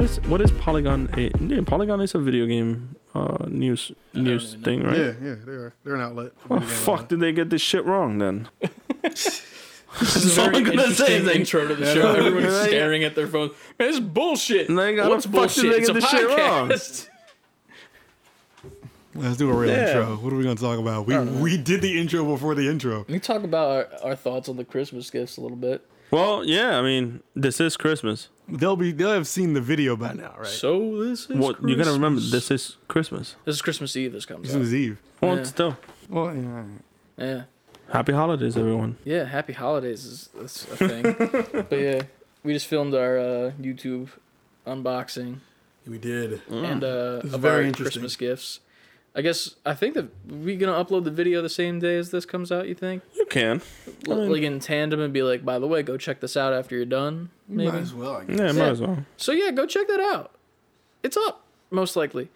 What is what is Polygon? A, yeah, Polygon is a video game uh, news don't news even thing, right? Yeah, yeah, they're they're an outlet. Well, Video game fuck, outlet. did they get this shit wrong then? This is all very I'm gonna say interesting is, like, intro to the Yeah. show. Everyone's Yeah. staring at their phones. Man, this is bullshit. Like, how What's the bullshit? they It's a get this shit wrong? podcast. Let's do a real Yeah. intro. What are we gonna talk about? We we did the intro before the intro. Let me talk about our, our thoughts on the Christmas gifts a little bit. Well, yeah, I mean, this is Christmas. They'll be they'll have seen the video by now, right? So this is What you gotta remember? Christmas. This is Christmas. This is Christmas Eve. This comes out. Christmas Eve. Well, Yeah. still, Well, yeah. Yeah, happy holidays, everyone. yeah. Happy holidays is that's a thing. but yeah, we just filmed our uh, YouTube unboxing we did. and uh, This is of very our interesting. Christmas gifts. I guess I think that we gonna upload the video the same day as this comes out. You think? You can. L- mean- like in tandem and be like, by the way, go check this out after you're done. Maybe. Might as well. I guess. Yeah, might Yeah. as well. So yeah, go check that out. It's up, most likely.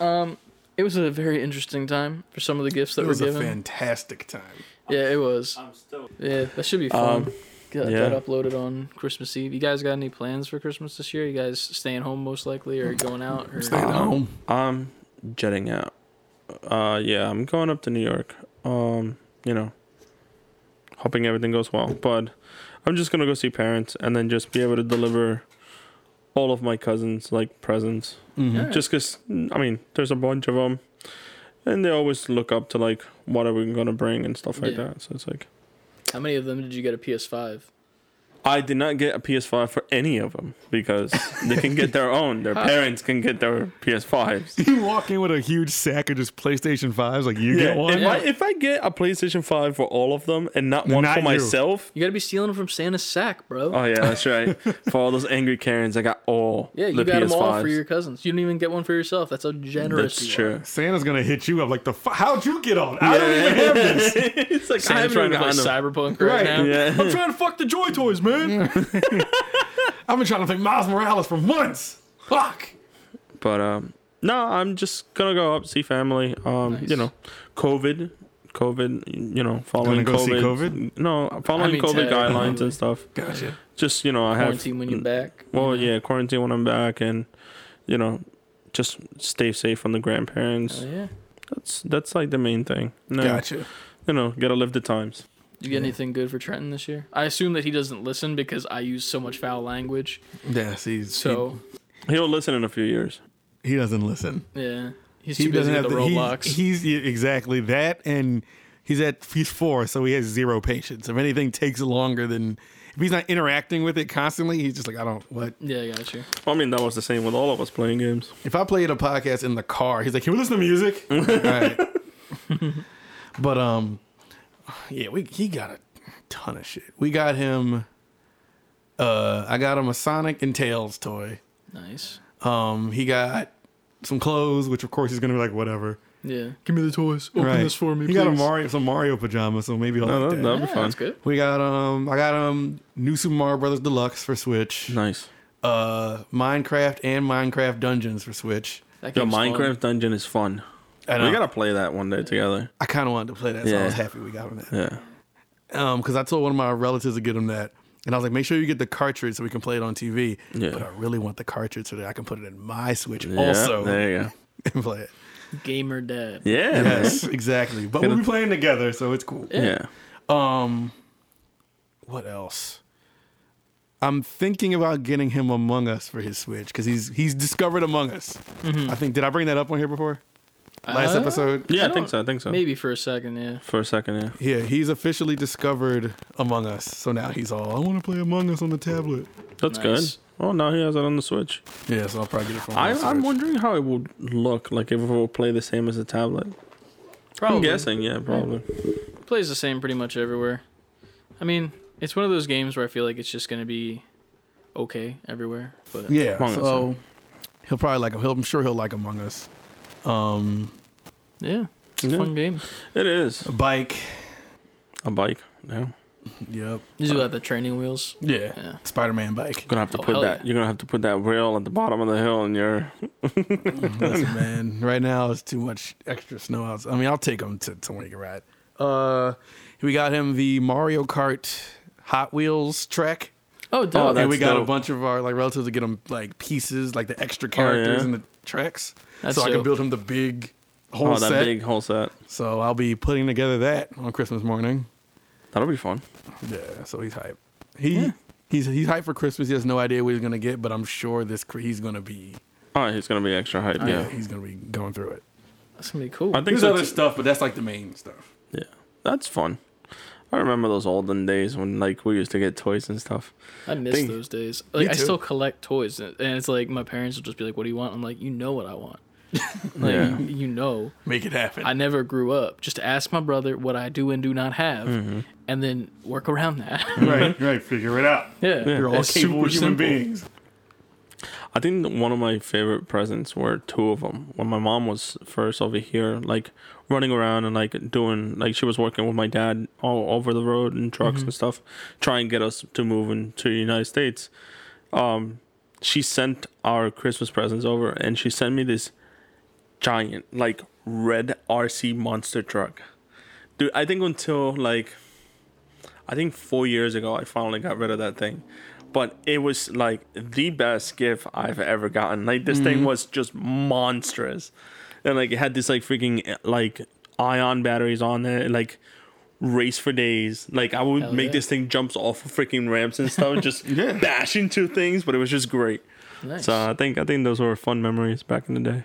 Um, it was a very interesting time for some of the gifts that were given. It was a fantastic time. yeah, it was. I'm still. Yeah, that should be fun. Um, Get yeah. that uploaded on Christmas Eve. You guys got any plans for Christmas this year? You guys staying home most likely, or going out? Or Staying home. I'm jetting out. Uh, yeah, I'm going up to New York. Um, you know, hoping everything goes well. But I'm just gonna go see parents and then just be able to deliver all of my cousins like presents. Mm-hmm. Alright. Just 'cause I mean, there's a bunch of them, and they always look up to like what are we gonna bring and stuff like Yeah. that. So it's like How many of them did you get a PS5? I did not get a PS5 for any of them because they can get their own. Their parents can get their PS5s. You walk in with a huge sack of just PlayStation fives, like you get one. If I if I get a PlayStation Five for all of them and not one Not for you. myself, You gotta be stealing them from Santa's sack, bro. oh yeah, that's right. for all those angry Karens, I got all yeah, you the got them all PS5s. for your cousins. You didn't even get one for yourself. That's how generous That's you true. are. Santa's gonna hit you up like the. F- How'd you get on? I don't even have this. it's like Santa's I'm trying to play Cyberpunk right, Right. now. Yeah. I'm trying to fuck the Joy Toys, man. I've been trying to think Miles Morales for months. Fuck. But um, no, I'm just gonna go up see family. Um, Nice. you know, COVID, COVID. You know, following Gonna see COVID. COVID? No, following I mean, COVID Ted. guidelines and stuff. Gotcha. Just you know, I have Quarantine when you're back. Well, you know? yeah, quarantine when I'm back, and you know, just stay safe from the grandparents. Oh, yeah. That's that's like the main thing. No, Gotcha. you know, gotta live the times. Did you get anything good for Trenton this year? I assume that he doesn't listen because I use so much foul language. Yeah, see, So He'll listen in a few years. he, he doesn't listen. yeah, he's He too busy doesn't with have the the, he- Roblox. he's yeah, exactly that, and he's at he's four, so he has zero patience. If anything takes longer than if he's not interacting with it constantly, he's just like, I don't what. yeah, I got you. I mean, that was the same with all of us playing games. If I played a podcast in the car, he's like, "Can we listen to music?" All right. but um, yeah, we he got a ton of shit. We got him. Uh, I got him a Sonic and Tails toy. Nice. Um, he got some clothes, which of course he's gonna be like, whatever. Yeah, give me the toys. Open Right. this for me, He please. got a Mario, some Mario pajamas, so maybe he'll No, like that, that. that'd Yeah, be fun. that's good. We got um, I got um, New Super Mario Brothers Deluxe for Switch. Nice. Uh, Minecraft and Minecraft Dungeons for Switch. That Yo, game's fun. Minecraft Dungeon is fun. I, We gotta play that one day together. I kind of wanted to play that, so I Yeah. was happy we got him that. Yeah. Um, because I told one of my relatives to get him that, and I was like, make sure you get the cartridge so we can play it on TV. Yeah. But I really want the cartridge so that I can put it in my Switch Yeah, also there you go. and play it. Gamer dad. Yeah. Yes, exactly. But we'll be playing together, so it's cool. Yeah. Um, what else? I'm thinking about getting him Among Us for his Switch because he's he's discovered Among Us. I think did I bring that up on here before? Last Uh, episode. Yeah, I, I think so. I think so. Maybe for a second, yeah. For a second, yeah. Yeah, he's officially discovered Among Us. So now he's all, I want to play Among Us on the tablet. That's Nice. good. Oh, now he has it on the Switch. Yeah, so I'll probably get it from I, my I'm wondering how it would look like if it will play the same as a tablet. Probably. I'm guessing, yeah, probably. plays the same pretty much everywhere. I mean, it's one of those games where I feel like it's just gonna be okay everywhere. But Yeah, Among Us, so he'll probably like. He'll, I'm sure he'll like Among Us. Um, yeah, it's a Yeah. fun game. It is a bike. a bike. Yeah, Yep. You do have the training wheels. Yeah. Yeah. Spider-Man bike. you're gonna have to Oh, put that. yeah. You're gonna have to put that rail at the bottom of the hill, and you're Listen, man. Right now it's too much extra snow out. I mean, I'll take him to somewhere he can ride. Uh, we got him the Mario Kart Hot Wheels track. Oh, dope. Oh, and we got a bunch of our like relatives to get him like pieces, like the extra characters yeah? and the tracks, That's so I can build him the big whole set. Oh, that set. big whole set. So I'll be putting together that on Christmas morning. That'll be fun. Yeah, so he's hyped. He he's he's hyped for Christmas. He has no idea what he's gonna get, but I'm sure this he's gonna be Oh, he's gonna be extra hype. yeah, Yeah, he's gonna be going through it. That's gonna be cool. I think There's so other too. stuff, but that's like the main stuff. Yeah, that's fun. I remember those olden days when like we used to get toys and stuff. I miss think- those days. Like I too. still collect toys, and it's like my parents will just be like, "What do you want?" I'm like, "You know what I want." like Yeah. you, you know, Make it happen. I never grew up. Just ask my brother what I do and do not have, Mm-hmm. and then work around that. right, right. Figure it out. yeah, You're all It's capable human simple. beings. I think one of my favorite presents were two of them. When my mom was first over here, like running around and like doing, like she was working with my dad all over the road in trucks and stuff, trying to get us to move into the United States. Um, she sent our Christmas presents over, and she sent me this giant, like red RC monster truck. Dude, I think until like, I think four years ago, I finally got rid of that thing but it was like the best gift I've ever gotten. Like this thing mm-hmm. was just monstrous, and like it had this like freaking like ion batteries on it, like race for days. Like I would Hell make yeah. this thing jumps off of freaking ramps and stuff, just Yeah. bash into things. But it was just great. Nice. So I think I think those were fun memories back in the day.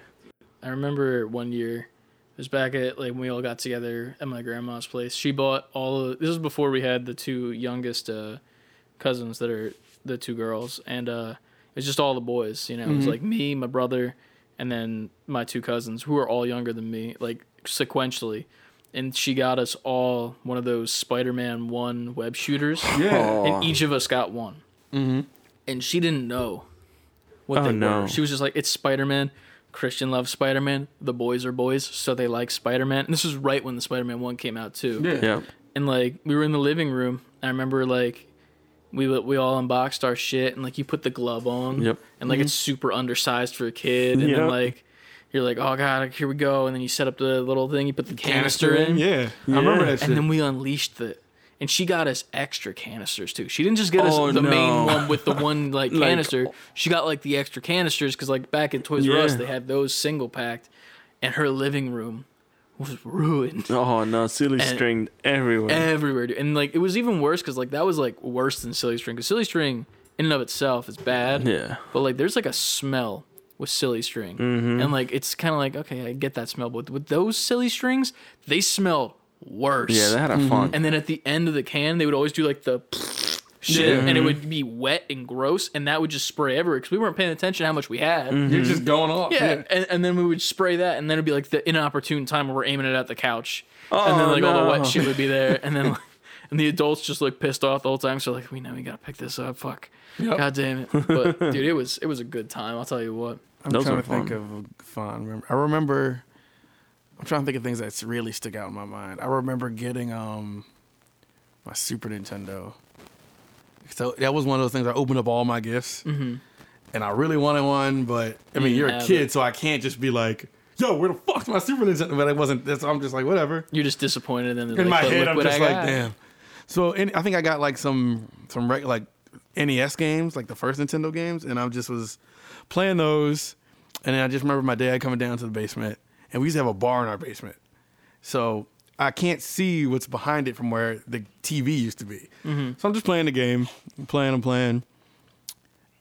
I remember one year, it was back at like when we all got together at my grandma's place. She bought all of this was before we had the two youngest uh, cousins that are the two girls, and uh, it was just all the boys. You know, it was like me, my brother, and then my two cousins who are all younger than me, like sequentially. And she got us all one of those Spider-Man One web shooters, Yeah. Oh. and each of us got one. Mm-hmm. And she didn't know what Oh, they no. were. She was just like, "It's Spider-Man." Christian loves Spider-Man. The boys are boys, so they like Spider-Man. And this was right when the Spider-Man one came out too. Yeah. Yeah, And like we were in the living room. I remember like we we all unboxed our shit and like you put the glove on. Yep. And like it's mm-hmm. super undersized for a kid. And then like you're like, oh god, here we go. And then you set up the little thing. You put the canister, in. Yeah. I remember that shit. And then we unleashed the. And she got us extra canisters too. She didn't just get us Oh, the main one with the one like Like- canister. She got like the extra canisters because like back at Toys R Us they had those single packed, and her living room was ruined Oh no, silly And- string everywhere. everywhere. dude. And like it was even worse because like that was like worse than silly string. Because silly string in and of itself is bad. yeah. But like there's like a smell with silly string, Mm-hmm. and like it's kind of like okay, I get that smell, but with those silly strings, they smelled worse. Yeah, they had a fun. And then at the end of the can, they would always do like the shit, Yeah. and it Mm-hmm. would be wet and gross, and that would just spray everywhere because we weren't paying attention to how much we had. Mm-hmm. You're just going off. Yeah, and, and then we would spray that, and then it'd be like the inopportune time where we're aiming it at the couch, and then Oh, like all the no. wet shit would be there, and then and the adults just look pissed off the whole time. So like, we know we gotta pick this up. Fuck, Yep. god damn it. But dude, it was it was a good time. I'll tell you what. I'm Those trying are to think fun. of fun. Remember- I remember. I'm trying to think of things that really stick out in my mind. I remember getting um my Super Nintendo. So that was one of those things. I opened up all my gifts, and I really wanted one, but I mean, You you're a kid, it. so I can't just be like, "Yo, where the fuck's my Super Nintendo?" But it wasn't. That's, I'm just like, whatever. You're just disappointed in, In my like, but head, I'm just I like, got. damn. So and I think I got like some some reg- like NES games, like the first Nintendo games, and I just was playing those. And then I just remember my dad coming down to the basement, and we used to have a bar in our basement, so I can't see what's behind it from where the TV used to be. Mm-hmm. So I'm just playing the game, I'm playing, I'm playing,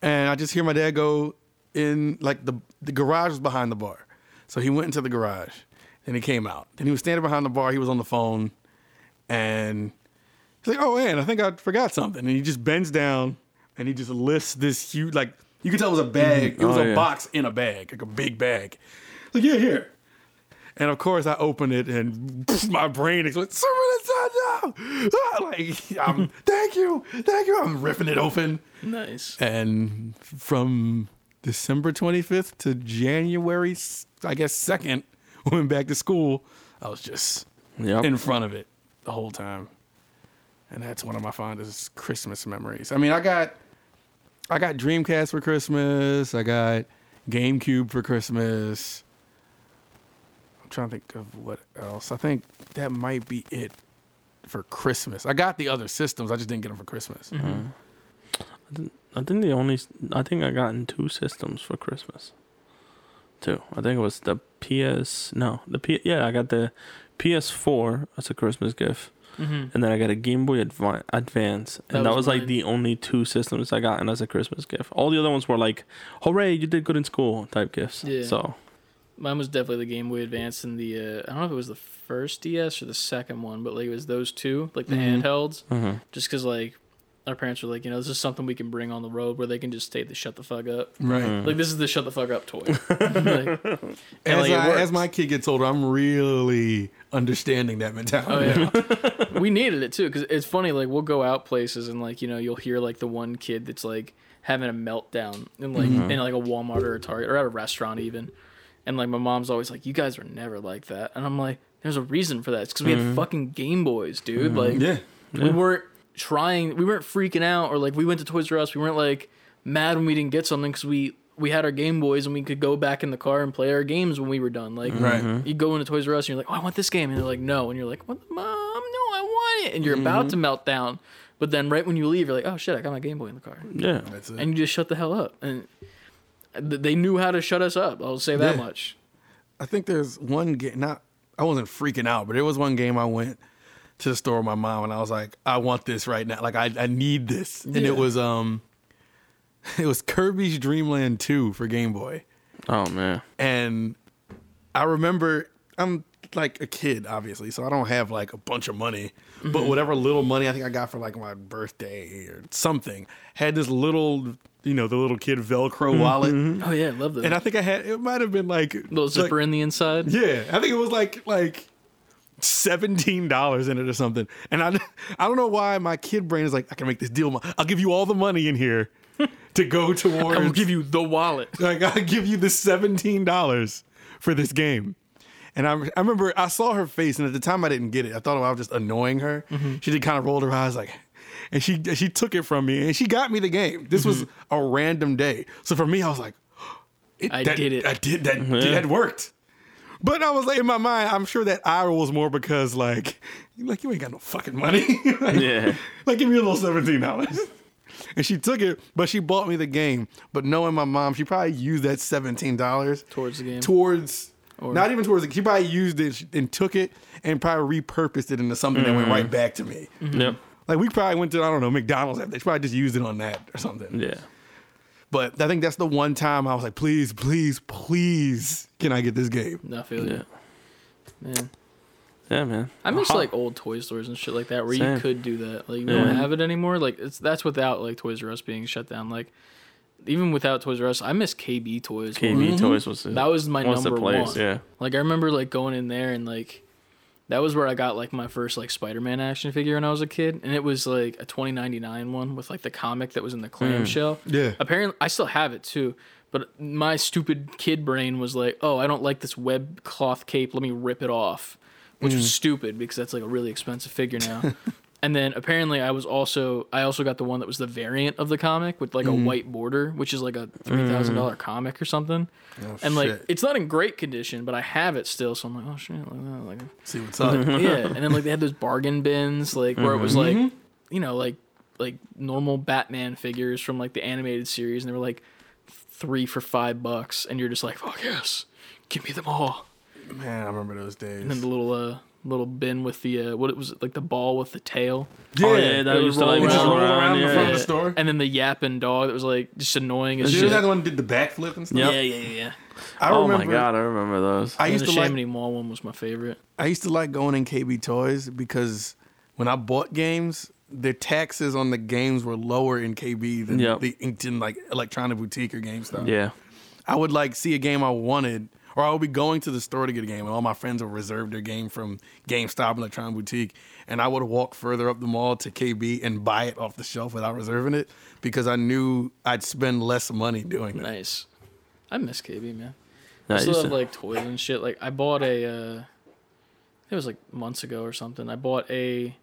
and I just hear my dad go in like the the garage was behind the bar, so he went into the garage, and he came out, then he was standing behind the bar, he was on the phone, and he's like, "Oh man, I think I forgot something," and he just bends down and he just lifts this huge like you can tell it was a bag, mm-hmm. it was Oh, a yeah. box in a bag, like a big bag. Like yeah, here. And of course, I open it and my brain is like, Super Nintendo! Ah, Like, I'm, thank you, thank you. I'm ripping it open. Nice. And from December 25th to January, I guess, 2nd, when went back to school, I was just Yep. in front of it the whole time. And that's one of my fondest Christmas memories. I mean, I got I got Dreamcast for Christmas. I got GameCube for Christmas. I'm trying to think of what else. I think that might be it for Christmas. I got the other systems. I just didn't get them for Christmas. I think the only I think I gotten two systems for Christmas. Two. I think it was the PS. No, the P. Yeah, I got the PS4 as a Christmas gift, Mm-hmm. and then I got a Game Boy Adva- Advance, and That that, was was, like the only two systems I gotten as a Christmas gift. All the other ones were like, "Hooray, you did good in school" type gifts. Yeah. So Mine was definitely the Game Boy Advance and the uh, I don't know if it was the first DS or the second one, but like it was those two, like the Mhm. handhelds. mhm. Just because like our parents were like, you know, this is something we can bring on the road where they can just stay the shut the fuck up. Right. Mm. Like this is the shut the fuck up toy. like, As, like, I, as my kid gets older, I'm really understanding that mentality. Oh mentality. yeah, we needed it too because it's funny. Like we'll go out places and like you know you'll hear like the one kid that's like having a meltdown in like Mm-hmm. in like a Walmart or a Target or at a restaurant even, and like my mom's always like, "You guys were never like that," and I'm like, "There's a reason for that. It's because we had mm-hmm. fucking Game Boys, dude. Mm-hmm. Like Yeah. we Mm-hmm. Weren't trying, we weren't freaking out or like we went to Toys R Us. We weren't like mad when we didn't get something because we." We had our Game Boys and we could go back in the car and play our games when we were done. Like, mm-hmm. Right. you go into Toys R Us and you're like, "Oh, I want this game," and they're like, "No," and you're like, "What, mom? No, I want it," and you're about to melt down. But then right when you leave, you're like, "Oh shit, I got my Game Boy in the car," yeah, That's it. and you just shut the hell up. And th- they knew how to shut us up. I'll say that Yeah. much. I think there's one game. Not I wasn't freaking out, but there was one game I went to the store with my mom and I was like, I want this right now. Like I, I need this. And Yeah. it was um it was Kirby's Dream Land 2 for Game Boy. oh man, And I remember I'm like a kid, obviously, so I don't have like a bunch of money. But mm-hmm. whatever little money I think I got for like my birthday or something had this little, you know, the little kid Velcro mm-hmm. wallet. Mm-hmm. Oh yeah, I love that. And I think I had it might have been like little like- zipper in the inside. yeah, I think it was like like seventeen dollars in it or something. And I I don't know why my kid brain is like I can make this deal. I'll give you all the money in here to go towards. I will give you the wallet. like I'll give you the seventeen dollars for this game. And I, I remember I saw her face, and at the time I didn't get it. I thought I was just annoying her. Mm-hmm. She did kind of rolled her eyes like, and she she took it from me, and she got me the game. This was mm-hmm. a random day, so for me I was like, I that- did it. I did that. That worked. But I was like in my mind, I'm sure that roll was more because like, like you ain't got no fucking money. like, yeah, like give me a little seventeen dollars. And she took it, but she bought me the game. But knowing my mom, she probably used that seventeen dollars Towards the game. towards Or- not even towards it. She probably used it and took it and probably repurposed it into something that went right back to me. yep, Like we probably went to I don't know McDonald's. after. They probably just used it on that or something. yeah. But I think that's the one time I was like, please, please, please, can I get this game? No, I feel Yeah. you. Man. Yeah, man. I miss Uh-huh. like old toy stores and shit like that where you could do that. Like you Yeah. don't have it anymore. Like it's that's without like Toys R Us being shut down. Like even without Toys R Us, I miss KB toys. more. KB Toys was the, That was my was number the place. one. Yeah, Like I remember like going in there and like that was where I got like my first like Spider-Man action figure when I was a kid, and it was like a twenty ninety nine one with like the comic that was in the clamshell. Mm. Yeah. Apparently, I still have it too. But my stupid kid brain was like, "Oh, I don't like this web cloth cape. Let me rip it off," which was mm. stupid because that's like a really expensive figure now. and then apparently, I was also I also got the one that was the variant of the comic with like a mm. white border, which is like a three thousand dollar mm. comic or something. Oh, and like shit. it's not in great condition, but I have it still. So I'm like, oh shit, like that, like see what's up. yeah. And then like they had those bargain bins, like where it was like, mm-hmm. you know, like like normal Batman figures from like the animated series, and they were like three for five bucks, and you're just like, fuck yes, give me them all. Man, I remember those days. And then the little uh little bin with the uh what it was like the ball with the tail, Oh, yeah, that was would used like roll roll around. around. in yeah, front of the store. and then the yapping dog that was like just annoying as Isn't shit. that one that did the backflip and stuff? Yep. Yeah, yeah, yeah, yeah. I Oh remember. my god, I remember those. I And used the to like. Chamonix Mall one was my favorite. I used to like going in KB Toys because when I bought games, the taxes on the games were lower in KB than Yep. the in like Electronic Boutique or GameStop. yeah, I would like see a game I wanted, or I would be going to the store to get a game, and all my friends would reserve their game from GameStop, and Electronic Boutique, and I would walk further up the mall to KB and buy it off the shelf without reserving it because I knew I'd spend less money doing that. Nice. I miss KB man. I I still used have to- like toys and shit. Like I bought a, uh, it was like months ago or something. I bought a,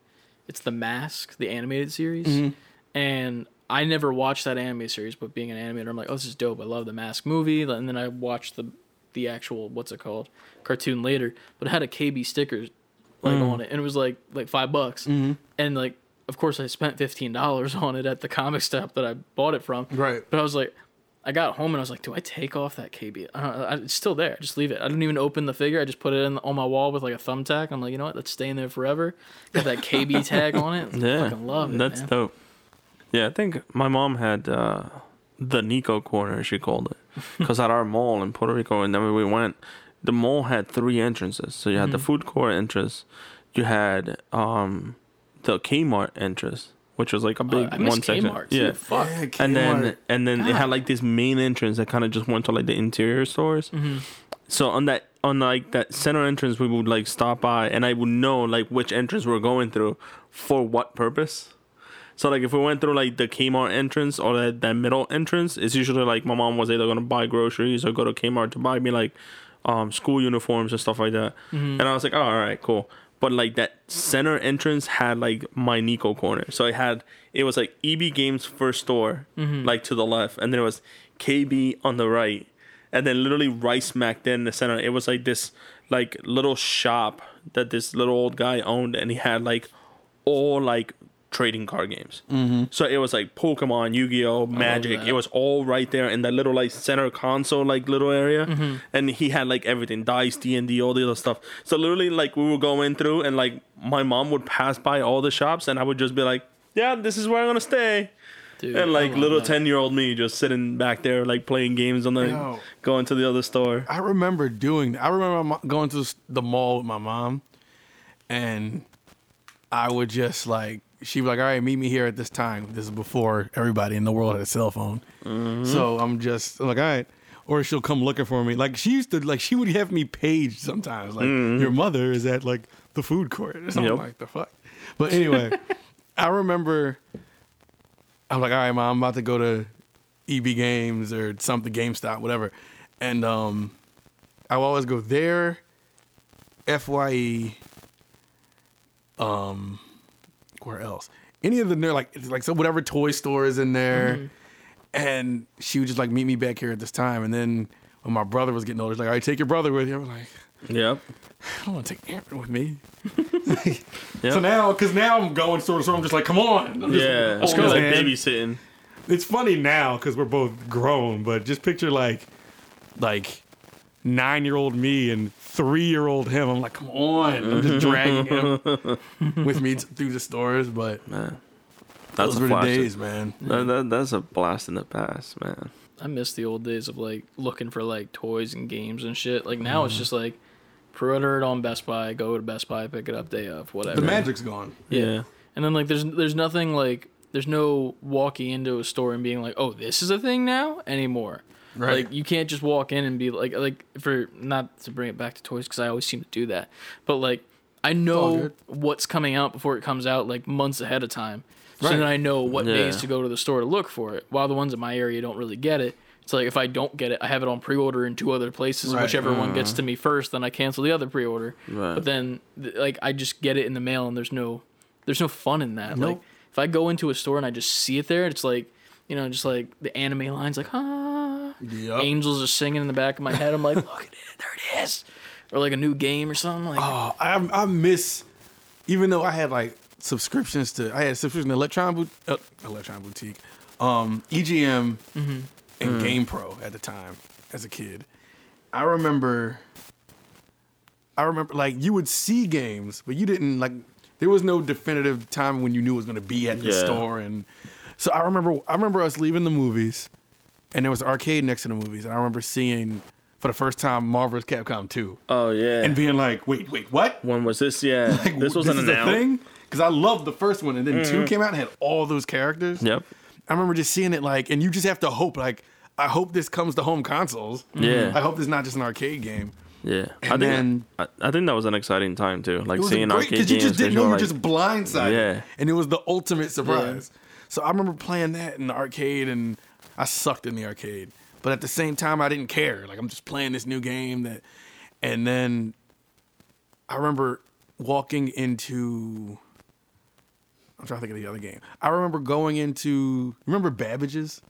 it's the Mask, the animated series, Mm-hmm. and I never watched that anime series. But being an animator, I'm like, oh, this is dope. I love the Mask movie, and then I watched the, the actual what's it called, cartoon later. But it had a KB sticker, like Mm. on it, and it was like like five bucks, Mm-hmm. and like. of course, I spent fifteen dollars on it at the comic shop that I bought it from. Right. But I was like, I got home and I was like, do I take off that KB? I I- it's still there. Just leave it. I didn't even open the figure. I just put it in on my wall with like a thumbtack. I'm like, you know what? That's staying there forever. Got that KB tag on it. Yeah, Fucking love it. That's man. dope. Yeah, I think my mom had uh, the Nico corner. She called it because at our mall in Puerto Rico, and then we went. The mall had three entrances. So you had Mm-hmm. the food court entrance, you had um, the Kmart entrance, which was like a Oh, big I miss one section. Kmart, too. Yeah. Fuck. And then and then it had like this main entrance that kind of just went to like the interior stores. Mm-hmm. So on that on like that center entrance, we would like stop by, and I would know like which entrance we're going through for what purpose. So like if we went through like the Kmart entrance or that, that middle entrance, it's usually like my mom was either gonna buy groceries or go to Kmart to buy me like um school uniforms and stuff like that. And I was like, oh, all right, cool. But like that center entrance had like my Nico corner. So it had it was like EB Games first store, like to the left, and then it was KB on the right. And then literally right smack in the center, it was like this like little shop that this little old guy owned and he had like all like trading card games. Mm-hmm. So it was like Pokemon, Yu Gi Oh, Magic. It was all right there in that little like center console like little area, and he had like everything, dice, D and D, all the other stuff. So literally, like we were going through, and like my mom would pass by all the shops, and I would just be like, "Yeah, this is where I'm gonna stay." Dude, and like little ten year old me just sitting back there like playing games on the Yo. going to the other store. I remember doing. I remember going to the mall with my mom, and I would just like she'd be like, "All right, meet me here at this time." This is before everybody in the world had a cell phone, so I'm just like, "All right." Or she'll come looking for me. Like she used to, like she would have me paged sometimes. Like your mother is at like the food court or something Yep. like the fuck. But anyway, I remember. I'm like, all right, mom, I'm about to go to EB Games or something, GameStop, whatever. And um, I will always go there, Fye, um, where else? Any of the ner- like like so whatever toy store is in there, mm-hmm. and she would just like meet me back here at this time. And then when my brother was getting older, she's like, all right, take your brother with you. I'm like, Yep. I don't want to take Aaron with me. Yep. So now, because now I'm going sort of, so I'm just like, come on. I'm just Yeah, it's holding kind of like babysitting. It's funny now because we're both grown, but just picture like, like nine year old me and three year old him. I'm like, come on. I'm just dragging him with me through the stores. But Man, that's those a were the flash. days, man. That, that, that's a blast in the past, man. I miss the old days of like looking for like toys and games and shit. Like now it's mm-hmm. just like pre-order it on Best Buy, go to Best Buy, pick it up day of, whatever. The magic's gone. Yeah. And then like there's there's nothing like there's no walking into a store and being like, "Oh, this is a thing now" anymore. Right. Like you can't just walk in and be like like for not to bring it back to toys cuz I always seem to do that. But like I know what's coming out before it comes out like months ahead of time. So then I know what Yeah. days to go to the store to look for it. While the ones in my area don't really get it. It's like if I don't get it, I have it on pre-order in two other places. Right. Whichever one gets mm. to me first, then I cancel the other pre-order. Right. But then, like, I just get it in the mail, and there's no, there's no fun in that. Like, if I go into a store and I just see it there, it's like, you know, just like the anime lines, like, ah, Yep. angels are singing in the back of my head. I'm like, look at it, there it is. Or like a new game or something. Like, Oh, I, I miss, even though I had like subscriptions to, I had subscription to Electron, Boot, uh, Electron Boutique, um, EGM, and Game Pro at the time as a kid. I remember, I remember like you would see games, but you didn't like. There was no definitive time when you knew it was going to be at the Yeah. store, and so I remember. I remember us leaving the movies, and there was an arcade next to the movies, and I remember seeing for the first time Marvel's Capcom 2 Oh yeah. and being like, wait, wait, what? when was this? Yeah. Like, this was an is a thing? Because I loved the first one, and then two mm-hmm. came out and had all those characters. Yep. I remember just seeing it like, and you just have to hope, like, I hope this comes to home consoles. Mm-hmm. Yeah. I hope this is not just an arcade game. Yeah. I And think then- I, I think that was an exciting time too. Like It was seeing great arcade because you games. just didn't know you were like, just blindsided. Yeah. And it was the ultimate surprise. So I remember playing that in the arcade, and I sucked in the arcade. But at the same time, I didn't care. Like I'm just playing this new game that, and then I remember walking into. I'm trying to think of the other game. I remember going into. Remember Babbage's?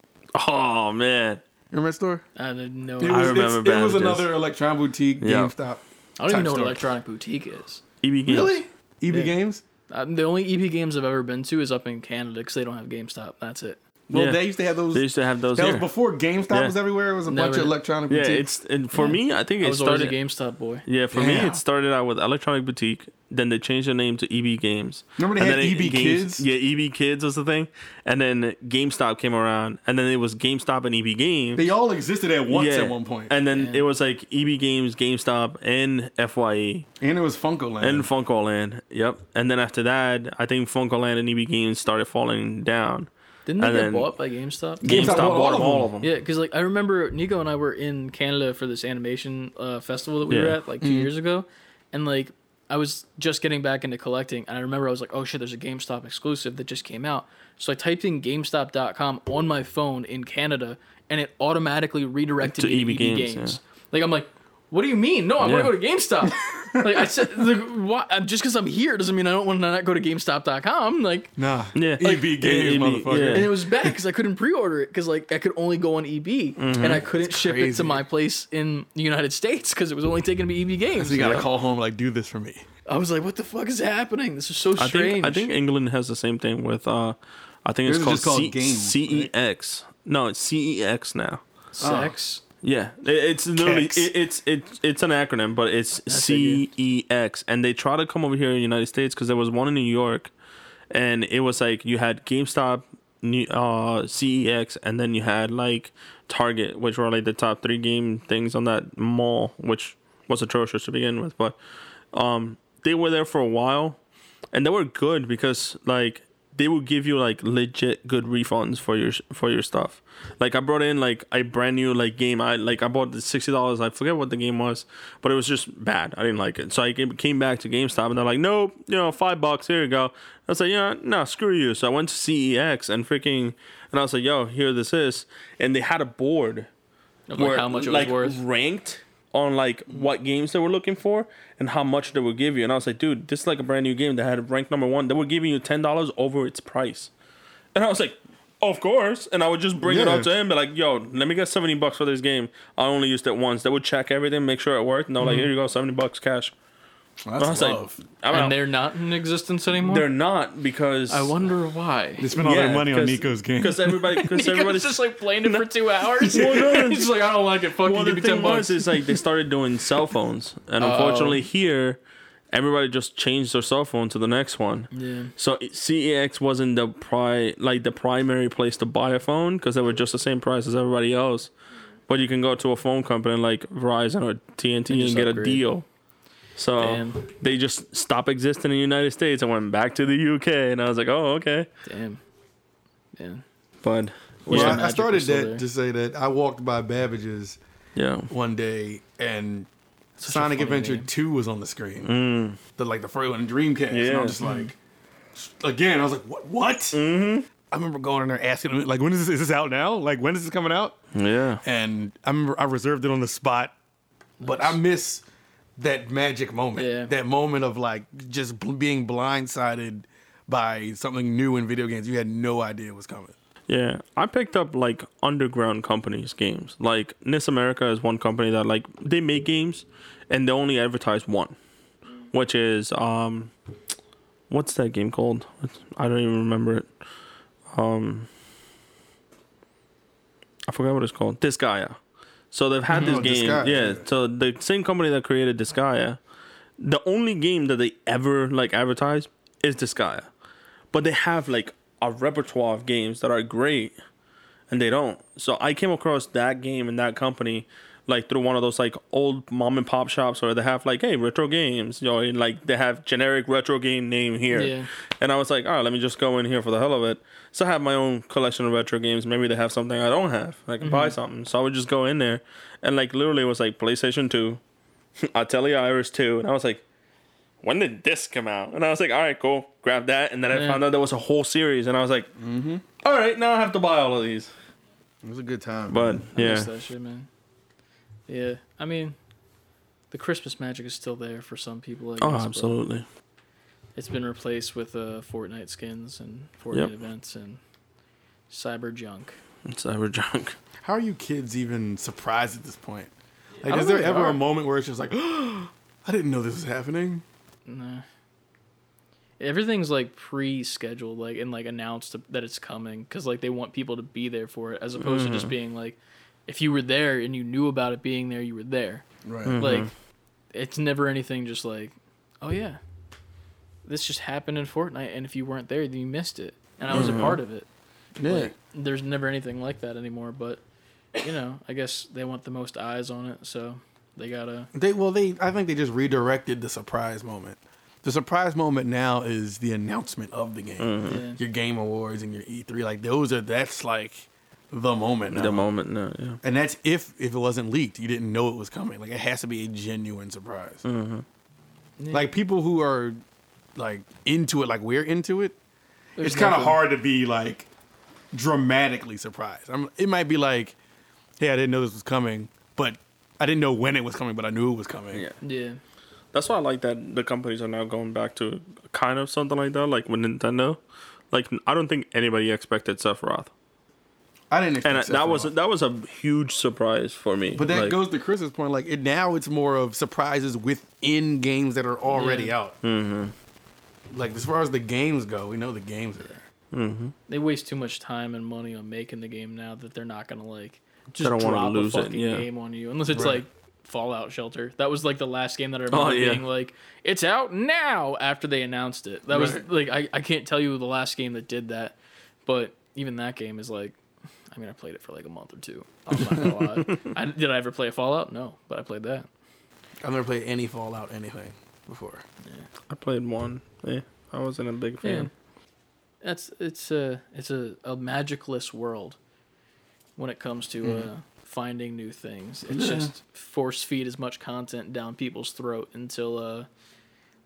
Oh man. Remember that store? I didn't know. It I, was, remember it's- It was another Electron Boutique, Yeah. GameStop. I don't even type know what. Electronic Boutique is. EB games. Really? EB Yeah. Games? Um, the only EB games I've ever been to is up in Canada because they don't have GameStop. That's it. Well, Yeah. they used to have those. They used to have those that here. was before GameStop Yeah. was everywhere. It was a bunch of electronic. yeah, boutiques. it's and for me, I think I it was always a started. GameStop boy. Yeah, for me, it started out with Electronic Boutique. Then they changed the name to EB Games. Remember they And had then it- EB Games- Kids? Yeah, EB Kids was the thing. And then GameStop came around, and then it was GameStop and EB Games. They all existed at once yeah. at one point, And then Yeah. it was like EB Games, GameStop, and FYE, and it was FuncoLand. and FuncoLand. Yep. And then after that, I think FuncoLand and EB Games started falling down. Didn't they And get them bought by GameStop? GameStop GameStop, bought all bought of all them. of them. Yeah, because like I remember Nico and I were in Canada for this animation uh, festival that we were at like 2 years ago, and like I was just getting back into collecting, and I remember I was like, oh shit, there's a GameStop exclusive that just came out. So I typed in GameStop.com on my phone in Canada, and it automatically redirected To me EB EB Games, Games. Like I'm like, what do you mean? No, I Yeah. want to go to GameStop. like I said, like, why, uh, just because I'm here doesn't mean I don't want to not go to GameStop.com. Like. nah, Yeah. EB Like, Games, EB, motherfucker. yeah. And it was bad because I couldn't pre-order it because like I could only go on EB and I couldn't ship it to my place in the United States because it was only taking me EB games. So you gotta call home like do this for me. I was like, what the fuck is happening? This is so I strange. think I think England has the same thing with uh, I think it's Theirs called, is just called C- Game, CEX. No, it's CEX now. sex. Yeah, it- it's literally it, it's it's it's an acronym, but it's CEX, and they try to come over here in the United States because there was one in New York, and it was like you had GameStop, New- uh, CEX, and then you had like Target, which were like the top three game things on that mall, which was atrocious to begin with, but um, they were there for a while, and they were good because like they will give you like legit good refunds for your for your stuff. Like I brought in like a brand new like game. I like I bought the sixty dollars. I forget what the game was, but it was just bad. I didn't like it. So I came, back to GameStop and they're like, nope, you know, five bucks. Here you go. I was like, yeah, no, screw you. So I went to CEX and freaking, and I was like, yo, here this is, and they had a board Of like how much it was like worth. ranked on like what games they were looking for and how much they would give you. And I was like, dude, this is like a brand new game that had ranked number one. They were giving you ten dollars over its price. And I was like, of course. And I would just bring it Yeah. up to him, be like, yo, let me get seventy bucks for this game. I only used it once. They would check everything, make sure it worked, and they're like, Mm-hmm. here you go, seventy bucks cash. That's I was love. like, I'm and out. they're not in existence anymore. They're not because I wonder why. they spent all yeah, their money on Nico's game. because everybody because everybody's just like playing it for two hours. Well, no, He's just like, I don't like it. Fuck well, you. the Give me ten bucks. was, is like they started doing cell phones, and unfortunately here, everybody just changed their cell phone to the next one. yeah. So it- CEX wasn't the pri like the primary place to buy a phone because they were just the same price as everybody else. But you can go to a phone company like Verizon or TNT and, just get a deal. So Damn. they just stopped existing in the United States and went back to the UK, and I was like, oh okay. Damn. Yeah. But Wish Well, the I, I started that there. to say that I walked by Babbage's yeah, one day and Such Sonic Adventure name. 2 was on the screen. mm, The like the first one, Dreamcast. And Yeah. I'm just like, again, I was like, what? What? mm-hmm. I remember going in there asking him, like, when is this? Is this out now? Like, when is this coming out? yeah. And I remember I reserved it on the spot, but I miss that magic moment. Yeah. That moment of like just bl- being blindsided by something new in video games you had no idea was coming. Yeah, I picked up like underground companies games. Like NIS America is one company that like they make games and they only advertise one, which is um, what's that game called? I don't even remember it. Um, I forgot what it's called. Disgaea. So they've had this mm-hmm. Oh, game. Disgaea, yeah. yeah. So the same company that created Disgaea, the only game that they ever like advertise is Disgaea, but they have like a repertoire of games that are great, and they don't. So I came across that game and that company like through one of those like old mom and pop shops where they have like hey retro games, you know, and like they have generic retro game name here. Yeah. And I was like, all right, let me just go in here for the hell of it. So I have my own collection of retro games. Maybe they have something I don't have. I can buy something. So I would just go in there, and like literally it was like PlayStation Two, Atelier Iris Two, and I was like, when did this come out? And I was like, all right, cool, grab that. And then I found out there was a whole series, and I was like, mm-hmm. all right, now I have to buy all of these. It was a good time. But I yeah, miss that shit, man. Yeah, I mean, the Christmas magic is still there for some people. I guess, oh, absolutely. It's been replaced with uh, Fortnite skins and Fortnite Yep. events and cyber junk. It's cyber junk. How are you kids even surprised at this point? Like, is there ever are. a moment where it's just like, I didn't know this was happening? Nah. everything's like pre-scheduled, like and like announced that it's coming because like they want people to be there for it, as opposed to just being like, if you were there and you knew about it being there, you were there. Right. Mm-hmm. Like, it's never anything just like, oh yeah, this just happened in Fortnite, and if you weren't there, then you missed it, and I was a mm-hmm. part of it. Yeah. Like, there's never anything like that anymore. But you know, I guess they want the most eyes on it, so they gotta. They well, they I think they just redirected the surprise moment. The surprise moment now is the announcement of the game, mm-hmm. Yeah. your game awards and your E3. Like those are that's like the moment now. The moment, no, yeah. and that's if if it wasn't leaked, you didn't know it was coming. Like it has to be a genuine surprise. Mm-hmm. Yeah. Like people who are like into it, like we're into it. There's it's kind of hard to be like dramatically surprised. I'm, it might be like, hey, I didn't know this was coming, but I didn't know when it was coming, but I knew it was coming. Yeah. Yeah. That's why I like that the companies are now going back to kind of something like that, like with Nintendo. Like I don't think anybody expected Sephiroth, I didn't. Expect and that was Sephiroth. that was a huge surprise for me. But that Like, goes to Chris's point. Like it, now, it's more of surprises within games that are already Yeah. out. Mm-hmm. Like as far as the games go, we know the games are there. They waste too much time and money on making the game now that they're not gonna like just don't wanna drop lose a it, fucking yeah. game on you unless it's Right. like Fallout Shelter. That was like the last game that I remember Oh, yeah. being like, it's out now after they announced it. That was like I, I can't tell you the last game that did that, but even that game is like. I mean, I played it for like a month or two. I'm not gonna lie. I, did I ever play a Fallout? No, but I played that. I've never played any Fallout anything before. I played one. Yeah, I wasn't a big Yeah. fan. That's it's a it's a, a magicless world when it comes to uh, finding new things. It's just force feed as much content down people's throat until uh,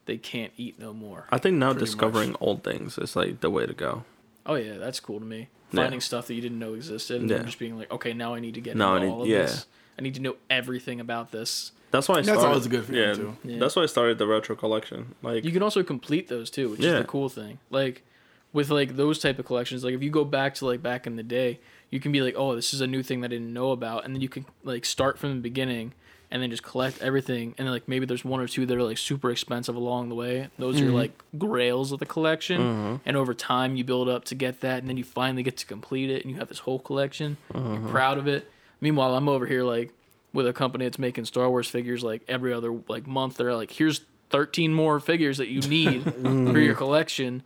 they can't eat no more. I think now Pretty discovering old things is like the way to go. Oh yeah, that's cool to me. Yeah. Finding stuff that you didn't know existed and Yeah. then just being like, okay, now I need to get Now I into need- all of yeah. this. I need to know everything about this. That's why I That's started. always a good feeling, yeah, too. Yeah. That's why I started the retro collection. Like You can also complete those too, which is Yeah. the cool thing. Like with like those type of collections, like if you go back to like back in the day, you can be like, oh, this is a new thing that I didn't know about, and then you can like start from the beginning and then just collect everything, and then like maybe there's one or two that are like super expensive along the way. Those are mm-hmm. like grails of the collection, mm-hmm. and over time you build up to get that, and then you finally get to complete it, and you have this whole collection. You're mm-hmm. proud of it. Meanwhile, I'm over here like with a company that's making Star Wars figures like every other like month. They're like, here's 13 more figures that you need for your collection.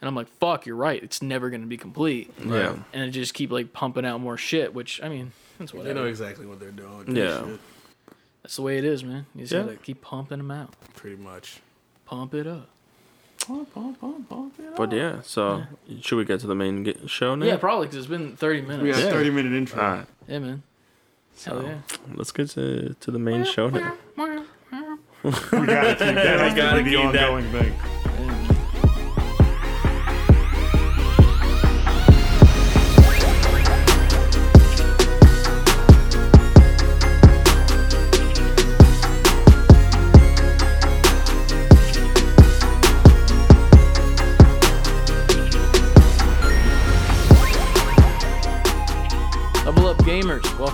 And I'm like, fuck, you're right. It's never going to be complete. yeah, And it just keep like pumping out more shit, which I mean, that's They know exactly what they're doing. Yeah. Shit, That's the way it is, man. You just Yeah. gotta keep pumping them out. pretty much. Pump it up. but yeah. So should we get to the main ge- show now? Yeah, probably because it's been 30 minutes. We got Yeah. a thirty minute intro. All right. Yeah, man. Hell So yeah. let's get to to the main show now. We gotta keep that. That's gotta the keep that. ongoing thing.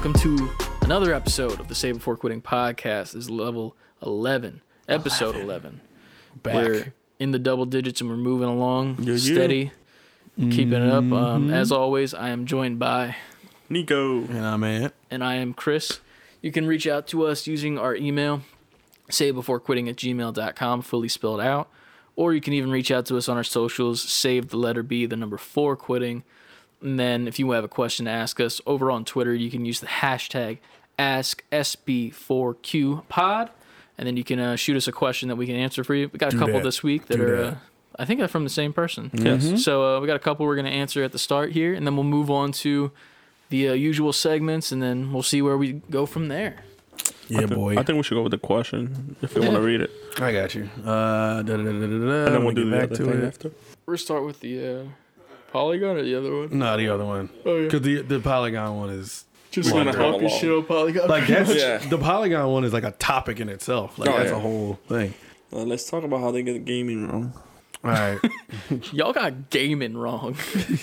Welcome to another episode of the Save Before Quitting podcast. This is level 11, episode 11. Back. We're in the double digits and we're moving along Yeah, yeah. steady, keeping it up. Um, as always, I am joined by, Nico. And I'm at. and I am Chris. You can reach out to us using our email, save before quitting at gmail.com, fully spelled out. Or you can even reach out to us on our socials, save the letter B, the number four quitting. And then if you have a question to ask us over on Twitter, you can use the hashtag AskSB4QPod. And then you can uh, shoot us a question that we can answer for you. We got a Do couple that. this week that Do are, that. Uh, I think they're from the same person. Yes. So uh, we got a couple we're going to answer at the start here. And then we'll move on to the uh, usual segments. And then we'll see where we go from there. Yeah, boy. I think we should go with the question if you want to read it, I got you. Uh, da, da, da, da, da, and then we'll do the other thing after. We'll start with the uh, Polygon or the other one? No, the other one. Oh, yeah. Because the the Polygon one is Just We're gonna talk have your shit on Polygon. like that's Yeah. the Polygon one is like a topic in itself. Like Oh, that's yeah. a whole thing. Uh, let's talk about how they get gaming wrong. All right, Y'all got gaming wrong.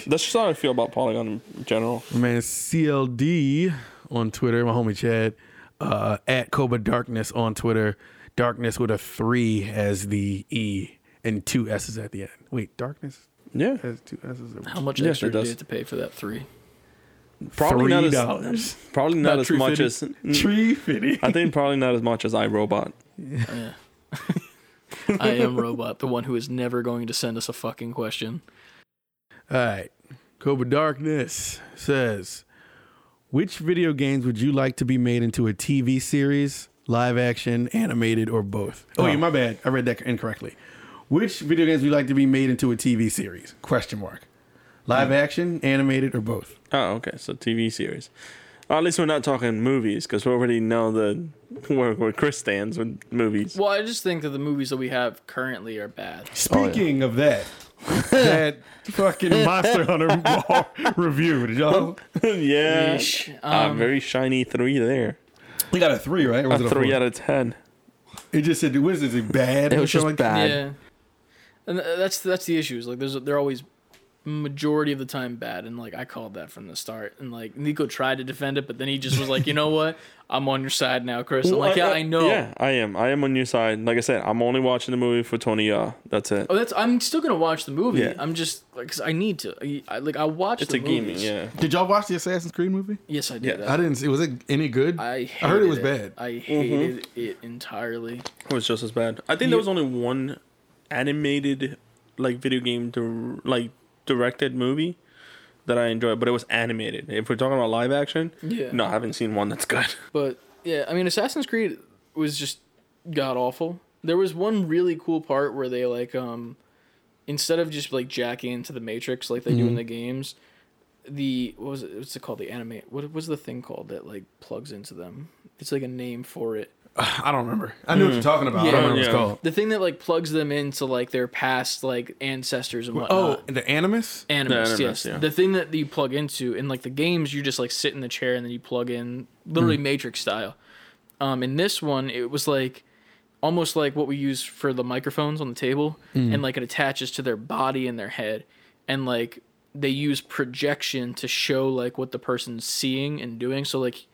That's just how I feel about Polygon in general. man. CLD on Twitter. My homie Chad uh, at Cobra Darkness on Twitter. Darkness with a three as the E and two S's at the end. Wait, darkness Yeah, has two S's. or- How much Yes, extra it did you have to pay for that three? probably not Three as dollars. probably not, Not as much Fitty. as Tree fitty. Mm. I think probably not as much as iRobot. Oh, yeah. I am robot, the one who is never going to send us a fucking question. All right. Cobra Darkness says, which video games would you like to be made into a TV series, live action, animated, or both? Oh, Oh. yeah, my bad. I read that incorrectly. Which video games would you like to be made into a TV series? Question mark. Live action, animated, or both? Oh, okay. So TV series. Well, at least we're not talking movies because we already know the where, where Chris stands with movies. Well, I just think that the movies that we have currently are bad. Speaking of that, that fucking Monster Hunter review. Did y'all? yeah, Yeesh. a Um, very shiny three there. We got a three, right? Or was A it a three four? out of ten. It just said, "What is it? Is it bad?" It or was just something like bad. Yeah, and that's that's the issues. Like, there's they're always majority of the time bad, and like I called that from the start. And like Nico tried to defend it, but then he just was like, you know what? I'm on your side now, Chris. I'm like, yeah, I know. Yeah, I am. I am on your side. Like I said, I'm only watching the movie for Tony Jaa. That's it. Oh, that's. I'm still gonna watch the movie. Yeah. I'm just like, 'cause I need to. I, I like I watch It's the a gaming. Yeah. Did y'all watch the Assassin's Creed movie? Yes, I did. Yeah, I didn't see. Was it any good? I, I heard it was hated bad. I mm-hmm. hated it entirely. It was just as bad. I think You- there was only one animated, like video game, dir- like directed movie that I enjoyed, but it was animated. If we're talking about live action, Yeah. no, I haven't seen one that's good. But yeah, I mean, Assassin's Creed was just god awful. There was one really cool part where they like um instead of just like jacking into the Matrix like they do in the games, the what was it? What's it called? The anime. What was the thing called that like plugs into them? It's like a name for it. I don't remember. I knew what you're mm. talking about. I Yeah. don't remember what it's Yeah. called. The thing that like plugs them into like their past like ancestors and whatnot. Oh, whatnot. the Animus. Animus, Animus, yes. yeah. The thing that you plug into in like the games, you just like sit in the chair and then you plug in, literally hmm. Matrix style. Um, in this one, it was like almost like what we use for the microphones on the table, hmm. and like it attaches to their body and their head, and like they use projection to show like what the person's seeing and doing. So like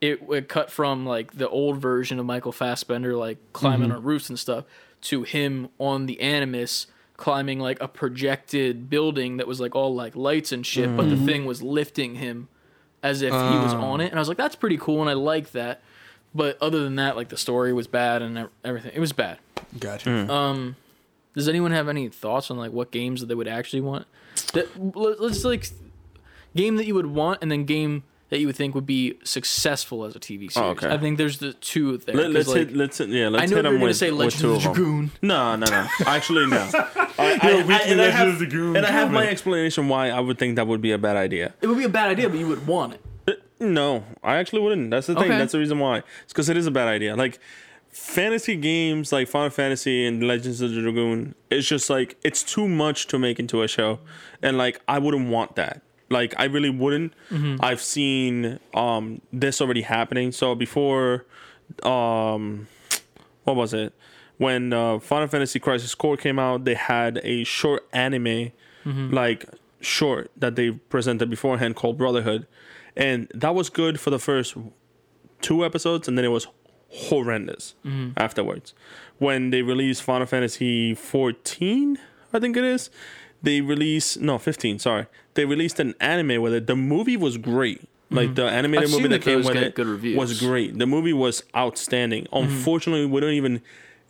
it, it cut from like the old version of Michael Fassbender like climbing mm-hmm. on roofs and stuff to him on the Animus climbing like a projected building that was like all like lights and shit, but the mm-hmm. thing was lifting him as if he was ah. on it, and I was like, that's pretty cool, and I like that. But other than that, like the story was bad and everything. It was bad. Gotcha. Hmm. Um, does anyone have any thoughts on like what games that they would actually want? That let's like game that you would want, and then game that you would think would be successful as a TV oh, series. Oh, okay. I think there's the two there. Let, 'cause, let's like, hit. Let's hit, yeah. I Let's know hit you're them gonna with, say with Legend two of of the them. Dragoon. No, no, no. Actually, no. I, I, I, and I have, Dragoon and I have my explanation why I would think that would be a bad idea. It would be a bad idea, but you would want it. Uh, no, I actually wouldn't. That's the thing. Okay. That's the reason why. It's because it is a bad idea. Like fantasy games, like Final Fantasy and Legends of the Dragoon, it's just like it's too much to make into a show, and like I wouldn't want that. Like I really wouldn't. I've seen um this already happening. So before, um, what was it? When uh, Final Fantasy Crisis Core came out, they had a short anime, like short that they presented beforehand called Brotherhood, and that was good for the first two episodes, and then it was horrendous afterwards. When they released Final Fantasy 14, I think it is, they released no 15. Sorry, they released an anime with it. The movie was great. Like the animated I've movie that came with it was great. The movie was outstanding. Unfortunately, we don't even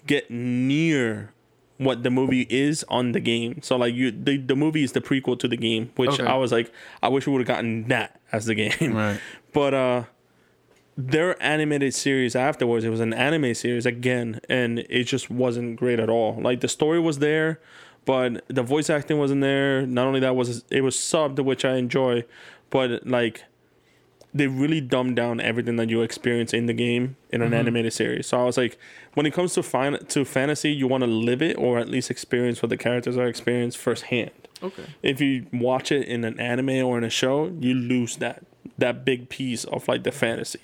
get near what the movie is on the game. So like you, the, the movie is the prequel to the game, which Okay. I was like, I wish we would have gotten that as the game. Right. But uh, their animated series afterwards, it was an anime series again, and it just wasn't great at all. Like the story was there, but the voice acting wasn't there. Not only that was it was subbed, which I enjoy, but like they really dumbed down everything that you experience in the game in an mm-hmm. animated series. So I was like, when it comes to fin- to fantasy, you want to live it or at least experience what the characters are experienced firsthand. Okay. If you watch it in an anime or in a show, you lose that that big piece of like the fantasy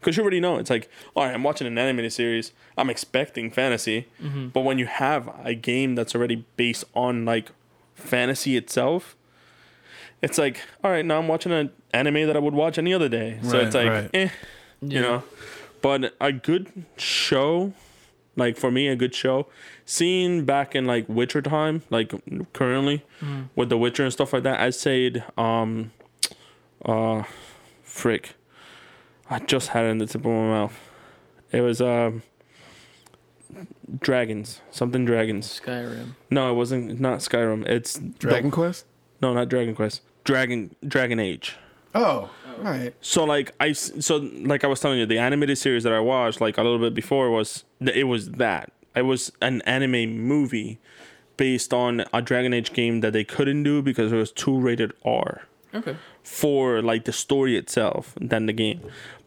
because you already know it's like, all right, I'm watching an animated series, I'm expecting fantasy, but when you have a game that's already based on like fantasy itself, it's like, all right, now I'm watching an anime that I would watch any other day. So Right, it's like, right. eh, you know. But a good show Like for me, a good show. seen back in like Witcher time, like currently with The Witcher and stuff like that, I said, um, uh, frick, I just had it in the tip of my mouth. It was um, dragons, something dragons. Skyrim. No, it wasn't. Not Skyrim. It's Dragon Quest. no, not Dragon Quest. Dragon Dragon Age. Oh, right. So like I s- so like I was telling you, the animated series that I watched like a little bit before was it was that it was an anime movie based on a Dragon Age game that they couldn't do because it was too rated R Okay. For like the story itself than the game.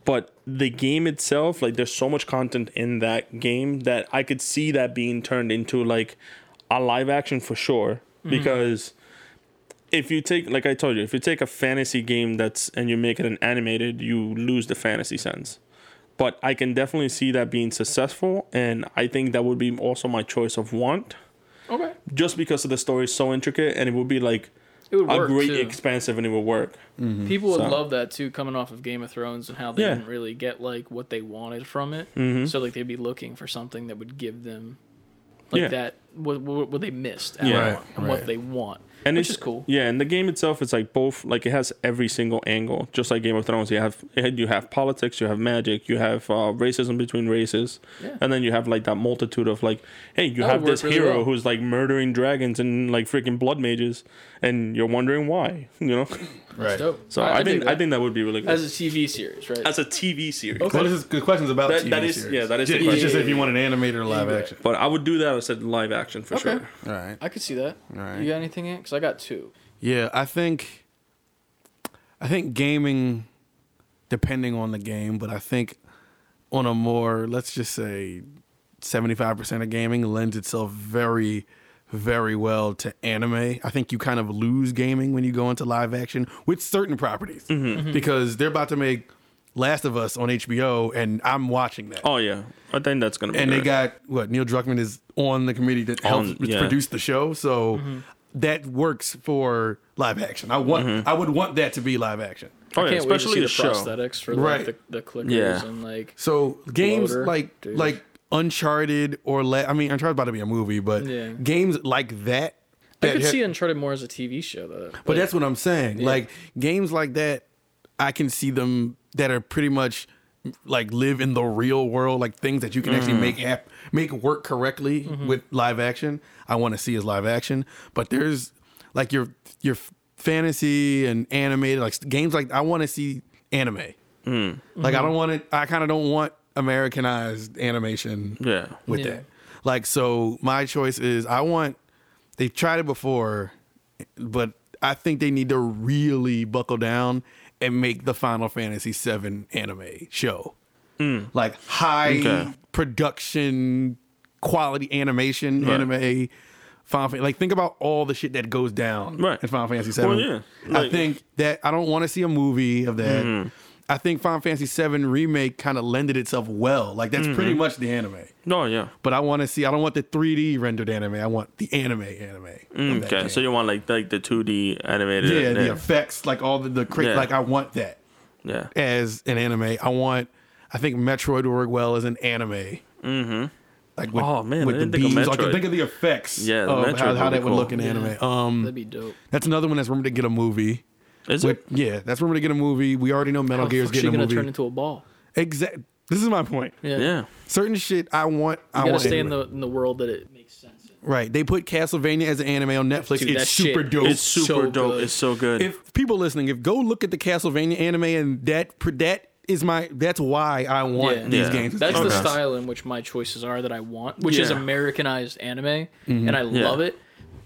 But the game itself, like there's so much content in that game that I could see that being turned into like a live action for sure. Mm-hmm. Because if you take like I told you, if you take a fantasy game that's and you make it an animated, you lose the fantasy sense. But I can definitely see that being successful and I think that would be also my choice of want. Okay. Just because of the story is so intricate and it would be like It would a work great too. expansive and it would work. People would So- love that too, coming off of Game of Thrones and how they Yeah. didn't really get like what they wanted from it. Mhm. So like they'd be looking for something that would give them like Yeah. that what, what, what they missed Yeah. on and Right. what they want, and which it's is cool. Yeah, and the game itself is like both like it has every single angle, just like Game of Thrones. You have you have politics, you have magic, you have uh, racism between races, Yeah. and then you have like that multitude of like, hey, you That have this really hero well. who's like murdering dragons and like freaking blood mages, and you're wondering why, you know. Right. So I, dig think I that. think that would be really good as a TV series, right? as a TV series. Okay. That is good questions about That- TV that is- series. yeah, that is the Ju- It's just question. if you want an animated or live Yeah. action. But I would do that as a live action for Okay. sure. All right. I could see that. All right. You got anything in? Because I got two. Yeah, I think I think gaming depending on the game, but I think on a more let's just say 75% of gaming lends itself very very well to anime. I think you kind of lose gaming when you go into live action with certain properties because they're about to make Last of Us on HBO and I'm watching that. Oh yeah, I think that's gonna be. and they got what Neil Druckmann is on the committee that helps On- yeah. produce the show, so Mm-hmm. That works for live action. I want mm-hmm. I would want that to be live action. oh I can't oh, wait to especially see the the show. prosthetics for like Right. the, the clickers Yeah. and like So games Bloater, like dude. like Uncharted or Le- I mean Uncharted about to be a movie, but Yeah. games like that. I that could ha- see Uncharted more as a TV show though. but that's what I'm saying. Yeah. Like games like that, I can see them that are pretty much like live in the real world, like things that you can Mm-hmm. actually make hap- make work correctly with live action. I want to see as live action, but there's like your your fantasy and animated like games like I want to see anime. Like I Mm-hmm. don't want it. I kind of don't want Americanized animation Yeah. with Yeah. that. Like, so my choice is I want, they've tried it before, but I think they need to really buckle down and make the Final Fantasy VII anime show. Like high Okay. production, quality animation Right. anime. Final Fan- like think about all the shit that goes down Right. in Final Fantasy VII. Well, yeah. I think that I don't want to see a movie of that. Mm-hmm. I think Final Fantasy VII remake kind of lended itself well. Like that's Mm-hmm. pretty much the anime. No, yeah. But I want to see. I don't want the 3D rendered anime. I want the anime anime. of that Okay, game. so you want like like the two D animated? yeah, the effects, like all the the cra- Yeah. like I want that yeah. as an anime. I want. I think Metroid would work well as an anime. Mm-hmm. Like with, Oh, man, with I the didn't think of beams. Like Metroid. think of the effects. Yeah, the of Metroid how, how be that would cool. look in Yeah. anime. Um, That'd be dope. that's another one that's rumored to get a movie. Is With it? yeah, that's rumored to get a movie. We already know Metal How the Gear's fuck's she getting a gonna turn into a ball? Exactly. This is my point. Yeah. Yeah. Certain shit I want. I You gotta want stay in the in the world that it makes sense in. right. They put Castlevania as an anime on Netflix. Dude, it's super shit dope. It's super so dope. good. It's so good. if people listening, if go look at the Castlevania anime and that that is my that's why I want Yeah. these Yeah. games. That's the style in which my choices are that I want, which is Americanized anime, Mm-hmm. and I Yeah. love it.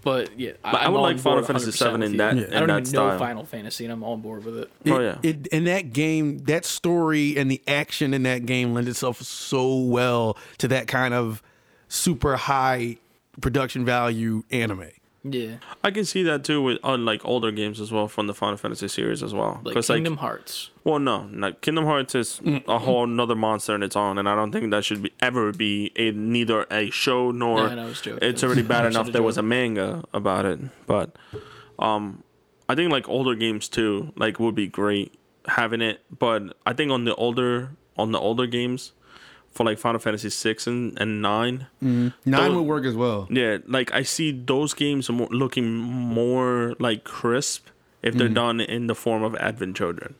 But yeah, But I I'm would like Final Fantasy 100% VII in that- Yeah. in I don't that even style. know Final Fantasy, and I'm on board with it. It, Oh, yeah. It, in that game, that story and the action in that game lends itself so well to that kind of super high production value anime. Yeah, I can see that too with on like older games as well from the Final Fantasy series as well. like Kingdom like, Hearts. well, no, not Kingdom Hearts is a whole nother monster in its own, and I don't think that should be ever be a neither a show nor. Yeah, I I was joking. It's already bad enough there was a manga about it, but um, I think like older games too, like would be great having it. But I think on the older on the older games, for like Final Fantasy six and, and nine. Mm-hmm. Nine Those- would work as well. Yeah, like I see those games more, looking more like crisp if they're mm-hmm. done in the form of Advent Children.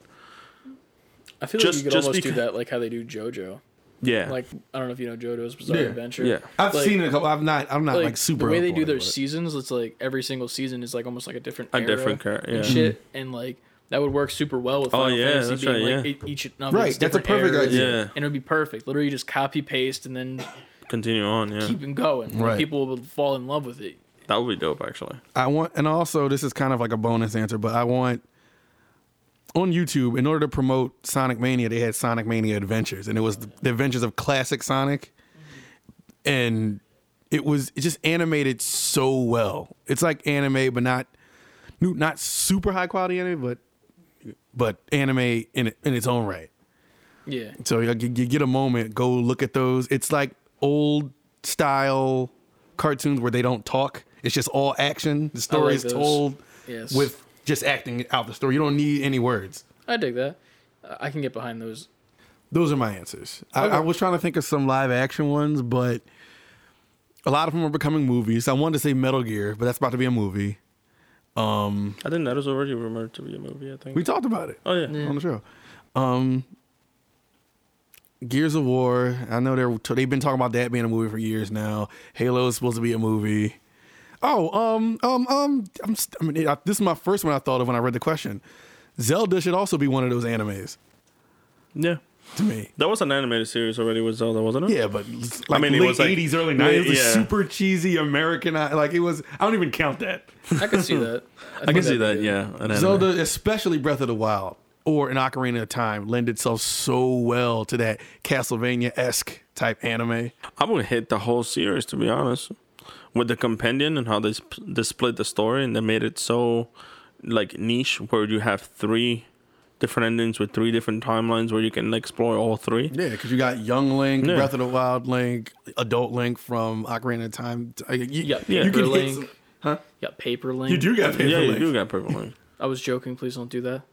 I feel Just- like you could just almost do that like how they do JoJo. Yeah, Like I don't know if you know JoJo's Bizarre Yeah. Adventure. Yeah. I've Like- seen it a couple. I'm not. I'm not like, like, super. the way they do it, their but- seasons. It's like every single season is like almost like a different a era different character. and Yeah. shit, mm-hmm. and like that would work super well with Oh, yeah, Fantasy that's being right, like yeah. each of Right, that's a perfect eras, idea. Yeah. and it would be perfect. Literally, just copy paste and then Continue on. Yeah, keep them going. Like, Right. people will fall in love with it. that would be dope actually. I want, and also this is kind of like a bonus answer, but I want on YouTube in order to promote Sonic Mania, they had Sonic Mania Adventures, and it was the, the Adventures of classic Sonic, and it was it just animated so well. It's like anime, but not not super high quality anime, but but anime in it, in its own right. Yeah, So you, you get a moment, go look at those. It's like old style cartoons where they don't talk. It's just all action. The story like is told yes. with just acting out the story. You don't need any words. I dig that. I can get behind those. Those are my answers. I, I was trying to think of some live action ones, but a lot of them are becoming movies. I wanted to say Metal Gear, but that's about to be a movie. I think that was already rumored to be a movie. I think. We talked about it oh yeah. Yeah. on the show. Um, Gears of War. I know they're they've been talking about that being a movie for years now. Halo is supposed to be a movie. Oh, um, um, um, I'm, I mean, I, this is my first one I thought of when I read the question. Zelda should also be one of those animes Yeah. To me. That was an animated series already with Zelda, wasn't it? Yeah, but like mean, it late was like- 80s, early 90s, it was Yeah. super cheesy American. Uh, like it was, I don't even count that. I can see that. I think can see that'd be that. good. Yeah. an anime. Zelda, especially Breath of the Wild or an Ocarina of Time, lend itself so well to that Castlevania esque type anime. I would hit the whole series to be honest, with the compendium and how they sp- they split the story and they made it so like niche where you have three different endings with three different timelines where you can explore all three. Yeah, because you got Young Link, Yeah. Breath of the Wild Link, Adult Link from Ocarina of Time. You, You got Yeah. Paper you can Link. some- huh? You got Paper Link. You do got Paper yeah, you do got Purple Link. I was joking. Please don't do that.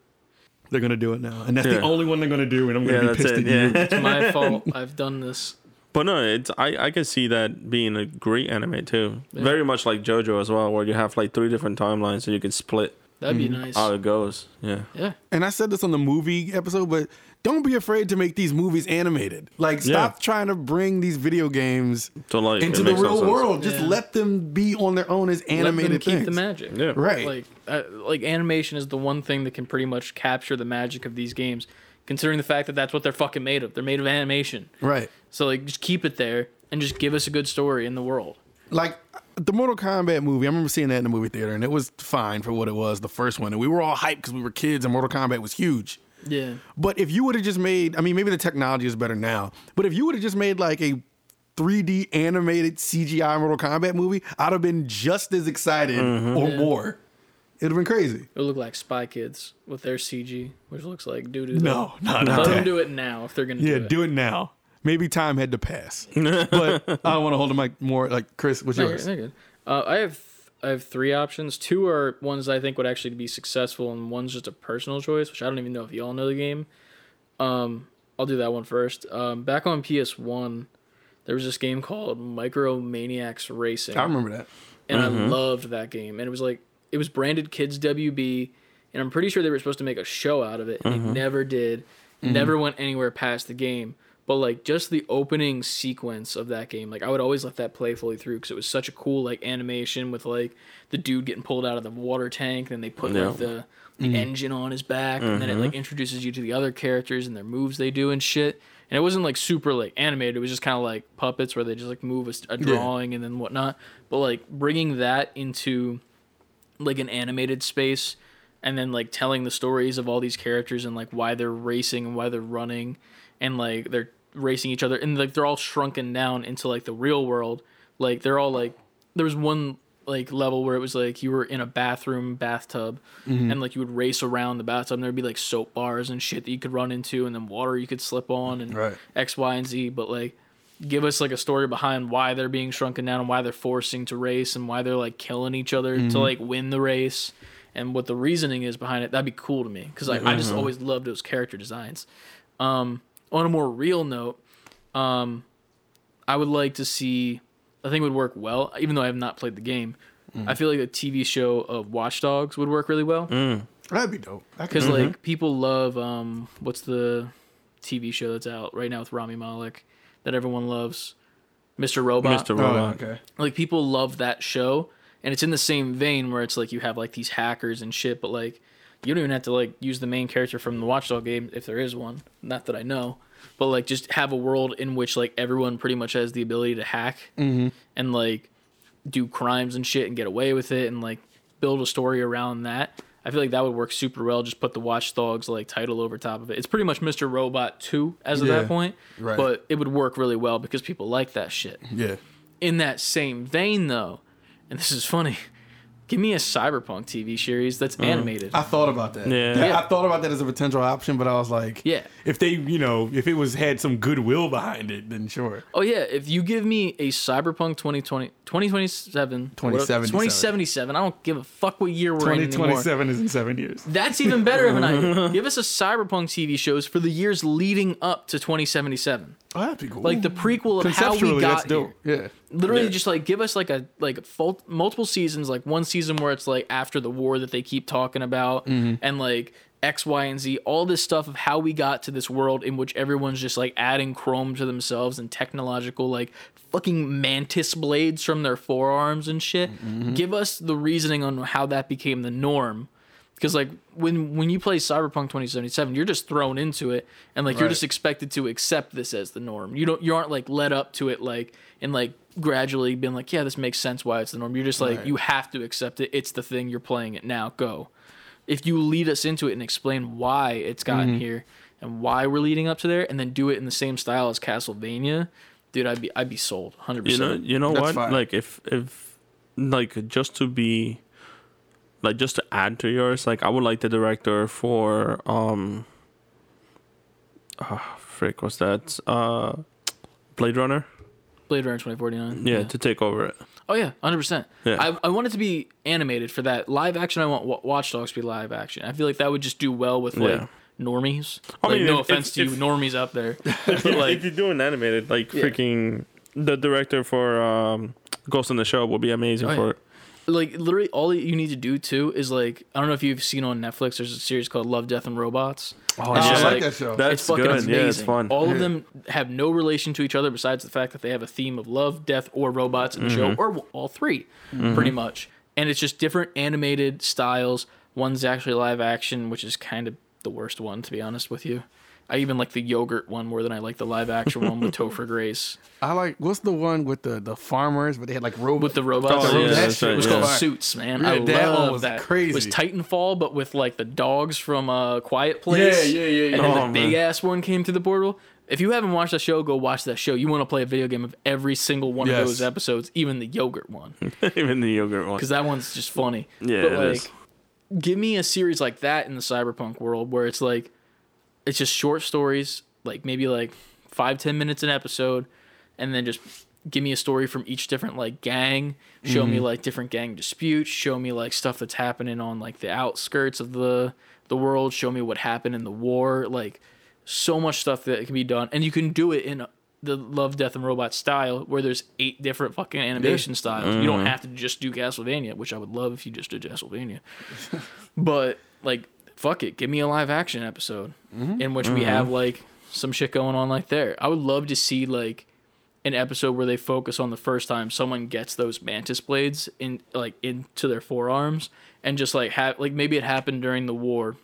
They're gonna do it now, and that's Yeah. the only one they're gonna do. And I'm gonna Yeah, be pissed it. at you. It's my fault. I've done this. But no, it's I I can see that being a great anime too. Very much like JoJo as well, where you have like three different timelines and you can split That'd Mm-hmm. be nice. how it goes. Yeah. yeah. And I said this on the movie episode, but don't be afraid to make these movies animated. Like, stop Yeah. trying to bring these video games To like into it the makes no real sense. world. Just Yeah. let them be on their own as Let them animated keep things. the magic. Yeah. Right. Like, uh, like animation is the one thing that can pretty much capture the magic of these games, considering the fact that that's what they're fucking made of. They're made of animation. right. So like, just keep it there and just give us a good story in the world. like the Mortal Kombat movie. I remember seeing that in the movie theater, and it was fine for what it was, the first one. And we were all hyped because we were kids, and Mortal Kombat was huge. Yeah. But if you would have just made, I mean, maybe the technology is better now, but if you would have just made like a 3D animated CGI Mortal Kombat movie, I'd have been just as excited mm-hmm. or Yeah. more. It'd have been crazy. It would look like Spy Kids with their CG, which looks like doo doo. No, no, Let not them that. do it now if they're gonna Yeah, do it. do it now. Maybe time had to pass. but I don't want to hold the mic more. Like Chris, what's No, yours? they're good. Uh, I have I have three options. Two are ones I think would actually be successful, and one's just a personal choice, which I don't even know if y'all know the game. Um, I'll do that one first. Um, back on PS One, there was this game called Micromaniacs Racing. I remember that. and I loved that game. And it was like it was branded Kids WB, and I'm pretty sure they were supposed to make a show out of it, and they never did. Never went anywhere past the game. But like just the opening sequence of that game, like I would always let that play fully through because it was such a cool like animation with like the dude getting pulled out of the water tank, and then they put Yeah. like the, the engine on his back, and then it like mm-hmm. introduces you to the other characters and their moves they do and shit. And it wasn't like super like animated; it was just kind of like puppets where they just like move a, a drawing and then whatnot. But like bringing that into like an animated space and then like telling the stories of all these characters and like why they're racing and why they're running and like they're racing each other and like they're all shrunken down into like the real world. Like they're all like there was one like level where it was like you were in a bathroom bathtub and like you would race around the bathtub and there'd be like soap bars and shit that you could run into and then water you could slip on and Right. x y and z. But like give us like a story behind why they're being shrunken down and why they're forcing to race and why they're like killing each other to like win the race and what the reasoning is behind it. That'd be cool to me because like, i just always loved those character designs. Um, on a more real note Um, I would like to see. I think it would work well, even though I have not played the game. I feel like a TV show of Watch Dogs would work really well That'd be dope. That could- because like people love um what's the TV show that's out right now with Rami Malek that everyone loves, Mr. Robot. Mr. Oh, Robot. okay. Like people love that show, and it's in the same vein where it's like you have like these hackers and shit, but like you don't even have to like use the main character from the Watchdog game if there is one. Not that I know, but like just have a world in which like everyone pretty much has the ability to hack mm-hmm. and like do crimes and shit and get away with it and like build a story around that. I feel like that would work super well. Just put the Watch Dogs like title over top of it. It's pretty much Mr. Robot 2 as of Yeah, that point, right. but it would work really well because people like that shit. Yeah. In that same vein, though, and this is funny, give me a cyberpunk TV series that's mm. animated. I thought about that. Yeah. That- Yeah. I thought about that as a potential option, but I was like, Yeah. if they, you know, if it was had some goodwill behind it, then sure. Oh yeah, if you give me a Cyberpunk 2020 2027 2077. 2077, I don't give a fuck what year we're in Twenty anymore. twenty seven is in seven years. That's even better of an idea. Give us a Cyberpunk TV shows for the years leading up to 2077. Oh, that'd be cool. Like the prequel of how we Conceptually, got that's dope. here. Yeah. Literally, Yeah. just like give us like a like full, multiple seasons, like one season where it's like after the war that they keep talking about, mm-hmm. and like X, Y, and Z, all this stuff of how we got to this world in which everyone's just like adding chrome to themselves and technological like fucking mantis blades from their forearms and shit. Mm-hmm. Give us the reasoning on how that became the norm. Because like when when you play Cyberpunk 2077, you're just thrown into it, and like you're just expected to accept this as the norm. You don't you aren't like led up to it like and like gradually being like, yeah, this makes sense why it's the norm. You're just like Right. you have to accept it. It's the thing. You're playing it now. Go. If you lead us into it and explain why it's gotten Mm-hmm. here and why we're leading up to there, and then do it in the same style as Castlevania, dude, I'd be I'd be sold 100. You know, percent you know That's what? fine. Like if if like just to be like just to add to yours, like I would like the director for um ah frick what's that? Uh Blade Runner? Blade Runner 2049. Yeah, to take over it. Oh yeah, hundred percent. Yeah. I I want it to be animated for that live action. I want Wa- Watch Dogs to be live action. I feel like that would just do well with like Yeah. normies. I like, mean, no if- offense if- to you, if- normies out there, but if like you're doing animated, like Yeah. freaking the director for um Ghost in the Shell will be amazing Oh, yeah. for it. Like literally all you need to do too is like I don't know if you've seen on Netflix. There's a series called Love, Death, and Robots. Oh, It's I just like like- that show. That's it's fucking good. amazing. Yeah, it's fun. All of them have no relation to each other besides the fact that they have a theme of love, death, or robots in the show, Mm-hmm. or all 3 pretty much. And it's just different animated styles. One's actually live action, which is kind of the worst one, to be honest with you. I even like the yogurt one more than I like the live action one with Topher Grace I like what's the one with the the farmers, but they had like robots. with the robots. Oh, yeah, It that's right, was yeah. called Suits, man. Yeah, I that one love was that. crazy. It was Titanfall, but with like the dogs from uh, Quiet Place. Yeah, yeah, yeah, And yeah. then Oh, the big ass one came to the portal. If you haven't watched that show, go watch that show. You want to play a video game of every single one Yes. of those episodes, even the yogurt one, Even the yogurt one. because that one's just funny. Yeah, but it like, is. give me a series like that in the cyberpunk world where it's like, it's just short stories, like maybe like five ten minutes an episode, and then just give me a story from each different like gang. Show Mm-hmm. me like different gang disputes. Show me like stuff that's happening on like the outskirts of the the world. Show me what happened in the war. Like so much stuff that can be done. And you can do it in the love death and robot style where there's eight different fucking animation styles. You Mm-hmm. don't have to just do castlevania which i would love if you just did castlevania. But like fuck it give me a live action episode mm-hmm. in which we mm-hmm. have like some shit going on like there. I would love to see like an episode where they focus on the first time someone gets those mantis blades in like into their forearms and just like have like maybe it happened during the war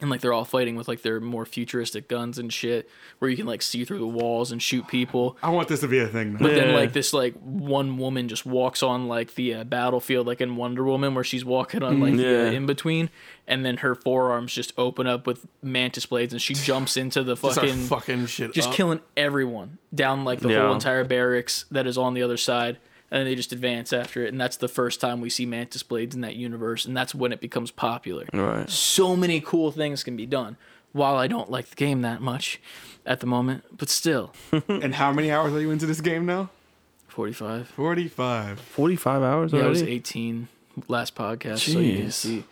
and like they're all fighting with like their more futuristic guns and shit where you can like see through the walls and shoot people I want this to be a thing. but Now. then like this like one woman just walks on like the uh, battlefield like in Wonder Woman where she's walking on like the Yeah. uh, in between and then her forearms just open up with mantis blades and she jumps into the fucking fucking shit. just up. killing everyone down like the Yeah. whole entire barracks that is on the other side and they just advance after it and that's the first time we see mantis blades in that universe and that's when it becomes popular Right. so many cool things can be done while i don't like the game that much at the moment but still And how many hours are you into this game now? 45 Forty five. Forty five hours yeah i was already? 18 last podcast so you can Jeez. see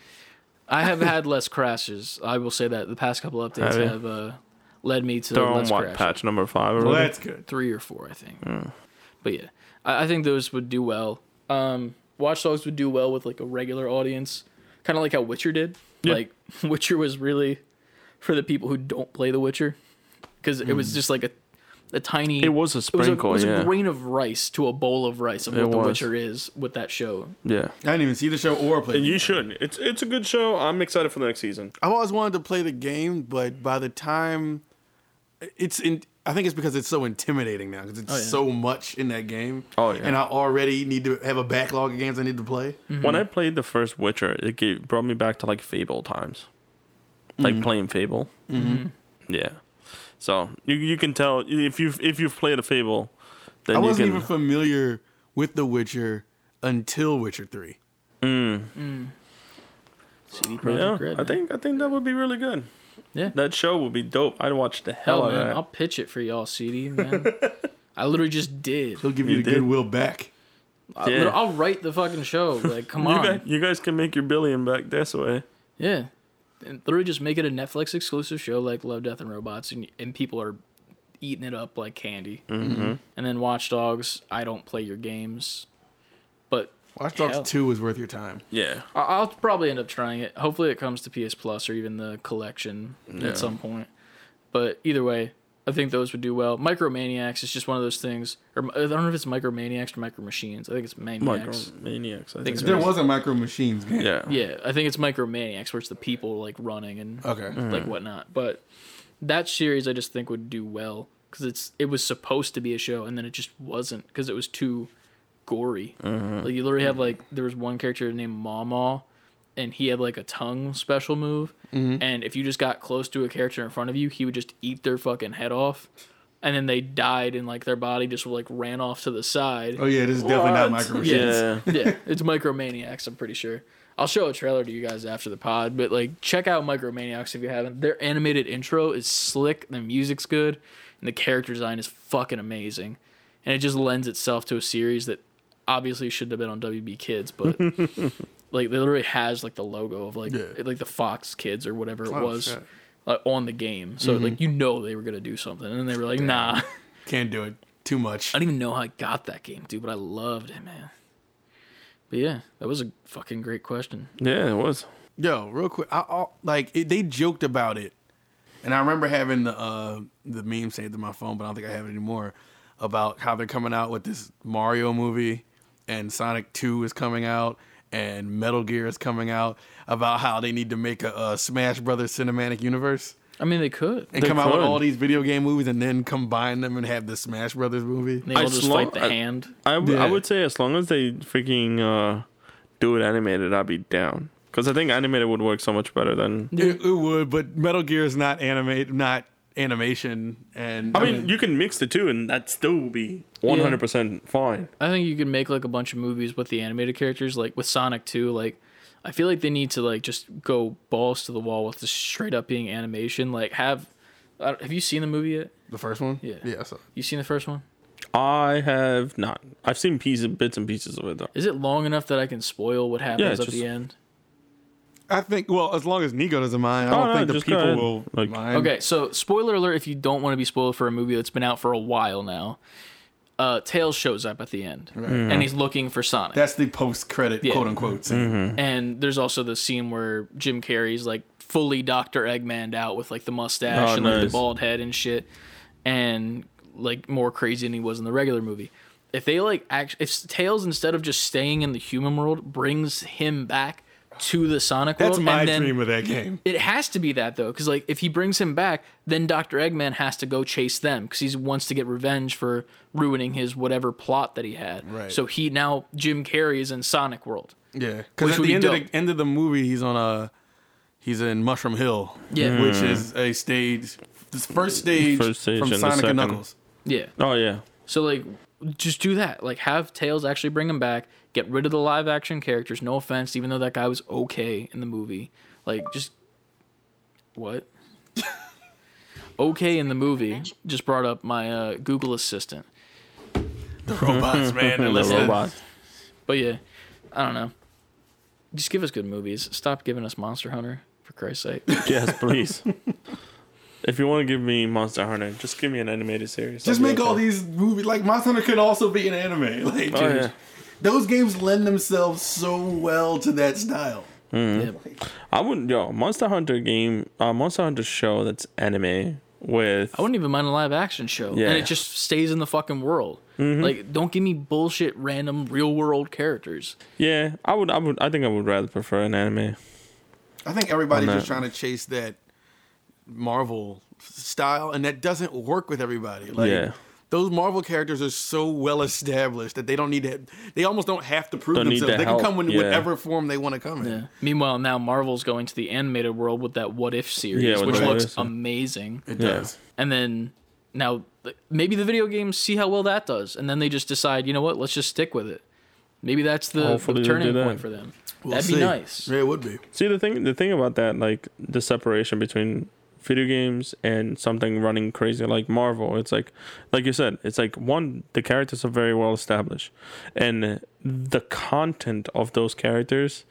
i have had less crashes i will say that the past couple updates Have have uh led me to They're on Let's what Crash. patch number five Well, already? that's good. three or four, I think. But yeah, I, I think those would do well. Um, Watch Dogs would do well with like a regular audience, kind of like how Witcher did. Yeah. Like Witcher was really for the people who don't play The Witcher, because it was just like a a tiny. It was a it was, a, it was yeah. a grain of rice to a bowl of rice of It what The. Witcher is with that show. yeah. I didn't even see the show or play. And you game. should. It's it's a good show. I'm excited for the next season. I've always wanted to play the game, but by the time it's in, I think it's because it's so intimidating now because it's Oh, yeah. so much in that game. Oh, yeah. and I already need to have a backlog of games I need to play. When I played the first Witcher, it gave, brought me back to like Fable times, like mm-hmm. playing Fable. Mm-hmm. Yeah. So you you can tell if you if you've played a Fable, then I wasn't can. even familiar with The Witcher until Witcher Three. CD Projekt yeah, Red. I think I think that would be really good. Yeah. That show would be dope. I'd watch the hell Hell, out of man, that. I'll pitch it for y'all, CD man. I literally just did. He'll give you, You the did? goodwill back. I, Yeah. I'll write the fucking show. Like, come you on. guys, you guys can make your billion back this way. Yeah. And literally just make it a Netflix exclusive show like Love, Death, and Robots, and, and people are eating it up like candy. Mm-hmm. And then Watch Dogs, I don't play your games, but Watch Dogs Hell. Two is worth your time. Yeah. I- I'll probably end up trying it. Hopefully, it comes to PS Plus or even the collection Yeah. at some point. But either way, I think those would do well. Micromaniacs is just one of those things, or I don't know if it's Micromaniacs or Micro Machines. I think it's Maniacs. Micro Maniacs. I think think. it's it There is. was a Micro Machines game. Yeah. Yeah, I think it's Micromaniacs where it's the people like running and Okay. like mm-hmm. whatnot. But that series, I just think would do well because it's it was supposed to be a show and then it just wasn't because it was too gory. Mm-hmm. Like you literally have like there was one character named Mama, and he had like a tongue special move, mm-hmm. and if you just got close to a character in front of you, he would just eat their fucking head off. And then they died, and like their body just like ran off to the side. Oh yeah, this is definitely not What? Micro Machines. Yeah. yeah, it's Micromaniacs. I'm pretty sure. I'll show a trailer to you guys after the pod, but like check out Micromaniacs if you haven't. Their animated intro is slick, the music's good, and the character design is fucking amazing. And it just lends itself to a series that obviously shouldn't have been on WB Kids, but like it literally has like the logo of like Yeah. like the Fox Kids or whatever it Oh, was shit. like, on the game. So like you know they were gonna do something, and they were like, nah. Can't do it. Too much. I don't even know how I got that game, dude, but I loved it, man. But yeah, that was a fucking great question. Yeah, it was. Yo, real quick, I, I like it, they joked about it, and I remember having the uh, the meme saved in my phone, but I don't think I have it anymore. About how they're coming out with this Mario movie, and Sonic Two is coming out, and Metal Gear is coming out. About how they need to make a, a Smash Brothers cinematic universe I mean, they could. and They come out with all these video game movies, and then combine them and have the Smash Brothers movie. They all I just slow- fight the I- hand. I, w- Yeah. I would say as long as they freaking uh, do it animated, I'd be down. Because I think animated would work so much better than. It, it would, but Metal Gear is not animated, not animation, and I mean, you can mix the two, and that still will be one hundred percent fine. I think you can make like a bunch of movies with the animated characters, like with Sonic 2. Like, I feel like they need to like just go balls to the wall with just straight up being animation. Like, have I have you seen the movie yet? the first one. Yeah. yeah. So You seen the first one? I have not. I've seen pieces, bits and pieces of it though. Is it long enough that I can spoil what happens it's at just- the end? I think, well, as long as Nico doesn't mind, I Oh, don't no, think the just go people ahead. will Like- mind. Okay, so spoiler alert if you don't want to be spoiled for a movie that's been out for a while now. Uh, Tails shows up at the end, and he's looking for Sonic. That's the post-credit Yeah. quote unquote scene. And there's also the scene where Jim Carrey's like fully Doctor Eggman out with like the mustache Oh, and like the bald head and shit, and like more crazy than he was in the regular movie. If they like act, if Tails instead of just staying in the human world brings him back to the Sonic That's world, That's my and then dream of that game. it has to be that though, because like if he brings him back, then Doctor Eggman has to go chase them because he wants to get revenge for ruining his whatever plot that he had. Right. So he now Jim Carrey is in Sonic World. Yeah, because at the be end of the end of the movie, he's on a he's in Mushroom Hill, Yeah. which hmm. is a stage, this first stage, First stage from and the Sonic and. Knuckles. Yeah. Oh yeah, So like just do that. Like have Tails actually bring him back. Get rid of the live action characters. No offense, even though that guy was okay in the movie. Like just what? okay in the movie just brought up my uh, Google Assistant. The robots, man, they're the listening. robot. But yeah, I don't know. Just give us good movies. Stop giving us Monster Hunter for Christ's sake. Yes, please. If you want to give me Monster Hunter, just give me an animated series. Just I'll make all these movies like Monster Hunter can also be an anime. Like, Oh, yeah. Those games lend themselves so well to that style. Yep. I wouldn't. Yo, Monster Hunter game, uh, Monster Hunter show that's anime with. I wouldn't even mind a live action show, Yeah. and it just stays in the fucking world. Like, don't give me bullshit random real world characters. Yeah, I would. I would. I think I would rather prefer an anime. I think everybody's just trying to chase that Marvel style, and that doesn't work with everybody. Like, Yeah. Those Marvel characters are so well established that they don't need to. They almost don't have to prove Don't themselves. the They help, can come in yeah. whatever form they want to come in. Yeah. Meanwhile, now Marvel's going to the animated world with that What If series, Yeah, which looks If. amazing. It Yeah. does. And then now maybe the video games see how well that does, and then they just decide, you know what, let's just stick with it. Maybe that's the, Hopefully the turning that. point for them. We'll That'd see. be nice. Yeah, it would be. See the thing. The thing about that, like the separation between video games and something running crazy like Marvel. It's like, like you said, it's like one. The characters are very well established, and the content of those characters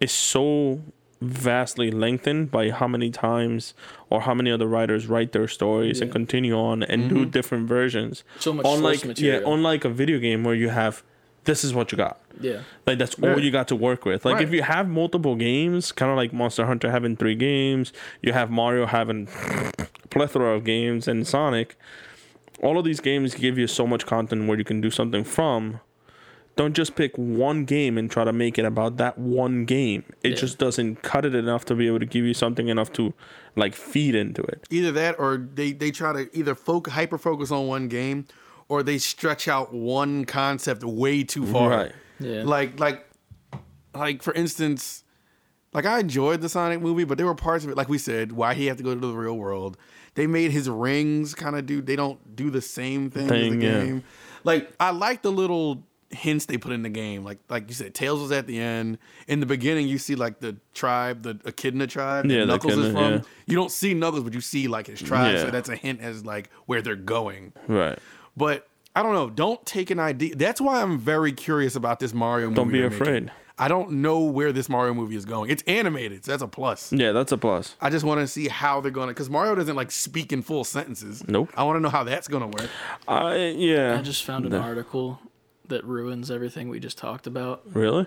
is so vastly lengthened by how many times or how many other writers write their stories and continue on and do mm-hmm. different versions. So much unlike yeah, unlike a video game where you have this is what you got. Yeah. Like that's Yeah. all you got to work with. Like if you have multiple games, kind of like Monster Hunter having three games, you have Mario having plethora of games, and Sonic. All of these games give you so much content where you can do something from. Don't just pick one game and try to make it about that one game. It Yeah. just doesn't cut it enough to be able to give you something enough to like feed into it. Either that, or they they try to either folk hyper focus on one game, or they stretch out one concept way too far. Right. Yeah. Like like like for instance, like I enjoyed the Sonic movie, but there were parts of it, like we said, why he had to go to the real world. They made his rings kind of do. They don't do the same thing, Thing, as the yeah. game. Like I like the little hints they put in the game. Like like you said, Tails was at the end. In the beginning, you see like the tribe, the Echidna tribe. that Yeah, the Knuckles is Echidna, from. yeah. You don't see Knuckles, but you see like his tribe. Yeah. So that's a hint as like where they're going. Right. But I don't know. Don't take an idea. That's why I'm very curious about this Mario movie. Don't be they're making. afraid. I don't know where this Mario movie is going. It's animated, so that's a plus. Yeah, that's a plus. I just want to see how they're going to, because Mario doesn't like speak in full sentences. Nope. I want to know how that's going to work. I yeah. I just found an The- article that ruins everything we just talked about. Really?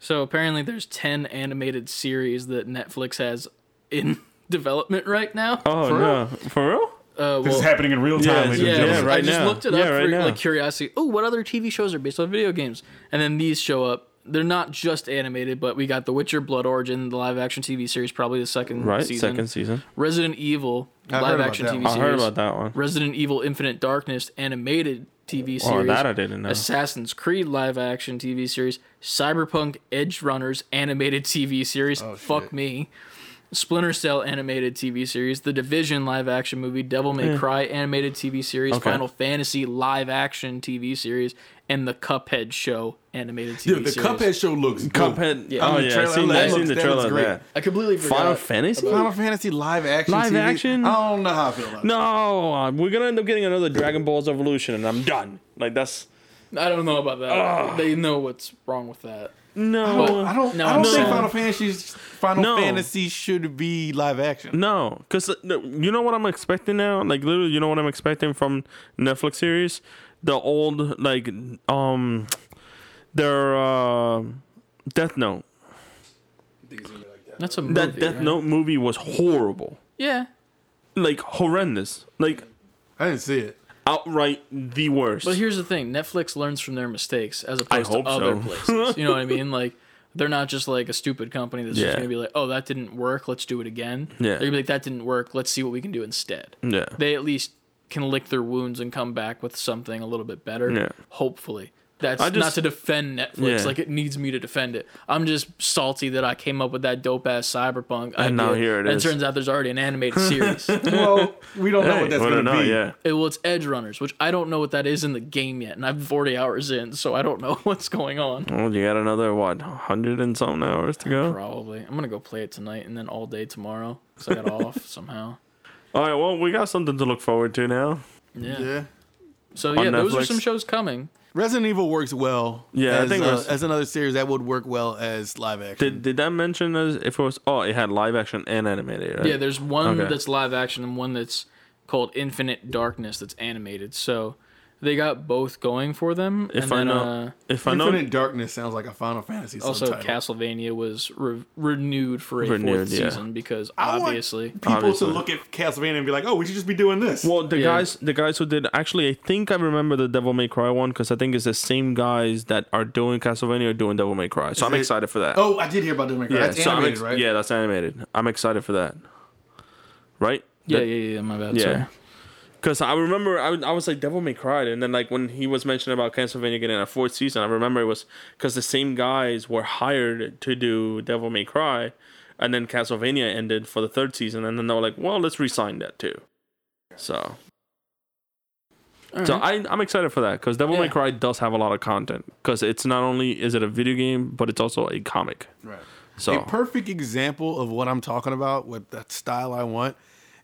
So apparently, there's ten animated series that Netflix has in development right now. Oh For no, for real? Uh, well, this is happening in real time, ladies and yeah, gentlemen. I just now. looked it Yeah, up right for now. like curiosity. Oh, what other TV shows are based on video games? And then these show up. They're not just animated, but we got The Witcher: Blood Origin, the live action TV series, probably the second Right, season. second season. Resident Evil I've live action TV one. I series. heard about that one. Resident Evil Infinite Darkness animated TV series. Oh, that I didn't know. Assassin's Creed live action TV series. Cyberpunk Edgerunners animated TV series. Oh, Fuck shit. me. Splinter Cell animated TV series. The Division live action movie. Devil May Cry animated TV series. Okay. Final Fantasy live action TV series. And the Cuphead show animated TV series. Dude, the series. Cuphead show looks dope. Cuphead. Yeah. Oh yeah, trailer- I seen, that I seen the trailer of great. that. I completely forgot. Final Fantasy. Final Fantasy live action. Live TV. action? I don't know how I feel about. No, uh, we're gonna end up getting another Dragon Ball's Evolution, and I'm done. Like that's I don't know about that. They know what's wrong with that. No, I don't. No, I don't I'm think Final Fantasy's Final No. Fantasy should be live action. no, because you know what I'm expecting now. Like literally, you know what I'm expecting from Netflix series, the old like um, their uh, Death Note. That's a movie. That Death right? Note movie was horrible, Yeah. like horrendous, like I didn't see it. Outright the worst. But here's the thing: Netflix learns from their mistakes as opposed to other so. places. You know what I mean? Like they're not just like a stupid company that's Yeah. just gonna be like, "Oh, that didn't work. Let's do it again." Yeah. They're gonna be like, "That didn't work. Let's see what we can do instead." yeah, They at least can lick their wounds and come back with something a little bit better. Yeah. Hopefully. That's I not to defend Netflix Yeah. like it needs me to defend it. I'm just salty that I came up with that dope ass cyberpunk. And now here it and is. it turns out there's already an animated series. Well, we don't know Hey, what that's gonna know, be. Yeah, It, well, it's Edgerunners, which I don't know what that is in the game yet, and I'm 40 hours in, so I don't know what's going on. well, you got another what, hundred and something hours to go. Probably. I'm gonna go play it tonight and then all day tomorrow because I got off somehow. All right, well, we got something to look forward to now. Yeah. Yeah. So On yeah, those are some shows coming. Resident Evil works well. Yeah, I as, think uh, Res- as another series that would work well as live action. Did did that mention as if it was? Oh, it had live action and animated. Right? Yeah, there's one Okay. that's live action and one that's called Infinite Darkness that's animated. So they got both going for them. If and I then, know, uh, if I know, Infinite Darkness sounds like a Final Fantasy also subtitle. Castlevania was re- renewed for a Renewed, fourth yeah. season because I want obviously people Obviously. to look at Castlevania and be like, "Oh, we should just be doing this." Well, the Yeah. guys, the guys who did actually, I think I remember the Devil May Cry one because I think it's the same guys that are doing Castlevania are doing Devil May Cry. So I'm it- excited for that. oh, I did hear about Devil May Cry. yeah, That's so I'm animated, ex- right? Yeah, that's animated. I'm excited for that. Right? yeah, That- yeah, yeah. My bad. Yeah. Sorry. Because I remember I, I was like Devil May Cry, and then like when he was mentioning about Castlevania getting a fourth season, I remember it was because the same guys were hired to do Devil May Cry, and then Castlevania ended for the third season, and then they were like, well, let's resign that too. So, so I I'm excited for that because Devil May Cry does have a lot of content because it's not only is it a video game, but it's also a comic. Right. So A perfect example of what I'm talking about with that style I want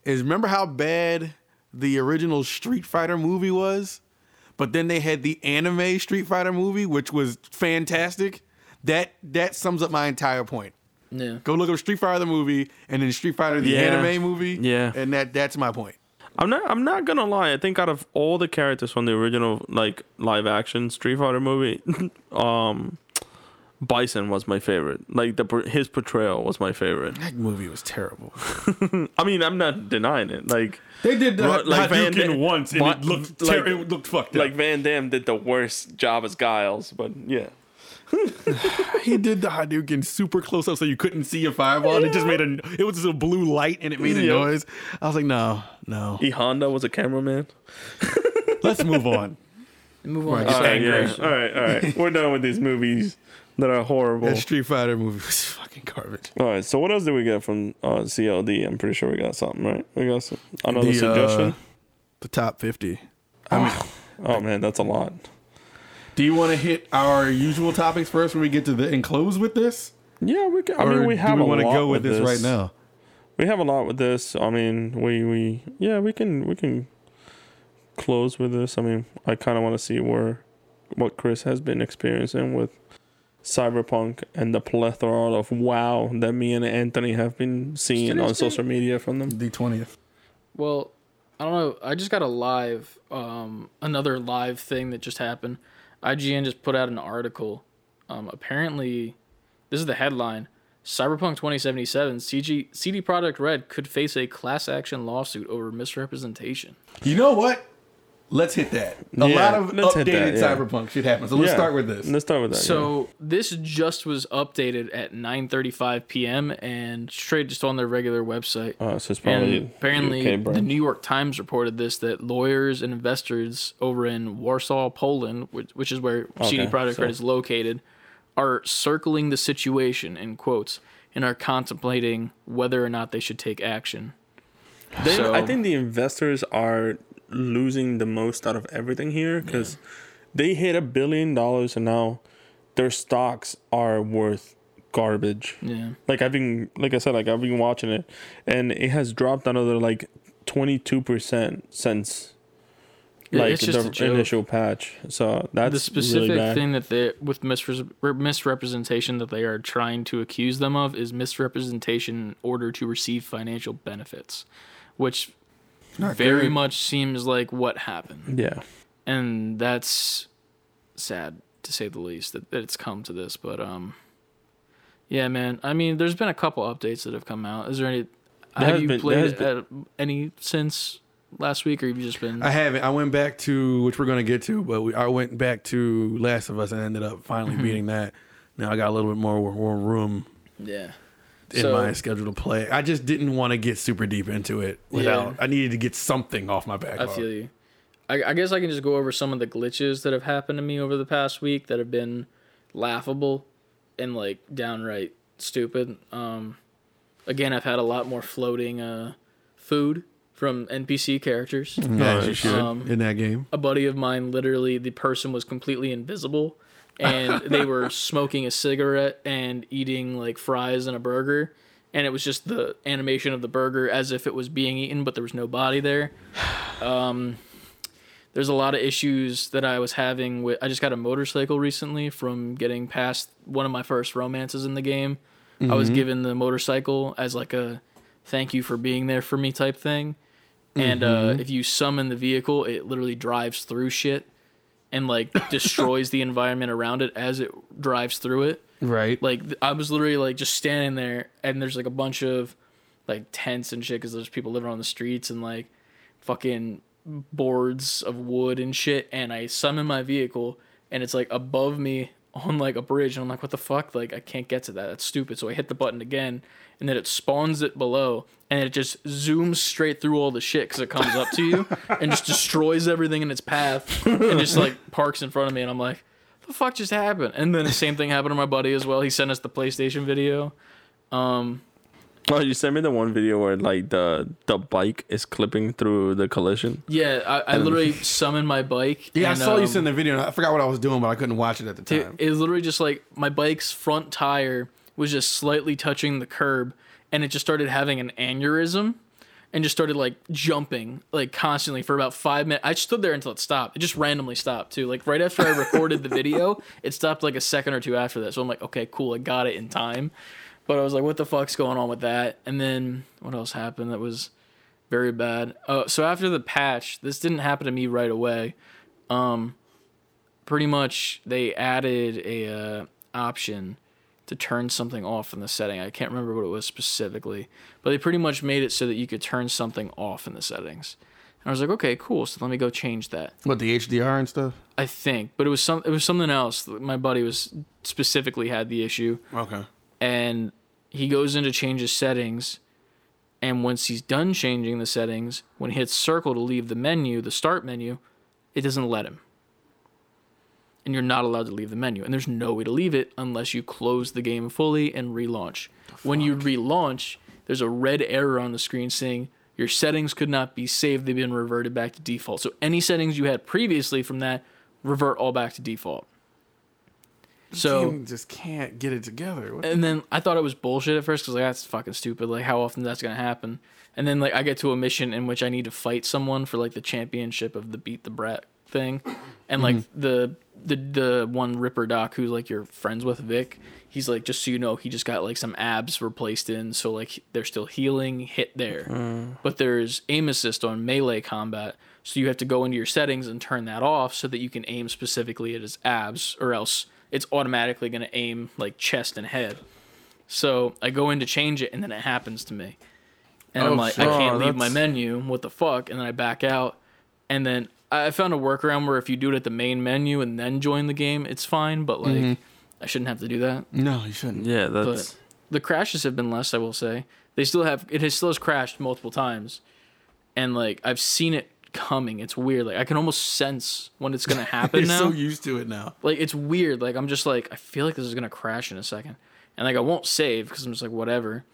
is remember how bad the original Street Fighter movie was? But then they had the anime Street Fighter movie, which was fantastic. That that sums up my entire point. Yeah. Go look up Street Fighter the movie and then Street Fighter the Yeah. anime movie. Yeah. And that that's my point. I'm not. I'm not gonna lie. I think out of all the characters from the original like live action Street Fighter movie, um, Bison was my favorite. Like the his portrayal was my favorite. That movie was terrible. I mean, I'm not denying it. Like They did the Ro- like Van Hadouken Dam- once and But- it looked like- it looked fucked like. Van Damme did the worst job as Giles, but yeah. he did the Hadouken super close up so you couldn't see a fireball and it just made a it was just a blue light and it made a Yep. noise. I was like, no, no. E Honda was a cameraman. Let's move on. Move on. Right, to get All right, yeah. All right, all right. We're done with these movies that are horrible. That Street Fighter movie was fucking garbage. All right. So what else did we get from uh, CLD? I'm pretty sure we got something, right? We got some, another The, suggestion. uh, the top fifty. I mean, oh man, that's a lot. Do you want to hit our usual topics first when we get to the and close with this? Yeah, we. Can, I mean, we have do we wanna lot go with this, right now? We have a lot with this. I mean, we we yeah, we can we can close with this. I mean, I kind of want to see where what Chris has been experiencing with Cyberpunk and the plethora of wow that me and Anthony have been seeing on social media from them. The twentieth. Well, I don't know. I just got a live, um, another live thing that just happened. IGN just put out an article. Um, apparently, this is the headline: Cyberpunk 2077 CG CD Projekt Red could face a class action lawsuit over misrepresentation. You know what? Let's hit that. A Yeah, lot of updated that, yeah. cyberpunk shit happens. So let's Yeah. start with this. Let's start with that. So this just was updated at 9:35 p.m. and straight just on their regular website. yeah. uh, so it's probably And apparently, UK the. New York Times reported this that lawyers and investors over in Warsaw, Poland, which, which is where CD Okay, Projekt so- Red is located, are circling the situation in quotes and are contemplating whether or not they should take action. They- So- I think the investors are losing the most out of everything here because they hit a billion dollars and now their stocks are worth garbage. Yeah, Like I've been, like I said, like I've been watching it, and it has dropped another like twenty two percent since Yeah, like it's just the initial patch. So that's the specific really thing that they with misre- misrepresentation that they are trying to accuse them of is misrepresentation in order to receive financial benefits, which Not very good. much seems like what happened. Yeah, and that's sad to say the least that, that it's come to this but um yeah man i mean there's been a couple updates that have come out is there any There have has you been- played has been- any since last week or have you just been I haven't. I went back to which we're gonna get to, but we, I went back to Last of Us and ended up finally Mm-hmm. beating that. Now I got a little bit more, more room yeah in So- my schedule to play. I just didn't want to get super deep into it without. Yeah. I needed to get something off my back. i feel you I, I guess i can just go over some of the glitches that have happened to me over the past week that have been laughable and like downright stupid um again i've had a lot more floating uh food from npc characters Nice. Um, in that game. a buddy of mine literally the person was completely invisible and they were smoking a cigarette and eating like fries and a burger and it was just the animation of the burger as if it was being eaten but there was no body there um there's a lot of issues that I was having with. I just got a motorcycle recently from getting past one of my first romances in the game. I was given the motorcycle as like a thank you for being there for me type thing. And uh, if you summon the vehicle, it literally drives through shit and like destroys the environment around it as it drives through it. Right. Like I was literally like just standing there, and there's like a bunch of like tents and shit because there's people living on the streets and like fucking boards of wood and shit. And I summon my vehicle, and it's like above me on like a bridge, and I'm like, what the fuck? Like I can't get to that. That's stupid. So I hit the button again, and then it spawns it below, and it just zooms straight through all the shit because it comes up to you and just destroys everything in its path, and just like parks in front of me, and I'm like the fuck just happened? And then the same thing happened to my buddy as well. He sent us the PlayStation video. Um, Oh, you sent me the one video where like the the bike is clipping through the collision. yeah, I, I literally summoned my bike. Yeah, and, I saw you um, send the video. and I forgot what I was doing, but I couldn't watch it at the It, time. it was literally just like my bike's front tire was just slightly touching the curb, and it just started having an aneurysm, and just started like jumping like constantly for about five minutes. I stood there until it stopped. It just randomly stopped too. Like right after I recorded the video, it stopped like a second or two after that. So I'm like, okay, cool, I got it in time. But I was like, what the fuck's going on with that? And then what else happened that was very bad? Oh, so after the patch, this didn't happen to me right away. Um, pretty much they added a uh, option to turn something off in the setting. I can't remember what it was specifically, but they pretty much made it so that you could turn something off in the settings. And I was like, okay, cool. So let me go change that. What the HDR and stuff? I think, but it was some it was something else. My buddy was specifically had the issue Okay. and he goes in to change his settings and once he's done changing the settings when he hits circle to leave the menu the start menu it doesn't let him. And you're not allowed to leave the menu and there's no way to leave it unless you close the game fully and relaunch. When you relaunch there's a red error on the screen saying your settings could not be saved they've been reverted back to default. So any settings you had previously from that revert all back to default so Game just can't get it together. What- and then I thought it was bullshit at first because like that's fucking stupid. Like how often that's gonna happen? And then like I get to a mission in which I need to fight someone for like the championship of the beat the brat thing, and like mm-hmm. the the the one Ripper Doc who's like you're friends with Vic. He's like just so you know he just got like some abs replaced in, so like they're still healing. Hit there, mm. but there's aim assist on melee combat. So you have to go into your settings and turn that off so that you can aim specifically at his abs, or else it's automatically going to aim like chest and head. So I go in to change it, and then it happens to me, and Oh, I'm like, I can't Oh, leave my menu. What the fuck? And then I back out, and then I found a workaround where if you do it at the main menu and then join the game, it's fine. But like, Mm-hmm. I shouldn't have to do that. no, you shouldn't. Yeah, But that's the crashes have been less. I will say they still have it has still has crashed multiple times, and like I've seen it coming. It's weird. Like I can almost sense when it's gonna happen You're now so used to it now. like it's weird. Like I'm just like I feel like this is gonna crash in a second, and like I won't save because I'm just like whatever.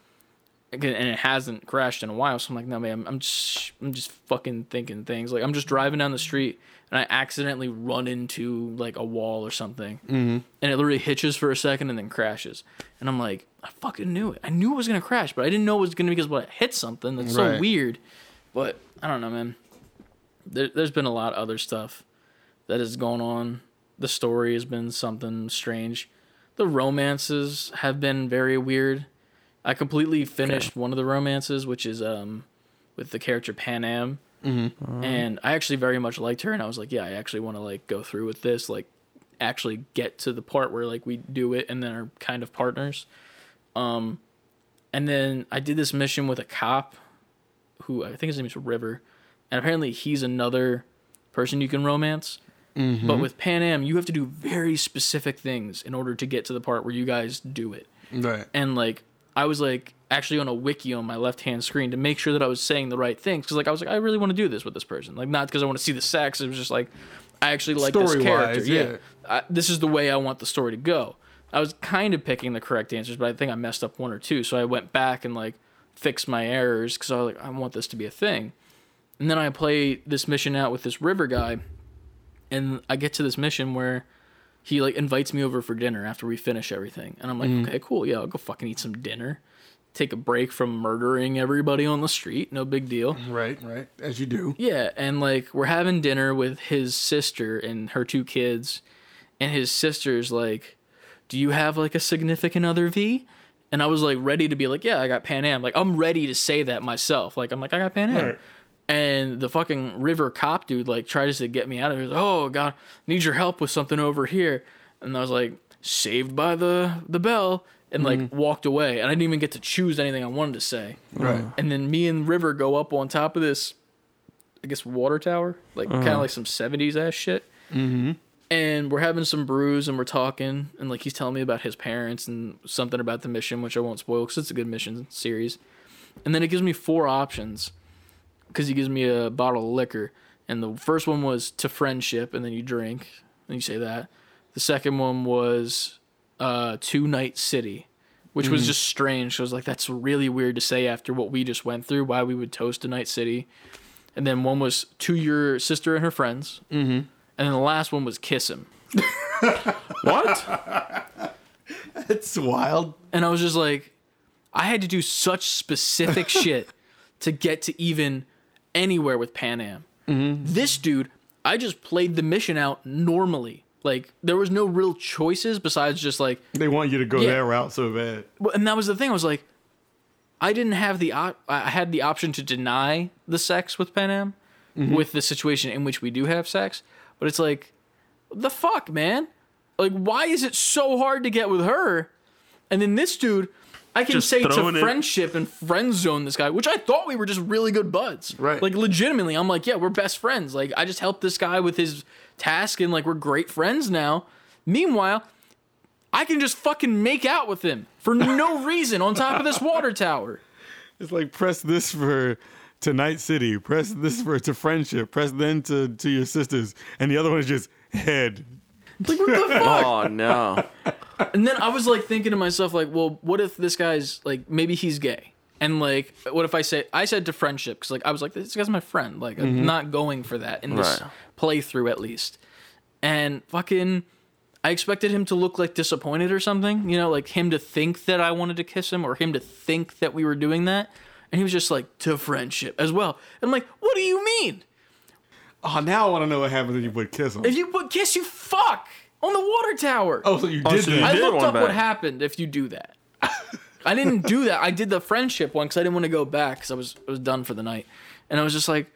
And it hasn't crashed in a while, so I'm like, no man, I'm, I'm just I'm just fucking thinking things. Like I'm just driving down the street and I accidentally run into like a wall or something, mm-hmm. and it literally hitches for a second and then crashes, and I'm like, I fucking knew it. I knew it was gonna crash, but I didn't know it was gonna be because what it hit something. That's so weird. But I don't know, man. There, there's been a lot of other stuff that has gone on. The story has been something strange. The romances have been very weird. I completely finished one of the romances, which is um with the character Panam, Mm-hmm. and I actually very much liked her. And I was like, yeah, I actually want to like go through with this, like actually get to the part where like we do it and then are kind of partners. Um, and then I did this mission with a cop, who I think his name is River, and apparently he's another person you can romance. Mm-hmm. But with Panam, you have to do very specific things in order to get to the part where you guys do it. Right. And like, I was like actually on a wiki on my left hand screen to make sure that I was saying the right things because like I was like I really want to do this with this person, like not because I want to see the sex. It was just like I actually like this character. Story-wise, Yeah, yeah. I, this is the way I want the story to go. I was kind of picking the correct answers, but I think I messed up one or two. So I went back and like fixed my errors because I was like I want this to be a thing. And then I play this mission out with this river guy, and I get to this mission where he like invites me over for dinner after we finish everything, and I'm like, mm-hmm. okay, cool, yeah, I'll go fucking eat some dinner. take a break from murdering everybody on the street. No big deal. Right, right. As you do. Yeah, and like we're having dinner with his sister and her two kids, and his sister's like, "Do you have like a significant other V?" And I was like ready to be like, "Yeah, I got Panam." Like I'm ready to say that myself. Like I'm like, "I got Panam." Right. And the fucking river cop dude like tries to get me out of here. Oh god, need your help with something over here. And I was like, "Saved by the the bell." And like mm-hmm. walked away, and I didn't even get to choose anything I wanted to say. Right. Mm. And then me and River go up on top of this, I guess, water tower, like kind of uh-huh. like some 70s ass shit. Mm-hmm. And we're having some brews and we're talking, and like he's telling me about his parents and something about the mission, which I won't spoil because it's a good mission series. And then it gives me four options because he gives me a bottle of liquor. And the first one was to friendship, and then you drink, and you say that. The second one was uh, to Night City, which was just strange. I was like, that's really weird to say after what we just went through, why we would toast to Night City. And then one was to your sister and her friends. Mm-hmm. And then the last one was kiss him. What? It's wild. And I was just like, I had to do such specific shit to get to even anywhere with Panam. Mm-hmm. This dude, I just played the mission out normally. Like there was no real choices besides just like, They want you to go Yeah. that route so bad. well, and that was the thing. I was like, I didn't have the op- I had the option to deny the sex with Panam mm-hmm. with the situation in which we do have sex, but it's like, the fuck, man. Like, why is it so hard to get with her? And then this dude, I can Just say to it- friendship and friend zone this guy, which I thought we were just really good buds. Right. Like, legitimately, I'm like, yeah, we're best friends. Like, I just helped this guy with his task and, like, we're great friends now. Meanwhile, I can just fucking make out with him for no reason on top of this water tower. It's like press this for to Night City, press this for to friendship, press then to to your sisters, and the other one is just head. Like, what the fuck? Oh no. And then I was like thinking to myself, like, well, what if this guy's like, maybe he's gay? And like, what if I say, I said to friendship, because like, I was like, this guy's my friend. Like, I'm mm-hmm. not going for that in this Right. playthrough at least. And fucking, I expected him to look like disappointed or something, you know, like him to think that I wanted to kiss him or him to think that we were doing that. And he was just like, to friendship as well. And I'm like, what do you mean? Oh, now I want to know what happens when you put kiss on. If you put kiss, you fuck on the water tower. oh, so you Oh, did so you that? I did looked one up what happened if you do that. I didn't do that. I did the friendship one because I didn't want to go back because I was I was done for the night, and I was just like,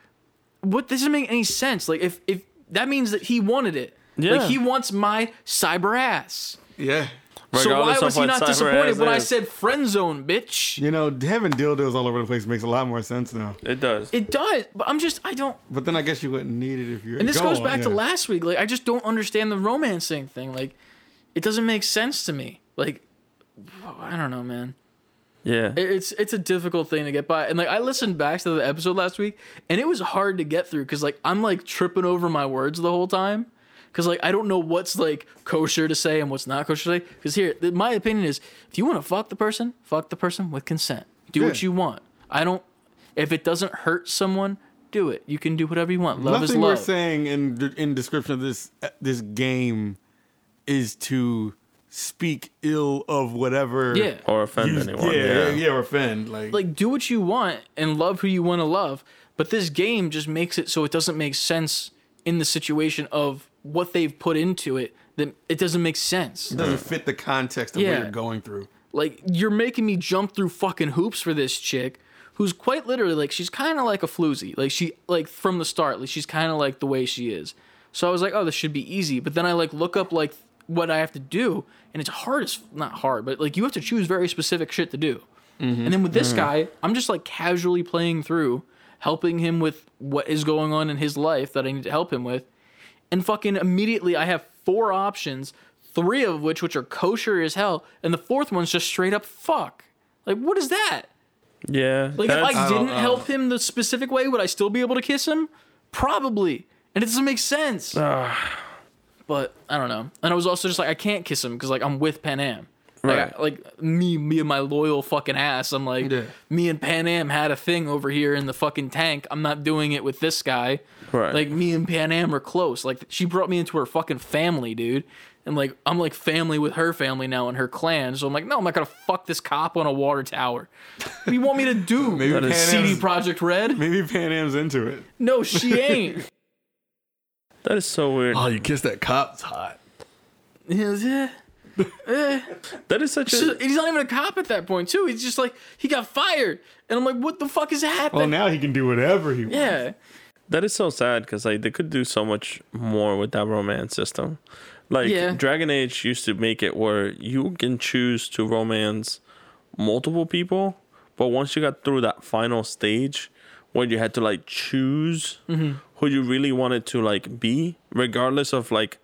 "What? This doesn't make any sense. Like, if if that means that he wanted it, Yeah. like he wants my cyber ass. yeah. So why was he not disappointed ass when I said friend zone, bitch? You know, having dildos all over the place makes a lot more sense now. It does. It does, but I'm just I don't. But then I guess you wouldn't need it if you're. And this go goes on, back to last week. Like, I just don't understand the romancing thing. Like, it doesn't make sense to me. Like, I don't know, man. yeah. It's it's a difficult thing to get by, and like I listened back to the episode last week, and it was hard to get through because like I'm like tripping over my words the whole time, because like I don't know what's like kosher to say and what's not kosher to say. Because here, th- my opinion is, if you want to fuck the person, fuck the person with consent. Do what you want. I don't. If it doesn't hurt someone, do it. You can do whatever you want. Love Nothing is we're saying in in description of this uh, this game is to speak ill of whatever. Yeah. or offend you- anyone. Yeah, Yeah. yeah, or offend. Like, like do what you want and love who you want to love but this game just makes it so it doesn't make sense in the situation of what they've put into it that it doesn't make sense. It doesn't fit the context of Yeah. what you're going through. like you're making me jump through fucking hoops for this chick who's quite literally like she's kind of like a floozy. Like she like from the start like she's kind of like the way she is. So i was like oh this should be easy. But then i like look up like what i have to do and it's hard as not hard but like you have to choose very specific shit to do. Mm-hmm. And then with this mm-hmm. guy i'm just like casually playing through helping him with what is going on in his life that i need to help him with and fucking immediately I have four options, three of which which are kosher as hell, and the fourth one's just straight up fuck. Like what is that? Yeah. Like if that's- I didn't know. help him the specific way, would I still be able to kiss him? Probably. And it doesn't make sense. but I don't know. And I was also just like I can't kiss him because like I'm with Panam. Like, Right. like me, me and my loyal fucking ass. I'm like, Yeah. me and Panam had a thing over here in the fucking tank. I'm not doing it with this guy. Right. Like me and Panam are close. Like she brought me into her fucking family, dude. And like I'm like family with her family now and her clan. So I'm like, no, I'm not gonna fuck this cop on a water tower. What do you want me to do? Maybe That is Pan CD Am's- Project Red? Maybe Panam's into it. No, she ain't. That is so weird. Oh, you kissed that cop? It's hot. Yeah. Eh. That is such a. he's not even a cop at that point, too. He's just like he got fired, and I'm like, what the fuck is happening? Well, happening? now he can do whatever he wants. yeah, That is so sad because like they could do so much more with that romance system. Like Yeah. Dragon Age used to make it where you can choose to romance multiple people, but once you got through that final stage where you had to like choose who you really wanted to like be, regardless of like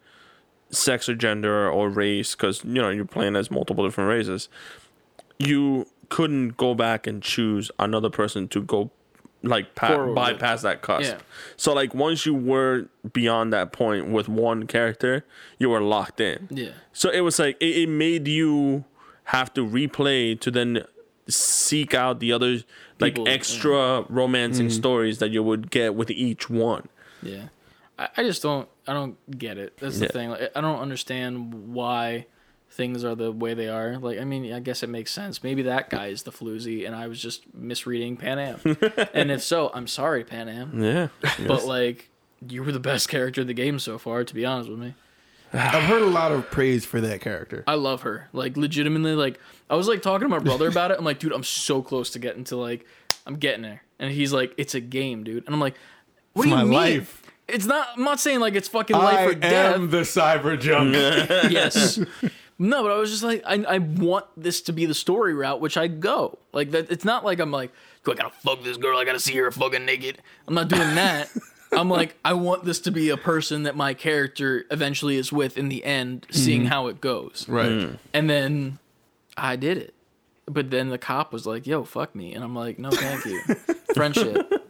sex or gender or race, because you know you're playing as multiple different races, you couldn't go back and choose another person to go like pa- bypass that cusp. Yeah. So like once you were beyond that point with one character, you were locked in. yeah. So it was like it, it made you have to replay to then seek out the other like People, extra romancing Mm. stories that you would get with each one. Yeah, I, I just don't. I don't get it. That's the Yeah. thing. Like, I don't understand why things are the way they are. Like, I mean, I guess it makes sense. Maybe that guy is the floozy, and I was just misreading Panam. and if so, I'm sorry, Panam. Yeah. But like, you were the best character in the game so far. To be honest with me, I've heard a lot of praise for that character. I love her. Like, legitimately, like I was like talking to my brother about it. I'm like, dude, I'm so close to getting to like, I'm getting there. And he's like, it's a game, dude. And I'm like, what It's do you my mean? life. It's not. I'm not saying like it's fucking life I or death. am the cyber junk. yes. No, but I was just like, I, I want this to be the story route, which I go. Like that. It's not like I'm like, "Do I gotta fuck this girl. I gotta see her fucking naked. I'm not doing that. I'm like, I want this to be a person that my character eventually is with in the end, seeing mm-hmm. how it goes. right. Mm. And then I did it. But then the cop was like, yo, fuck me. And I'm like, no, thank you. Friendship.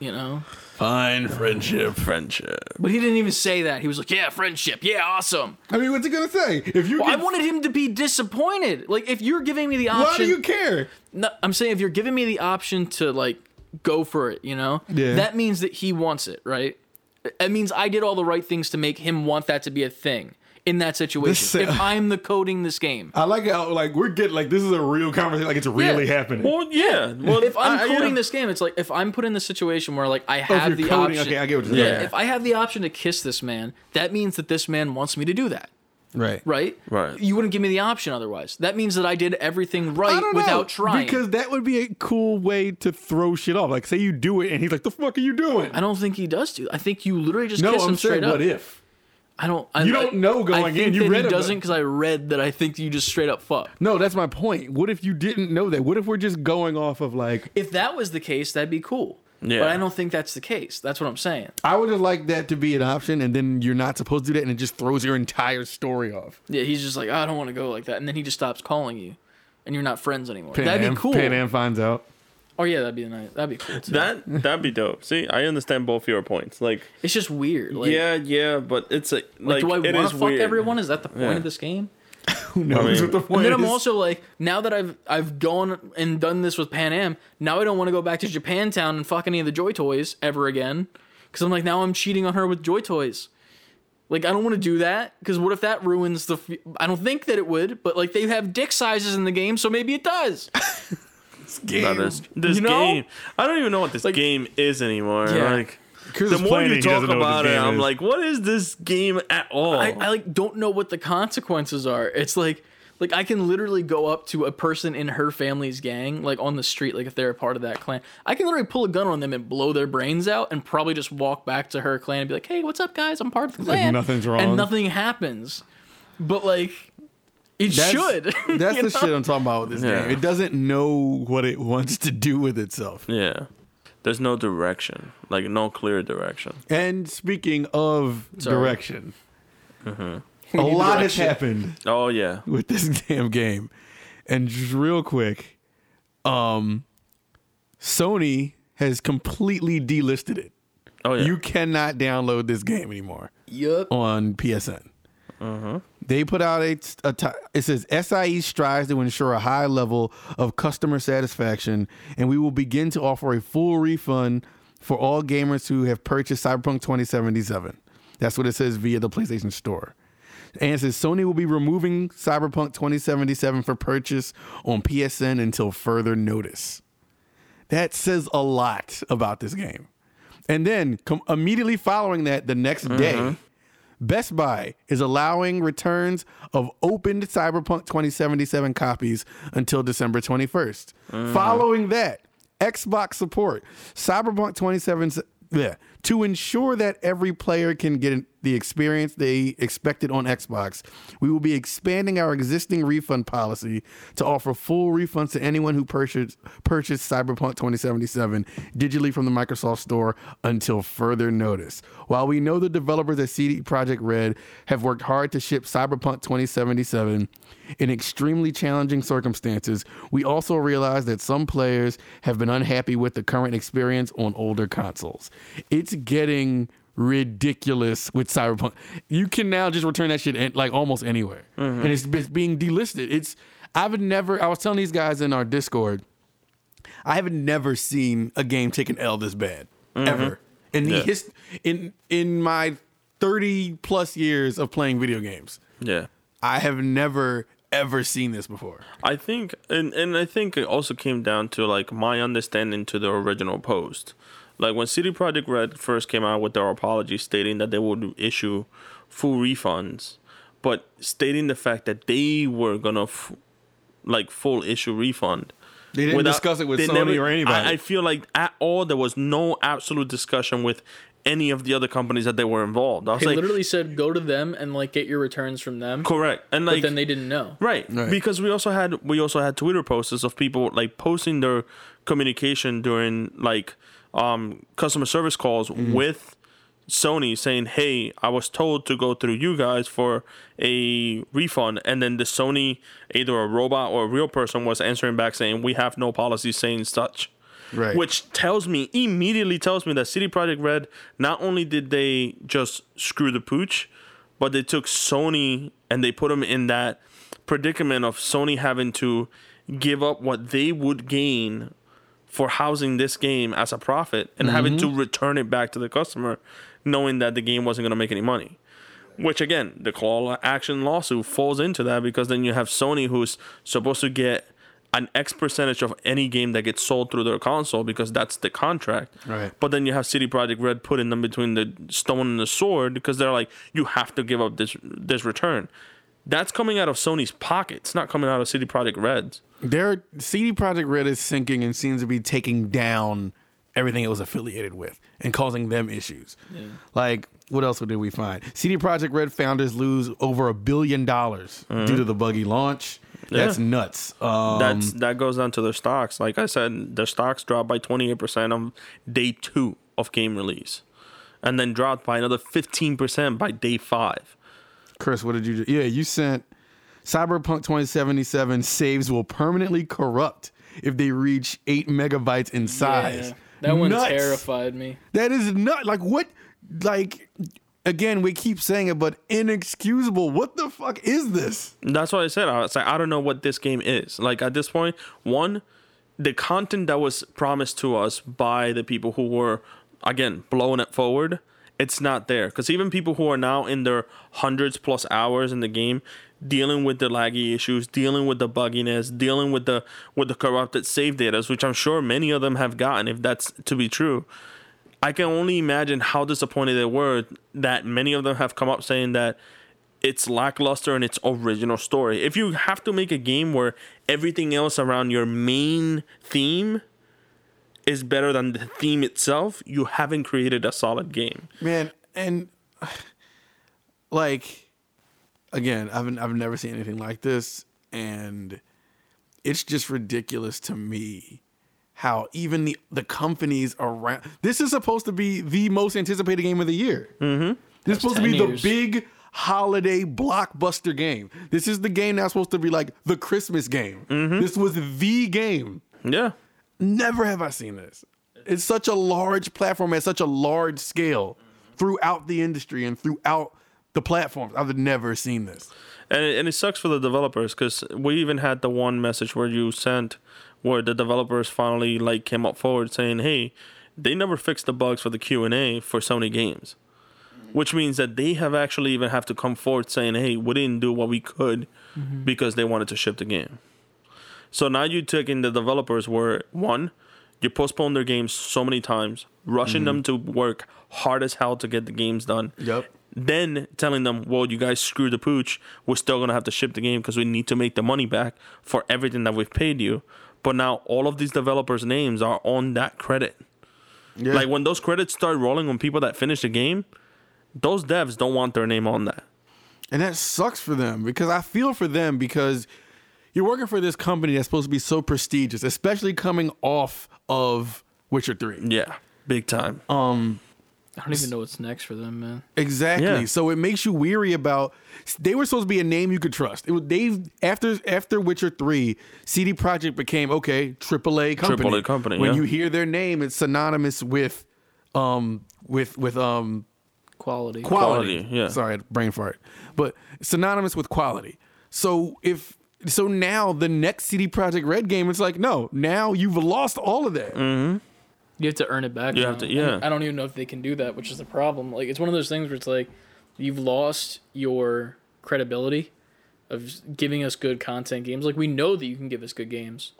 You know? Fine friendship. Friendship. But he didn't even say that. He was like, yeah, friendship. Yeah, awesome. I mean, what's he gonna say? If you, Well, I wanted him to be disappointed. Like, if you're giving me the option, why do you care? no, I'm saying if you're giving me the option to like go for it, you know, Yeah. that means that he wants it, right? It means I did all the right things to make him want that to be a thing in that situation. This- uh, if I'm the coding this game, I like how like we're getting like this is a real conversation. Like it's really Yeah. happening. Well, yeah. Well, if I'm I- coding yeah. this game, it's like if I'm put in the situation where like I Oh, have you're the coding, option. okay, I get what you're saying. yeah, saying. if I have the option to kiss this man, that means that this man wants me to do that. Right. Right? Right. You wouldn't give me the option otherwise. That means that I did everything right without know, trying. Because that would be a cool way to throw shit off. Like, say you do it, and he's like, "The fuck are you doing?" I don't think he does do. I think you literally just no, kiss I'm him saying, straight up. what if? I don't. I, You don't know going I think in. You that read he doesn't because I read that. I think you just straight up fuck. No, that's my point. What if you didn't know that? What if we're just going off of like? If that was the case, that'd be cool. Yeah. But I don't think that's the case. That's what I'm saying. I would have liked that to be an option, and then you're not supposed to do that, and it just throws your entire story off. Yeah, he's just like, oh, I don't want to go like that, and then he just stops calling you, and you're not friends anymore. Pan that'd Am- be cool. Pan Am finds out. Oh yeah, that'd be nice. That'd be cool too. That that'd be dope. See, I understand both your points. Like, it's just weird. Like, yeah, yeah, but it's a, like, like, do I want to fuck weird. everyone? Is that the point Yeah. of this game? Who knows mean- what the point? And then is? I'm also like, now that I've I've gone and done this with Panam, now I don't want to go back to Japantown and fuck any of the Joy Toys ever again. Because I'm like, now I'm cheating on her with Joy Toys. Like, I don't want to do that. Because what if that ruins the. F- I don't think that it would, but like, they have dick sizes in the game, so maybe it does. That is this You know? game. I don't even know what this game is anymore. Yeah. Like, Chris the more playing it, you talk doesn't know what about this it, I'm is. like, what is this game at all? I, I like don't know what the consequences are. It's like like I can literally go up to a person in her family's gang, like on the street, like if they're a part of that clan. I can literally pull a gun on them and blow their brains out, and probably just walk back to her clan and be like, "Hey, what's up, guys? I'm part of the Like clan." nothing's wrong. and nothing happens. But like, it That's- should. That's the know? shit I'm talking about with this Yeah. game. It doesn't know what it wants to do with itself. yeah. There's no direction. Like, no clear direction. And speaking of Sorry. direction, We a lot has happened Oh, yeah. with this damn game. And just real quick, um, Sony has completely delisted it. Oh, yeah. You cannot download this game anymore Yup. on PSN. They put out a, a it says SIE strives to ensure a high level of customer satisfaction, and we will begin to offer a full refund for all gamers who have purchased Cyberpunk 2077. That's what it says via the PlayStation Store. And it says Sony will be removing Cyberpunk 2077 for purchase on PSN until further notice. That says a lot about this game. And then com- immediately following that, the next day, mm-hmm. Best Buy is allowing returns of opened Cyberpunk 2077 copies until December 21st. Mm. Following that, Xbox support Cyberpunk 27 yeah, to ensure that every player can get the experience they expected on Xbox. We will be expanding our existing refund policy to offer full refunds to anyone who purchased purchased Cyberpunk 2077 digitally from the Microsoft Store until further notice. While we know the developers at CD Projekt Red have worked hard to ship Cyberpunk 2077 in extremely challenging circumstances, we also realize that some players have been unhappy with the current experience on older consoles. It's getting ridiculous with Cyberpunk. You can now just return that shit in, like almost anywhere, mm-hmm. and it's, it's being delisted. It's I've never. I was telling these guys in our Discord, I have never seen a game take an L this bad mm-hmm. ever in the Yeah. his in in my thirty plus years of playing video games. Yeah. I have never ever seen this before. I think, and and I think it also came down to like my understanding to the original post. Like when CD Projekt Red first came out with their apology, stating that they would issue full refunds, but stating the fact that they were gonna f- like full issue refund. They didn't discuss it with they Sony or anybody. I, I feel like at all there was no absolute discussion with any of the other companies that they were involved. I was They like, literally said go to them and like get your returns from them. correct, and But like then they didn't know. Right. Right. Because we also had we also had Twitter posts of people like posting their communication during like um customer service calls with Sony saying, "Hey, I was told to go through you guys for a refund," and then the Sony either a robot or a real person was answering back saying, "We have no policy saying such." Right. Which tells me immediately tells me that CD Projekt Red not only did they just screw the pooch, but they took Sony and they put them in that predicament of Sony having to give up what they would gain for housing this game as a profit and having to mm-hmm. return it back to the customer, knowing that the game wasn't going to make any money. Which again, the class action lawsuit falls into that because then you have Sony who's supposed to get an X percentage of any game that gets sold through their console because that's the contract. Right. But then you have CD Projekt Red putting them between the stone and the sword because they're like, you have to give up this this return. That's coming out of Sony's pocket. It's not coming out of CD Projekt Red's. Their CD Projekt Red is sinking and seems to be taking down everything it was affiliated with and causing them issues. Like, what else did we find? CD Projekt Red founders lose over a billion dollars due to the buggy launch. That's Yeah. nuts. Um, That's that goes down to their stocks. Like I said, their stocks dropped by twenty eight percent on day two of game release, and then dropped by another fifteen percent by day five. Chris, what did you do? Yeah, you sent Cyberpunk 2077 saves will permanently corrupt if they reach eight megabytes in size. Yeah, that one Nuts. terrified me. That is not like what like again, we keep saying it, but inexcusable. What the fuck is this? That's what I said. I was like, I don't know what this game is. Like at this point, one, the content that was promised to us by the people who were again blowing it forward, it's not there. Because even people who are now in their hundreds plus hours in the game, dealing with the laggy issues, dealing with the bugginess, dealing with the with the corrupted save data, which I'm sure many of them have gotten, if that's to be true. I can only imagine how disappointed they were that many of them have come up saying that it's lackluster in its original story. If you have to make a game where everything else around your main theme is better than the theme itself, you haven't created a solid game. Man, and like again, I've I've never seen anything like this and it's just ridiculous to me how even the the companies around this is supposed to be the most anticipated game of the year. Mm-hmm. This is supposed to be years. the big holiday blockbuster game. This is the game that's supposed to be like the Christmas game. This was the game. Yeah. Never have I seen this. It's such a large platform at such a large scale throughout the industry and throughout the platforms. I've never seen this. And it, and it sucks for the developers because we even had the one message where you sent where the developers finally like came up forward saying, "Hey, they never fixed the bugs for the Q and A for Sony games," which means that they have actually even have to come forward saying, "Hey, we didn't do what we could mm-hmm. because they wanted to ship the game." So now you're taking the developers where one, you postpone their games so many times, rushing them mm-hmm. to work hard as hell to get the games done Yep. then telling them, "Well, you guys screwed the pooch. We're still gonna have to ship the game because we need to make the money back for everything that we've paid you." But now all of these developers' names are on that credit. Yeah. Like when those credits start rolling on people that finish the game, those devs don't want their name on that. And that sucks for them because I feel for them because you're working for this company that's supposed to be so prestigious, especially coming off of Witcher 3. Yeah, big time. Um I don't even know what's next for them, man. exactly. Yeah. So it makes you weary about they were supposed to be a name you could trust. It was they after after Witcher 3, CD Projekt became okay, AAA company. AAA company, When yeah. you hear their name, it's synonymous with um with with um Quality. quality. Quality, yeah. Sorry, brain fart. But synonymous with quality. So if so now the next CD Projekt Red game, it's like no, now you've lost all of that. Mm. You have to earn it back. You now. have to- yeah. And I don't even know if they can do that, which is the problem. Like it's one of those things where it's like you've lost your credibility of giving us good content games. Like we know that you can give us good games,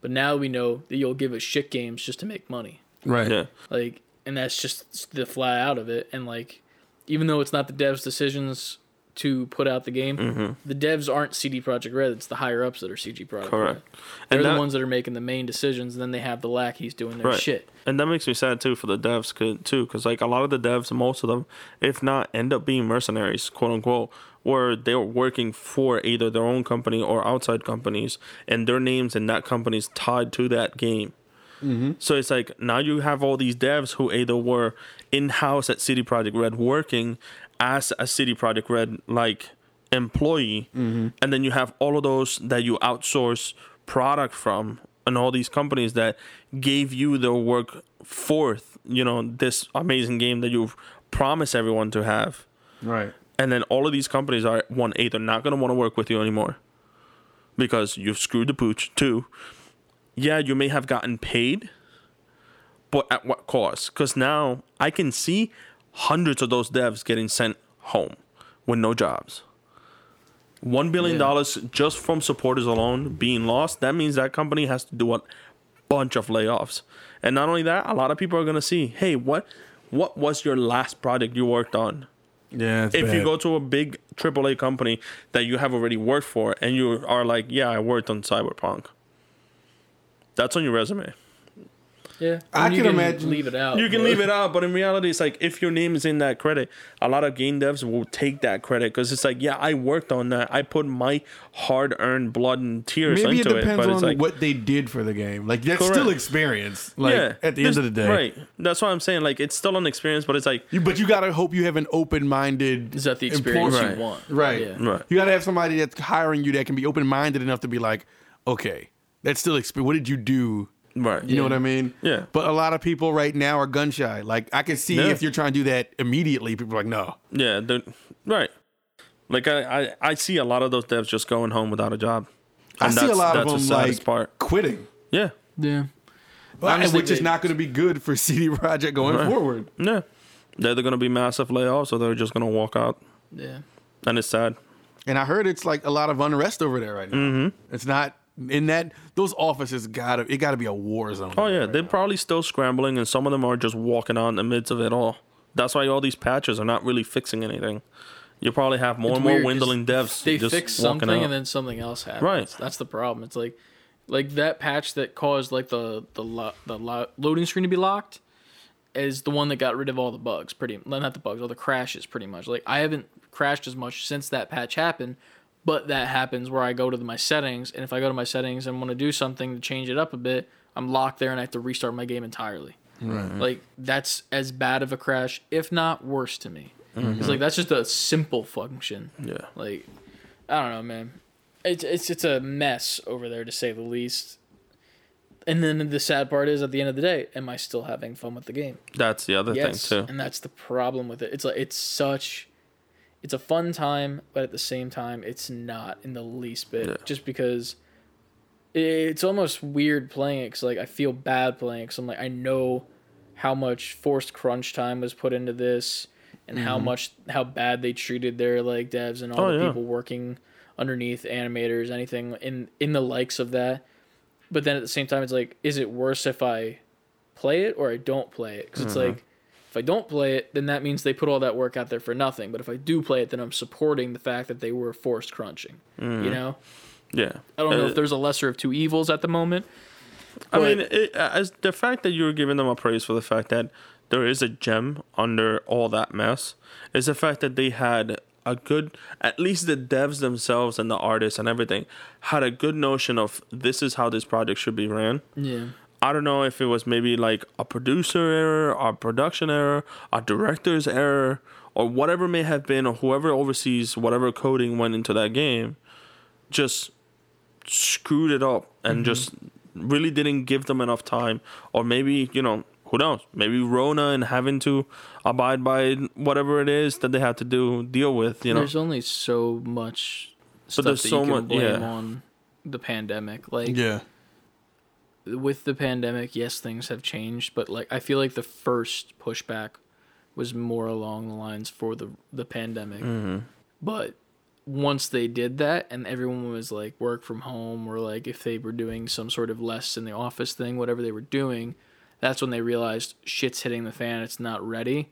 but now we know that you'll give us shit games just to make money. Right. Yeah, Like, and that's just the flat out of it. And like, even though it's not the devs' decisions to put out the game, Mm-hmm. the devs aren't CD Projekt Red. It's the higher ups that are CG Project correct. Red. They're And the that, ones that are making the main decisions. And then they have the lackeys doing their Right. shit. and that makes me sad too for the devs 'cause- too, because like a lot of the devs, most of them, if not, end up being mercenaries, quote unquote, where they're working for either their own company or outside companies, and their names and that company's tied to that game. So it's like now you have all these devs who either were in house at CD Projekt Red working as a CD Projekt Red like employee, mm-hmm. and then you have all of those that you outsource product from, and all these companies that gave you their work forth. You know this amazing game that you've promised everyone to have, Right. and then all of these companies are one eight. They're not going to want to work with you anymore because you've screwed the pooch. Two, yeah, you may have gotten paid, but at what cost? Because now I can see hundreds of those devs getting sent home with no jobs. One billion dollars just from supporters alone being lost. That means that company has to do a bunch of layoffs, and not only that, a lot of people are gonna see, hey, what, what was your last project you worked on? Yeah. If you go to a big AAA company that you have already worked for and you are like, yeah, I worked on Cyberpunk, that's on your resume. Yeah, I mean, you can imagine- leave it out. You can but- leave it out, but in reality, it's like if your name is in that credit, a lot of game devs will take that credit because it's like, yeah, I worked on that. I put my hard earned blood and tears Maybe it into it, depends but it's on like, what they did for the game. Like that's Correct. still experience. Like yeah, at the end of the day. right? That's what I'm saying. Like, it's still an experience, but it's like, You, but you gotta hope you have an open-minded. Is that the experience Right. you want? Right. Yeah. right, You gotta have somebody that's hiring you that can be open-minded enough to be like, okay, that's still experience. What did you do? Right, You know what I mean? Yeah. But a lot of people right now are gun shy. Like I can see Yeah. if you're trying to do that immediately, people are like, no. yeah, right. Like I, I, I see a lot of those devs just going home without a job. I And see a that's- lot of that's the them saddest like part. quitting, Yeah, Yeah. But- Honestly, which is not going to be good for CD Projekt going Right. forward. yeah. They're either gonna be massive layoffs or they're just gonna walk out, Yeah. and it's sad. And I heard it's like a lot of unrest over there right now. Mm-hmm. It's not in that those offices. Gotta it got to be a war zone. Oh yeah, right they're now. probably still scrambling, and some of them are just walking out in the midst of it all. That's why all these patches are not really fixing anything. You probably have more It's and more weird 'cause dwindling devs. They just fix something out. and then something else happens. Right. That's the problem. It's like, like that patch that caused like the the lo- the lo- loading screen to be locked is the one that got rid of all the bugs. Pretty not the bugs, all the crashes. Pretty much. Like I haven't crashed as much since that patch happened. But that happens where I go to my settings, and if I go to my settings and want to do something to change it up a bit, I'm locked there and I have to restart my game entirely. Right. Mm-hmm. Like that's as bad of a crash, if not worse, to me. Mm-hmm. It's like that's just a simple function. yeah, Like, I don't know, man. It's it's it's a mess over there to say the least. And then the sad part is, at the end of the day, am I still having fun with the game? that's the other Yes, thing too. and that's the problem with it. It's like it's such, it's a fun time, but at the same time, it's not in the least bit. Yeah. Just because it's almost weird playing it because like I feel bad playing it because I'm like I know how much forced crunch time was put into this and how much how bad they treated their like devs and all Mm-hmm. Oh, the yeah. people working underneath animators anything in in the likes of that but then at the same time it's like is it worse if i play it or i don't play it because it's Mm-hmm. like if i don't play it then that means they put all that work out there for nothing but if i do play it then i'm supporting the fact that they were forced crunching you know Yeah. i don't know Mm-hmm. Uh, if there's a lesser of two evils at the moment I mean, it, as the fact that you're giving them a praise for the fact that there is a gem under all that mess is the fact that they had a good, at least the devs themselves and the artists and everything had a good notion of this is how this project should be ran. yeah I don't know if it was maybe like a producer error, a production error, a director's error, or whatever may have been, or whoever oversees whatever coding went into that game, just screwed it up and mm-hmm. just really didn't give them enough time, or maybe you know who knows, maybe Rona and having to abide by whatever it is that they had to do deal with, you know. there's only so much stuff there's that so you can much- blame yeah. on the pandemic like Yeah. With the pandemic, yes, things have changed, but like I feel like the first pushback was more along the lines for the the pandemic. Mm-hmm. But once they did that and everyone was like work from home or like if they were doing some sort of less in the office thing, whatever they were doing, that's when they realized shit's hitting the fan, it's not ready.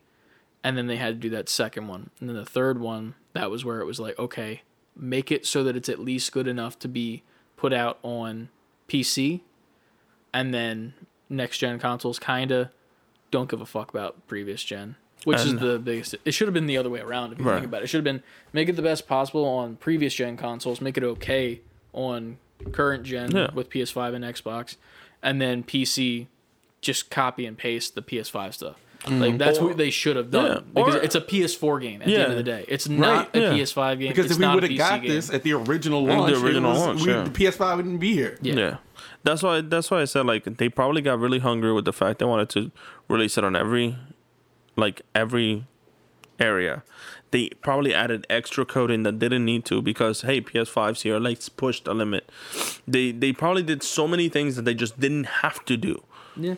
And then they had to do that second one. And then the third one, that was where it was like, okay, make it so that it's at least good enough to be put out on PC and then next gen consoles kind of don't give a fuck about previous gen, which is the biggest. It should have been the other way around if you Right. think about it. It should have been make it the best possible on previous gen consoles, make it okay on current gen Yeah. with PS5 and Xbox, and then PC just copy and paste the PS5 stuff. Mm-hmm. Like that's Or- what they should have done Yeah, because or- it's a PS4 game at the end of the day. It's not a yeah. PS5 game. Because it's if we would have got game. this at the original launch, it original was- launch, we- the PS5 wouldn't be here. Yeah. That's why that's why I said like they probably got really hungry with the fact they wanted to release it on every like every area. They probably added extra coding that didn't need to because hey, PS5's here, let's push the limit. They they probably did so many things that they just didn't have to do. yeah.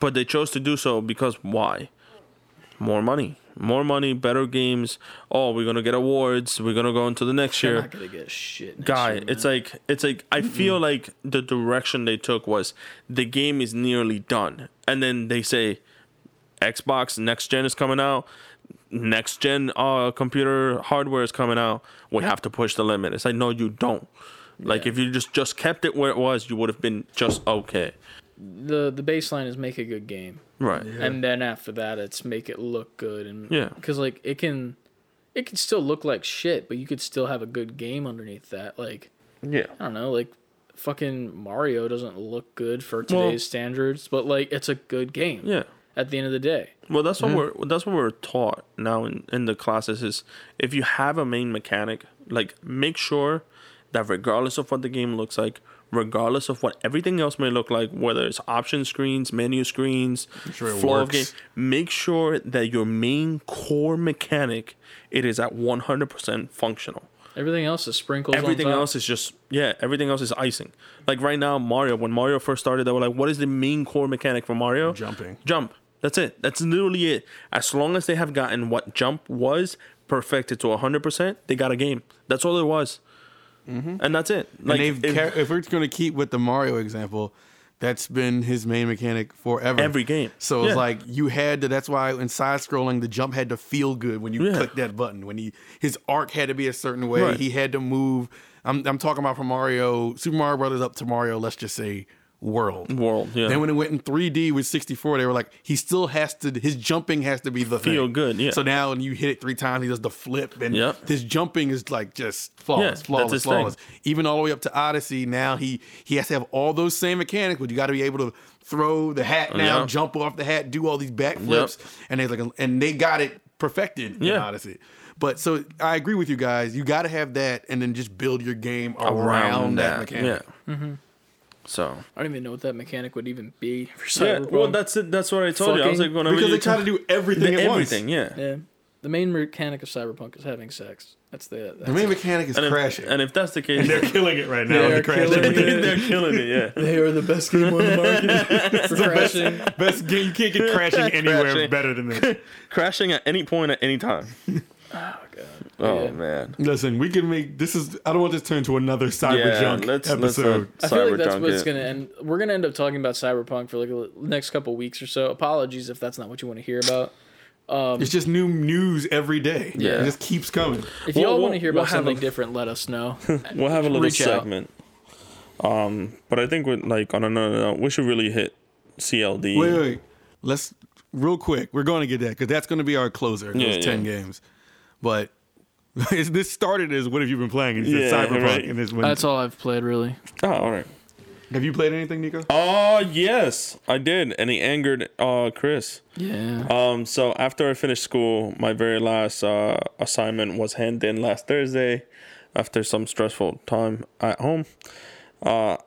But they chose to do so because why? More money. More money, better games. Oh, we're gonna get awards. We're gonna go into the next They're year not gonna get shit. guy year, it's like it's like i feel like the direction they took was the game is nearly done and then they say xbox next gen is coming out next gen uh computer hardware is coming out we have to push the limit it's like no you don't like Yeah. if you just just kept it where it was you would have been just okay the the baseline is make a good game. Right. And then after that it's make it look good and Yeah. because like it can it can still look like shit but you could still have a good game underneath that like yeah. I don't know like fucking mario doesn't look good for Well- today's standards but like it's a good game yeah. at the end of the day. Well, that's what mm-hmm. we're that's what we're taught now in, in the classes is if you have a main mechanic, like make sure that regardless of what the game looks like, regardless of what everything else may look like, whether it's option screens, menu screens, sure it flow of game, make sure that your main core mechanic it is at one hundred percent functional. everything else is sprinkles Everything on top. else is just yeah. Everything else is icing. Like right now, Mario. When Mario first started, they were like, "What is the main core mechanic for Mario?" Jumping. Jump. That's it. That's literally it. As long as they have gotten what jump was perfected to hundred percent, they got a game. That's all it was, Mm-hmm. and that's it. Like and if- car- if we're going to keep with the Mario example, that's been his main mechanic forever. every game. So it's Yeah. like you had to. That's why in side scrolling, the jump had to feel good when you Yeah. click that button. When he his arc had to be a certain way. Right. He had to move. I'm I'm talking about from Mario, Super Mario Brothers up to Mario. Let's just say World. world. Yeah. Then when it went in 3D with 64, they were like, he still has to, his jumping has to be the Feel thing. good, yeah. So now when you hit it three times, he does the flip, and Yep. his jumping is like just Yeah, flawless, that's flawless, his flawless. thing. Even all the way up to Odyssey, now he he has to have all those same mechanics, but you got to be able to throw the hat now, Yeah. jump off the hat, do all these backflips, and they like, and they got it perfected in Yeah. Odyssey. But so I agree with you guys. You got to have that, and then just build your game around, around that, that. mechanic. Yeah. Mm-hmm. So I don't even know what that mechanic would even be for yeah. Well, that's it. That's what I told you. I was like, Fucking- whenever Because you they try to do everything the at once. everything. Yeah. yeah. the main mechanic of Cyberpunk is having sex. That's the. That's The main mechanic is And if, crashing. and if that's the case, they're killing it right now. They the are crashing. killing it. they're killing it. Yeah. they are the best game on the market for crashing. Best game. You can't get crashing anywhere Crashing. better than this. Crashing at any point at any time. Oh god. Oh Yeah. man. Listen, we can make this is. I don't want this to turn into another cyber Yeah, junk let's- let's, uh, episode. I feel like that's what's it. gonna end. We're gonna end up talking about Cyberpunk for like the next couple weeks or so. Apologies if that's not what you want to hear about. it's just new news every day. Yeah. it just keeps coming. If y'all we'll- want to hear we'll about something a- different, let us know. We'll have a little Reach out. segment. Um, but I think with like on another note, we should really hit CLD. Wait, wait. Let's real quick. We're going to get that because that's going to be our closer. Those Yeah, ten yeah. games, but. this started as what have you been playing? And you Yeah, said Cyberpunk, right. and this That's all I've played really. Oh, all right. have you played anything, Nico? Oh yes, I did, and he angered uh Chris. Yeah. Um, so after I finished school, my very last uh, assignment was handed in last Thursday. After some stressful time at home, uh,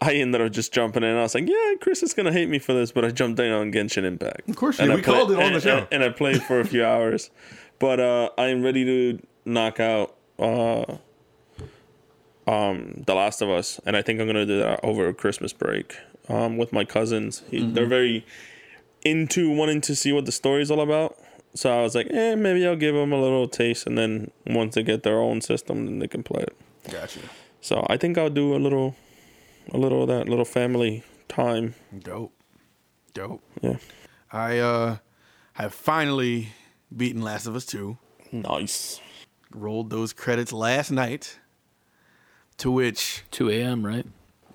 I ended up just jumping in. I was like, "Yeah, Chris is gonna hate me for this," but I jumped in on Genshin Impact. Of course you And did. I We play- called it on the show. and, and I played for a few hours. But uh, I am ready to knock out uh, um, The Last of Us, and I think I'm gonna do that over Christmas break um, with my cousins. He, Mm-hmm. They're very into wanting to see what the story's all about. So I was like, eh, maybe I'll give them a little taste, and then once they get their own system, then they can play it. Gotcha. So I think I'll do a little, a little of that little family time. Dope. Dope. Yeah, I uh have finally beaten Last of Us 2. nice. Rolled those credits last night. To which 2 a.m. Right?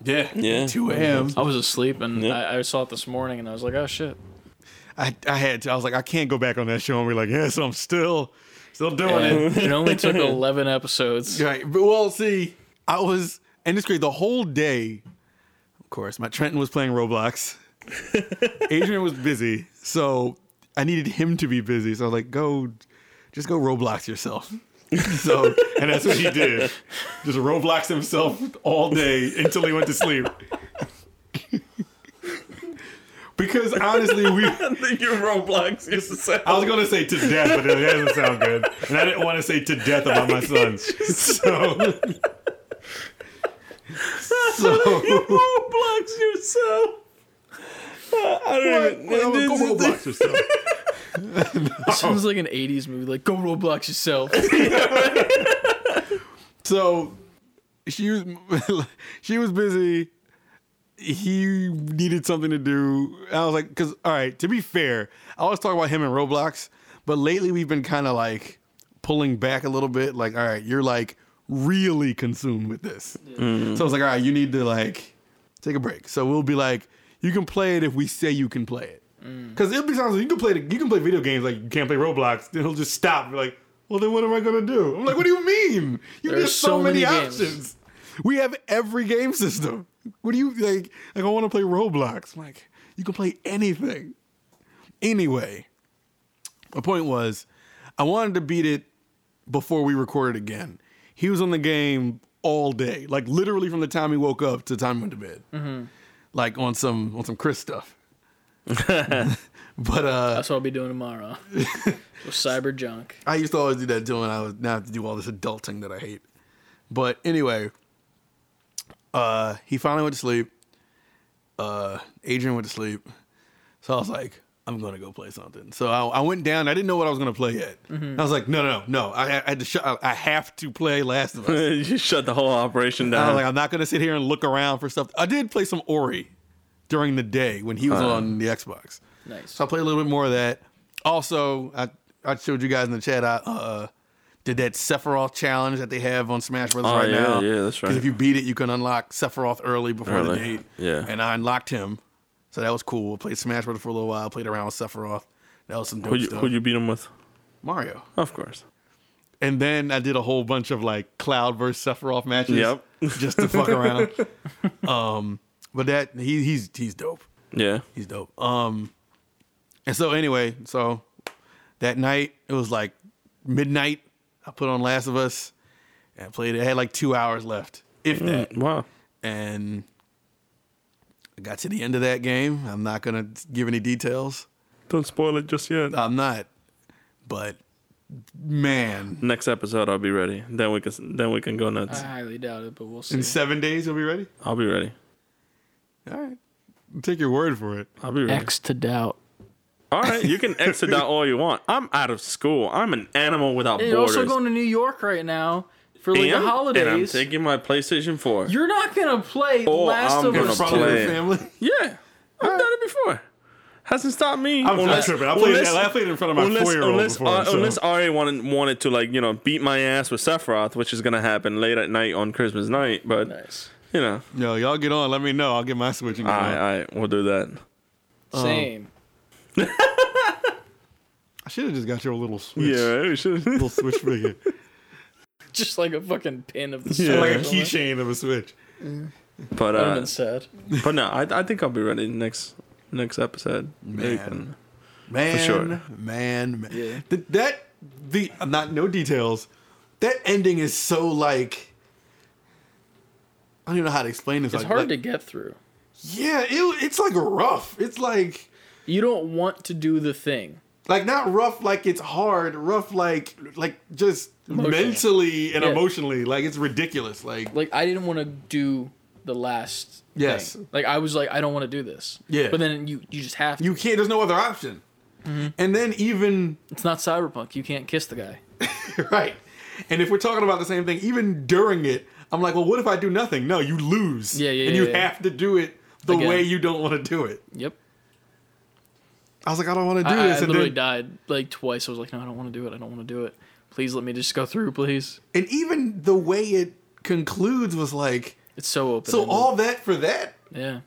Yeah. Yeah. 2 a.m. I was asleep and Yeah. I, I saw it this morning and I was like, oh shit. I, I had to I was like, I can't go back on that show and be like, yes, I'm still still doing it. It only took 11 episodes. Right. But well, see, I was and it's great. The whole day, of course, my Trenton was playing Roblox. Adrian was busy. So I needed him to be busy. So I was like, go just go Roblox yourself. so and that's what he did. Just Roblox himself all day until he went to sleep. because honestly, we Your Roblox used to say. I was gonna say to death, but it doesn't sound good. And I didn't want to say to death about my son. So So You Roblox yourself. I don't even. Well, this go Roblox yourself. It sounds like an 80s movie. Like, go Roblox yourself. So she was she was busy. He needed something to do. I was like, because all right, to be fair, I always talk about him and Roblox, but lately we've been kind of like pulling back a little bit. Like, all right, you're like really consumed with this. So I was like, all right, you need to like take a break. So we'll be like, you can play it if we say you can play it. Because it'll be sometimes you can play the, you can play video games like you can't play Roblox. Then he'll just stop. Like, well, then what am I gonna do? I'm like, what do you mean? You have so, so many, many options. We have every game system. What do you like? Like I want to play Roblox. I'm like, you can play anything. Anyway, my point was, I wanted to beat it before we recorded again. He was on the game all day, like literally from the time he woke up to the time he went to bed, like on some on some Chris stuff. but uh, That's what I'll be doing tomorrow. With cyber junk. I used to always do that too, and I was now have to do all this adulting that I hate. But anyway, uh, he finally went to sleep. Uh, Adrian went to sleep, so I was like, I'm gonna go play something. So I, I went down. I didn't know what I was gonna play yet. I was like, no, no, no, no. I, I had to. Sh- I have to play Last of Us. you shut the whole operation I down. was like, I'm not gonna sit here and look around for stuff. I did play some Ori during the day when he was on the Xbox. Nice. So I played a little bit more of that. Also, I I showed you guys in the chat. I uh, did that Sephiroth challenge that they have on Smash Brothers Oh, right yeah, now. yeah, that's right. if you beat it, you can unlock Sephiroth early before the date. yeah. And I unlocked him, so that was cool. Played Smash Bros. for a little while. Played around with Sephiroth. That was some dope who you, stuff. who you beat him with? Mario. Of course. And then I did a whole bunch of like Cloud versus Sephiroth matches. Yep. just to fuck around. Um, but that he he's he's dope. Yeah. He's dope. Um, and so anyway, so that night it was like midnight. I put on Last of Us and I played it. I had like two hours left, if that. Wow. And I got to the end of that game. I'm not gonna give any details. Don't spoil it just yet. I'm not, but Man, Next episode, I'll be ready. Then we can then we can go nuts. I nuts. highly doubt it, but we'll see. in seven days you'll be ready. I'll be ready. All right, take your word for it. I'll be ready. X to doubt. All right, you can exit out all you want. I'm out of school. I'm an animal without And you're borders. also going to New York right now for like And- the And I'm taking my PlayStation 4. You're not gonna play Oh, Last I'm of gonna Us. Probably play family. yeah, I've done it before. Hasn't stopped me. I'm Unless- tripping. I played, unless- I played it in front of my unless four year old unless, before. uh, so- unless Ari wanted wanted to like you know beat my ass with Sephiroth, which is gonna happen late at night on Christmas night. But Nice. you know, Yo, y'all get on. Let me know. I'll get my switching. all going. right, all right, we'll do that. Same. I should have just got your little switch. Yeah, we should. Have. Little switch figure. Just like a fucking pin of the Yeah. like a keychain of a switch. but That would've uh, been sad. but no, I I think I'll be ready next next episode. Maybe Man. can- Man, sure. man, man. Yeah. Th- that the not no details. That ending is so like I don't even know how to explain this. It's like, hard like- to get through. Yeah, it, it's like rough. It's like You don't want to do the thing. Like not rough like it's hard. Rough like like just mentally and Yeah. emotionally. Like it's ridiculous. Like Like I didn't want to do the last. Yes. thing. Like I was like, I don't want to do this. Yeah. But then you you just have to. you can't. There's no other option. Mm-hmm. And then even it's not cyberpunk. You can't kiss the guy. right. And if we're talking about the same thing, even during it, I'm like, well, what if I do nothing? No, you lose. Yeah, yeah, And yeah, you yeah. have to do it the Again. way you don't want to do it. Yep. I was like, I don't want to do I, I this. And, literally died like twice. I was like, no, I don't want to do it. I don't want to do it. Please let me just go through, please. and even the way it concludes was like, It's so open. so all that for that? Yeah.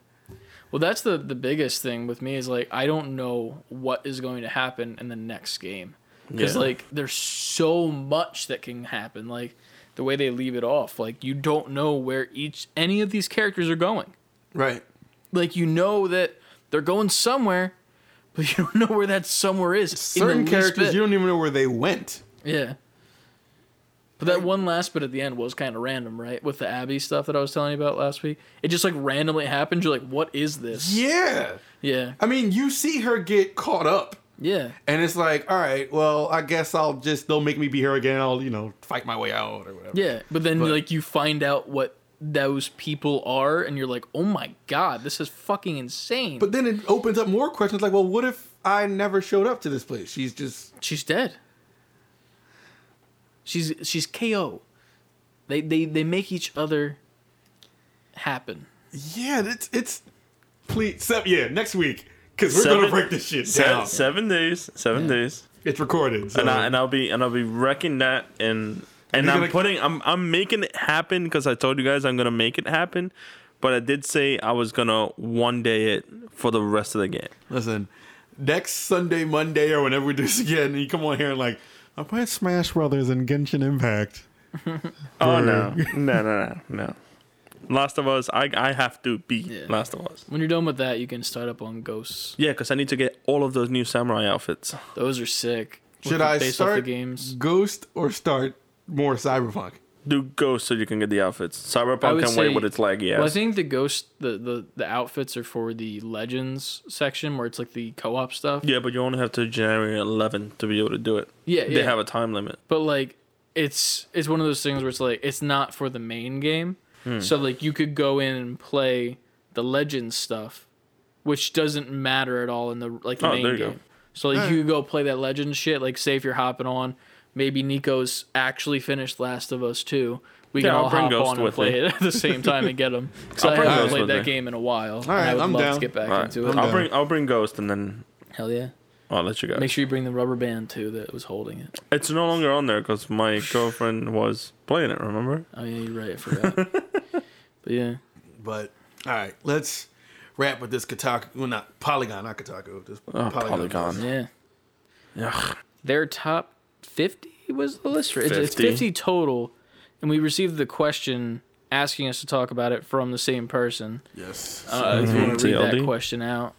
Well, that's the the biggest thing with me is like I don't know what is going to happen in the next game because Yeah. like there's so much that can happen. Like the way they leave it off, like you don't know where each any of these characters are going. Right. Like you know that they're going somewhere, but you don't know where that somewhere is. Certain characters, you don't even know where they went. Yeah. But that one last bit at the end was kind of random, right? With the Abby stuff that I was telling you about last week. It just like randomly happened. You're like, what is this? Yeah. Yeah. I mean, you see her get caught up. Yeah. And it's like, all right, well, I guess I'll just, they'll make me be here again. I'll, you know, fight my way out or whatever. Yeah. But then But- like you find out what those people are and you're like, oh my God, this is fucking insane. But then it opens up more questions like, well, what if I never showed up to this place? She's just, she's dead. She's she's KO. They they they make each other happen. yeah, it's, it's, please, se- yeah, next week. Because we're Seven- going to break this shit Se- down. seven days, seven days, It's recorded. So. and I and I'll be and I'll be wrecking that and and I'm gonna- putting I'm I'm making it happen because I told you guys I'm gonna make it happen, but I did say I was gonna one day it for the rest of the game. Listen, next Sunday, Monday, or whenever we do this again, you come on here and like, I'm playing Smash Brothers and Genshin Impact. Oh no, no, no, no, no. Last of Us, I I have to beat Yeah. Last of Us. When you're done with that, you can start up on Ghosts. Yeah, because I need to get all of those new samurai outfits. Those are sick. Should With- I based off the start games? Ghost or start more Cyberpunk? Do Ghost so you can get the outfits. Cyberpunk would can wait say- with its laggy ass. Well, I think the Ghost the, the the outfits are for the Legends section where it's like the co-op stuff. yeah, but you only have to January 11 to be able to do it. Yeah, They yeah. have a time limit. but like it's it's one of those things where it's like it's not for the main game. Hmm. So like you could go in and play the Legends stuff, which doesn't matter at all in the like the Oh, main there you go. game. So like you could go play that Legends shit. Like say if you're hopping on, maybe Nico's actually finished Last of Us 2. We can I'll all bring hop Ghost on and play me. it at the same time and get them. Because I'll I bring haven't Ghost played that me. game in a while. and right, I would I'm love down. to get back All right. into it. I'll down. bring I'll bring Ghost and then Hell yeah. I'll let you guys. Make sure you bring the rubber band too that was holding it. It's no longer on there because my girlfriend was playing it. Remember? Oh yeah, you're right. I forgot. but yeah, But all right, let's wrap with this Kotaku. Well, not Polygon, not Kotaku. This Oh, Polygon. yeah. Yeah. Their top 50 was the list. It's, it's 50. 50 total, and we received the question asking us to talk about it from the same person. Yes. Uh, If you want to read that question out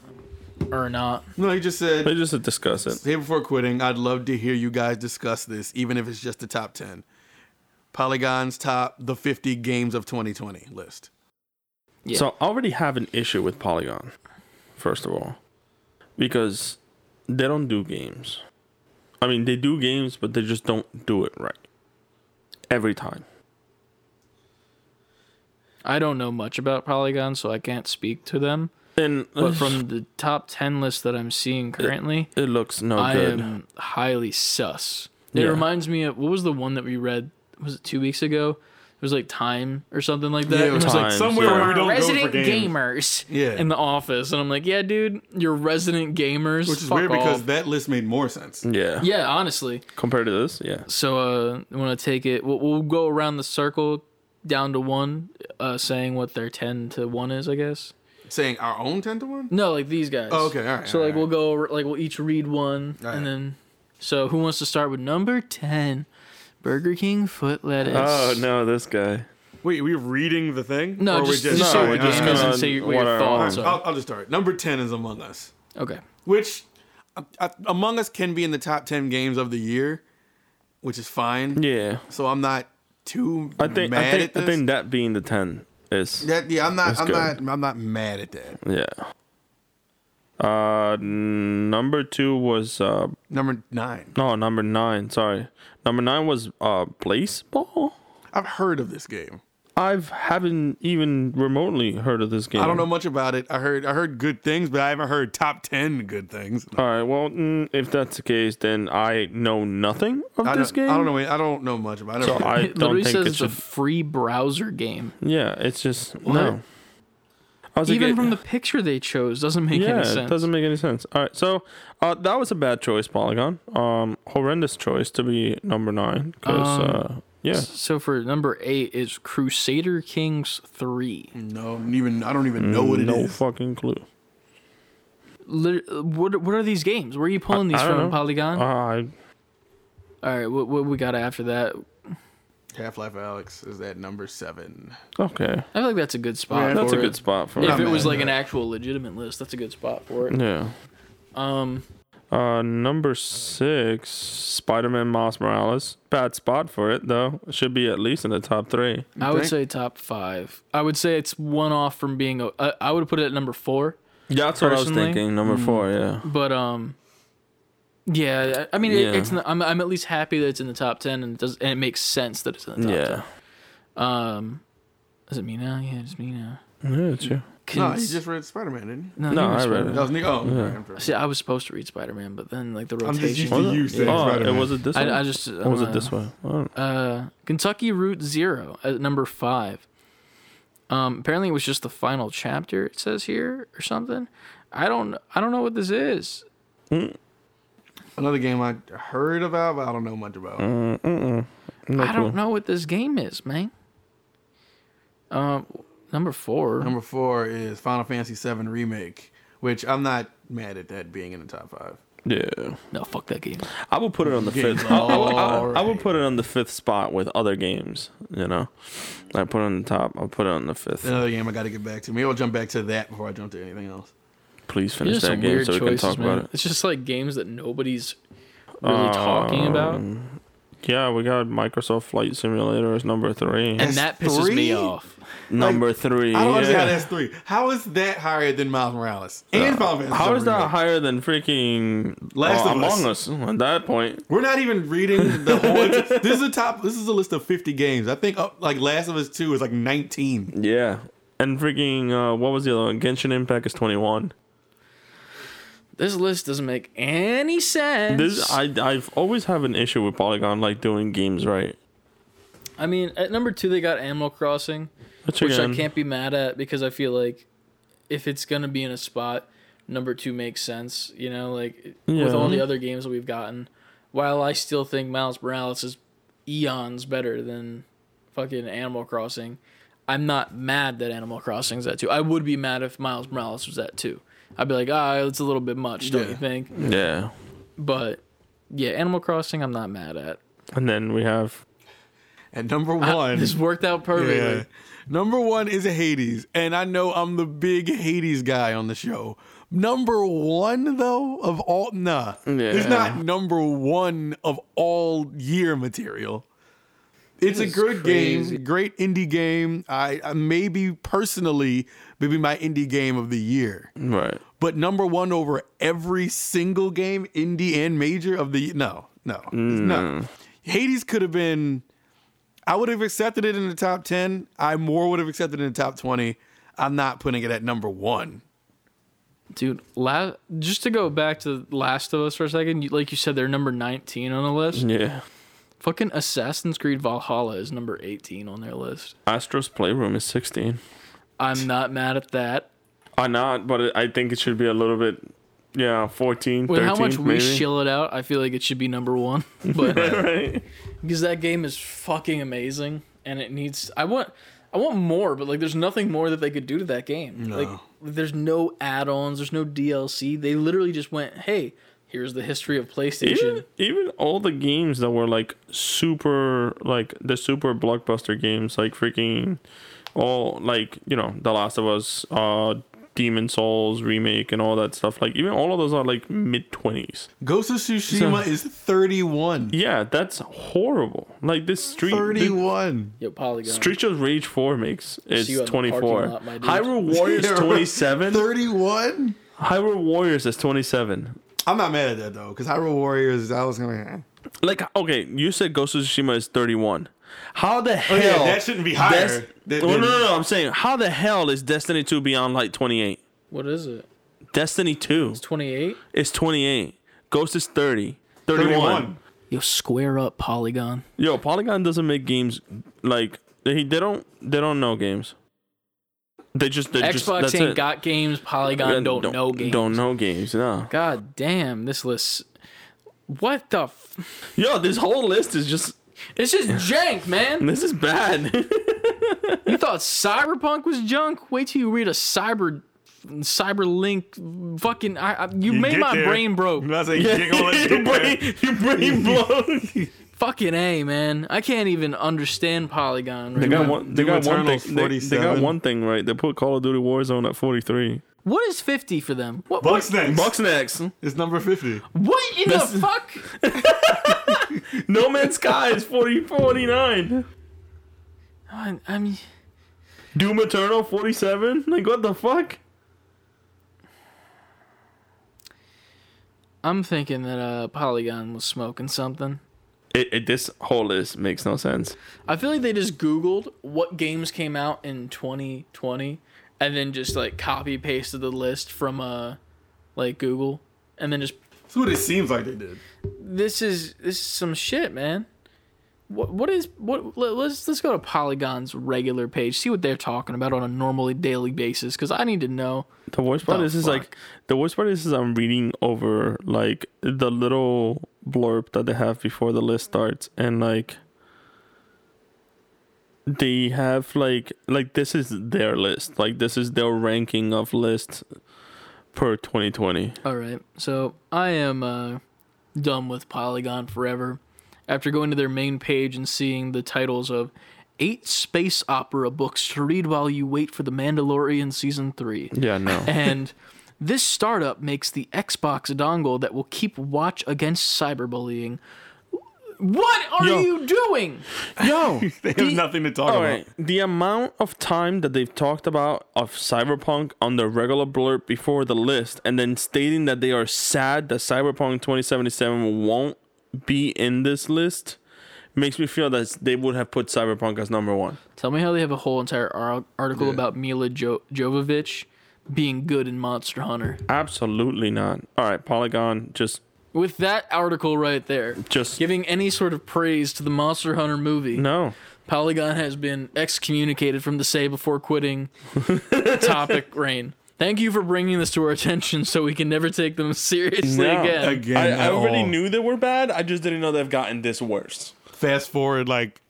or not, no, he just said. They just to discuss it. Hey, before quitting, I'd love to hear you guys discuss this, even if it's just the top 10. Polygon's top, the 50 games of 2020 list. Yeah. So I already have an issue with Polygon, first of all, because they don't do games. I mean, they do games, but they just don't do it right every time. I don't know much about Polygon, so I can't speak to them. And But from the top 10 list that I'm seeing currently, it looks no I good. am highly sus. It Yeah. reminds me of what was the one that we read? Was it two weeks ago? It was like Time or something like that. Yeah, it And was like somewhere yeah. where we don't resident go for games. gamers Yeah. in the office, and I'm like, yeah, dude, you're resident gamers. Which is Fuck weird because that list made more sense. yeah. yeah, honestly. Compared to this, yeah. So uh, I want to take it. We'll, we'll go around the circle down to one, uh, saying what their ten to one is, I guess. Saying our own 10 to 1? No, like these guys. Oh, okay, all right, So all like right. we'll go like we'll each read one, All right. and then. So who wants to start with number ten? Burger King foot lettuce. Oh no, this guy. Wait, are we reading the thing? No, Or we're just, just, No, say we're your just game is gonna and say what what your thoughts are. I'll, I'll just start. Number 10 is Among Us, Okay. which uh, uh, Among Us can be in the top 10 games of the year, which is fine. Yeah. So I'm not too I think mad I think at this. I think that being the ten is that, yeah, I'm not I'm good. not I'm not mad at that. yeah. Uh, number two was uh Number 9. no number nine. Sorry, number nine was uh Blaseball. I've heard of this game. I've haven't even remotely heard of this game. I don't know much about it. I heard I heard good things, but I haven't heard top 10 good things. All right, well, mm, if that's the case, then I know nothing of I this game. I don't know I don't know much about it. So I It don't literally think says it's a free browser game. yeah, it's just no. I was Even it- from the picture they chose doesn't make yeah, any sense. it doesn't make any sense. All right, so uh, that was a bad choice, Polygon. Um, horrendous choice to be number nine because Um, uh, yeah, So for number eight is Crusader Kings three. no, even I don't even know what it is. no fucking clue. Lit- what what are these games? Where are you pulling these I from, know. Polygon? Uh, I All right, what, what we got after that? Half Life Alyx is at number seven. okay, I feel like that's a good spot. Yeah, for that's a it. good spot for it. If it. it was like an actual legitimate list, that's a good spot for it. Yeah. Um, Uh, number six, Spider-Man Miles Morales. Bad spot for it though. It should be at least in the top three. I would say top five. I would say it's one off from being. A, I, I would put it at number four. Yeah, that's what I was thinking. Number four, yeah. But um, yeah. I I mean, Yeah. It, it's. Not, I'm. I'm at least happy that it's in the top ten, and it does. And it makes sense that it's in the top Yeah. ten. Um, is it me now? Yeah, it's me now. Yeah, it's you. No, he just read Spider Man, didn't he? no, No, he I read Spider-Man. it. That was Nick. Oh, Yeah. okay, I'm. See, I was supposed to read Spider Man, but then like the rotation. I'm just rotation. used to it? you saying Oh, Spider it Man. was it this way? I, I just. or was uh, it this way? Uh, Kentucky Route Zero at number five. Um, apparently it was just the final chapter. It says here or something. I don't. I don't know what this is. Another game I heard about, but I don't know much about. Mm, mm-mm. No I don't know what this game is, man. Um, number four. Number four is Final Fantasy VII Remake, which I'm not mad at that being in the top five. Yeah, no, fuck that game. I would put it on the Game's fifth. I, I, would- I, I would put it on the fifth spot with other games. You know, I put it on the top. I'll put it on the fifth. Another game I got to get back to. Maybe I'll jump back to that before I jump to anything else. Please finish that game weird so we can talk man. about it. It's just like games that nobody's really talking about, Um, Yeah, we got Microsoft Flight Simulator as number three. That's that pisses me off. number three. I don't understand how yeah. that's three. How is that higher than Miles Morales and Final Fantasy? How VII is that Remake? higher than freaking Last uh, of Among Us at that point? We're not even reading the whole. this is a top. This is a list of 50 games. I think uh, like Last of Us Two is like 19. Yeah. And freaking, uh, what was the other one? Genshin Impact is 21. This list doesn't make any sense. This I I've always have an issue with Polygon like doing games right. I mean, at number two they got Animal Crossing. Which, which again, I can't be mad at because I feel like if it's gonna be in a spot, number two makes sense. You know, like with all the other games that we've gotten. While I still think Miles Morales is eons better than fucking Animal Crossing, I'm not mad that Animal Crossing's at two. I would be mad if Miles Morales was at two. I'd be like, ah, it's a little bit much, don't Yeah. you think? Yeah. But yeah, Animal Crossing, I'm not mad at. And then we have And number I- one, this worked out perfectly. yeah. Number one is Hades, and I know I'm the big Hades guy on the show. Number one though of all, nah, it's Yeah. not number one of all year material. It's a is good crazy. game, great indie game. I, I maybe personally, maybe my indie game of the year. right. But number one over every single game, indie and major of the no, no, no. Mm. Hades could have been. I would have accepted it in the top ten. I more would have accepted it in the top twenty. I'm not putting it at number one. Dude, la- just to go back to Last of Us for a second, you, like you said, they're number 19 on the list. Yeah. Fucking Assassin's Creed Valhalla is number 18 on their list. Astro's Playroom is 16. I'm not mad at that. I'm not, but I think it should be a little bit, yeah, 14, With 13, how much we maybe. shill it out, I feel like it should be number one. But right? because that game is fucking amazing, and it needs. I want. I want more, but like, there's nothing more that they could do to that game. No. Like, there's no add-ons, there's no DLC. They literally just went, "Hey, here's the history of PlayStation." Even, even all the games that were like super, like the super blockbuster games, like freaking, all like you know, The Last of Us, uh, Demon's Souls remake, and all that stuff. Like even all of those are like mid twenties. Ghost of Tsushima So- is 31. Yeah, that's horrible. Like this street, the 31. Yo, Polygon. Streets of Rage Four makes is you at the twenty four. lot, my dude. Hyrule Warriors twenty seven. 31? Hyrule Warriors is twenty seven. I'm not mad at that though, because Hyrule Warriors, I was gonna. Like okay, you said Ghost of Tsushima is thirty one. How the Oh, hell? yeah, that shouldn't be higher. Des- than- Oh, no, no, no. I'm saying, how the hell is Destiny 2 beyond like 28? What is it? Destiny 2 It's 28. is 28. Ghost is 30. 31. 31. Yo, square up, Polygon. Yo, Polygon doesn't make games like they, they don't they don't know games. They just they just Xbox that's ain't it. got games. Polygon don't, know games. Don't know games. No. God damn, this list. What the? F- Yo, this whole list is just it's just jank, man. this is bad. You thought Cyberpunk was junk? Wait till you read a cyber, cyberlink. Fucking, I, I, you, made my there. brain broke. I'm not saying you ain't gonna let your brain, your brain blown. Fucking a, man. I can't even understand Polygon. They Right got now. one. They got one thing. They, they got one thing right. They put Call of Duty Warzone at 43. What is fifty for them? What? What, next. Bucks next. It's number 50. what in the fuck? No Man's Sky is 40, 49. I, I mean, Doom Eternal 47. Like what the fuck? I'm thinking that uh, Polygon was smoking something. It, it this whole list makes no sense. I feel like they just Googled what games came out in 2020 and then just like copy pasted the list from uh like Google and then just That's what it seems like they did. this is this is some shit, man. What what is what let- let's let's go to Polygon's regular page, see what they're talking about on a normally daily basis cuz I need to know. The worst part The is, is like the worst part is, is I'm reading over like the little blurb that they have before the list starts, and like they have like like this is their list, like this is their ranking of lists per 2020. All right. So, I am uh done with Polygon forever after going to their main page and seeing the titles of eight space opera books to read while you wait for The Mandalorian season 3. Yeah, no. And this startup makes the Xbox dongle that will keep watch against cyberbullying. What are Yo. you doing? Yo, They have the- nothing to talk All about. right, the amount of time that they've talked about of Cyberpunk on the regular blurb before the list, and then stating that they are sad that Cyberpunk 2077 won't be in this list, makes me feel that they would have put Cyberpunk as number one. Tell me how they have a whole entire ar- article Yeah. about Mila jo- Jovovich being good in Monster Hunter. Absolutely not. All right, Polygon, just With that article right there, just giving any sort of praise to the Monster Hunter movie, no. Polygon has been excommunicated from the say before quitting topic reign. Thank you for bringing this to our attention so we can never take them seriously No. again. Again, I, I already all. knew they were bad. I just didn't know they've gotten this worse. Fast forward like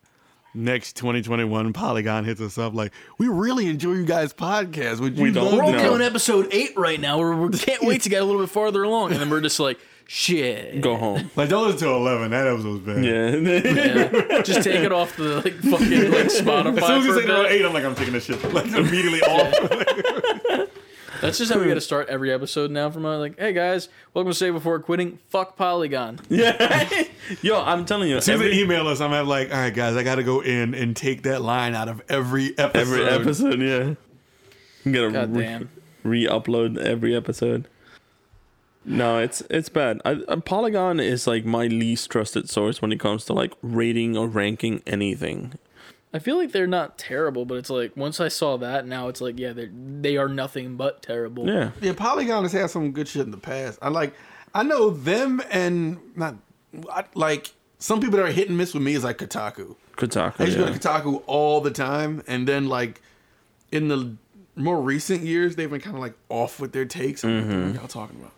next 2021, Polygon hits us up like, we really enjoy you guys' podcast. Would you We don't love We're only on episode eight right now. We're, we can't wait to get a little bit farther along. And then we're just like, shit. Go home. Like, don't listen to 11. That episode was bad. Yeah. Yeah. Just take it off the like fucking like Spotify. As soon as you say number eight, I'm like, I'm taking this shit. Like, immediately off. That's just how we got to start every episode now. From uh, like, hey guys, welcome to Say Before Quitting. Fuck Polygon. yeah. Yo, I'm telling you, As soon as they every, email us, I'm have like, all right, guys, I got to go in and take that line out of every episode. every episode, yeah. You gotta re- re-upload every episode. No, it's it's bad. I, uh, Polygon is like my least trusted source when it comes to like rating or ranking anything. I feel like they're not terrible, but it's like once I saw that, now it's like yeah, they they are nothing but terrible. Yeah, Yeah, Polygon has had some good shit in the past. I like, I know them and not I, like some people that are hit and miss with me is like Kotaku. Kotaku. I used to go to Kotaku all the time, and then like in the more recent years, they've been kind of like off with their takes. I'm like, what are y'all talking about?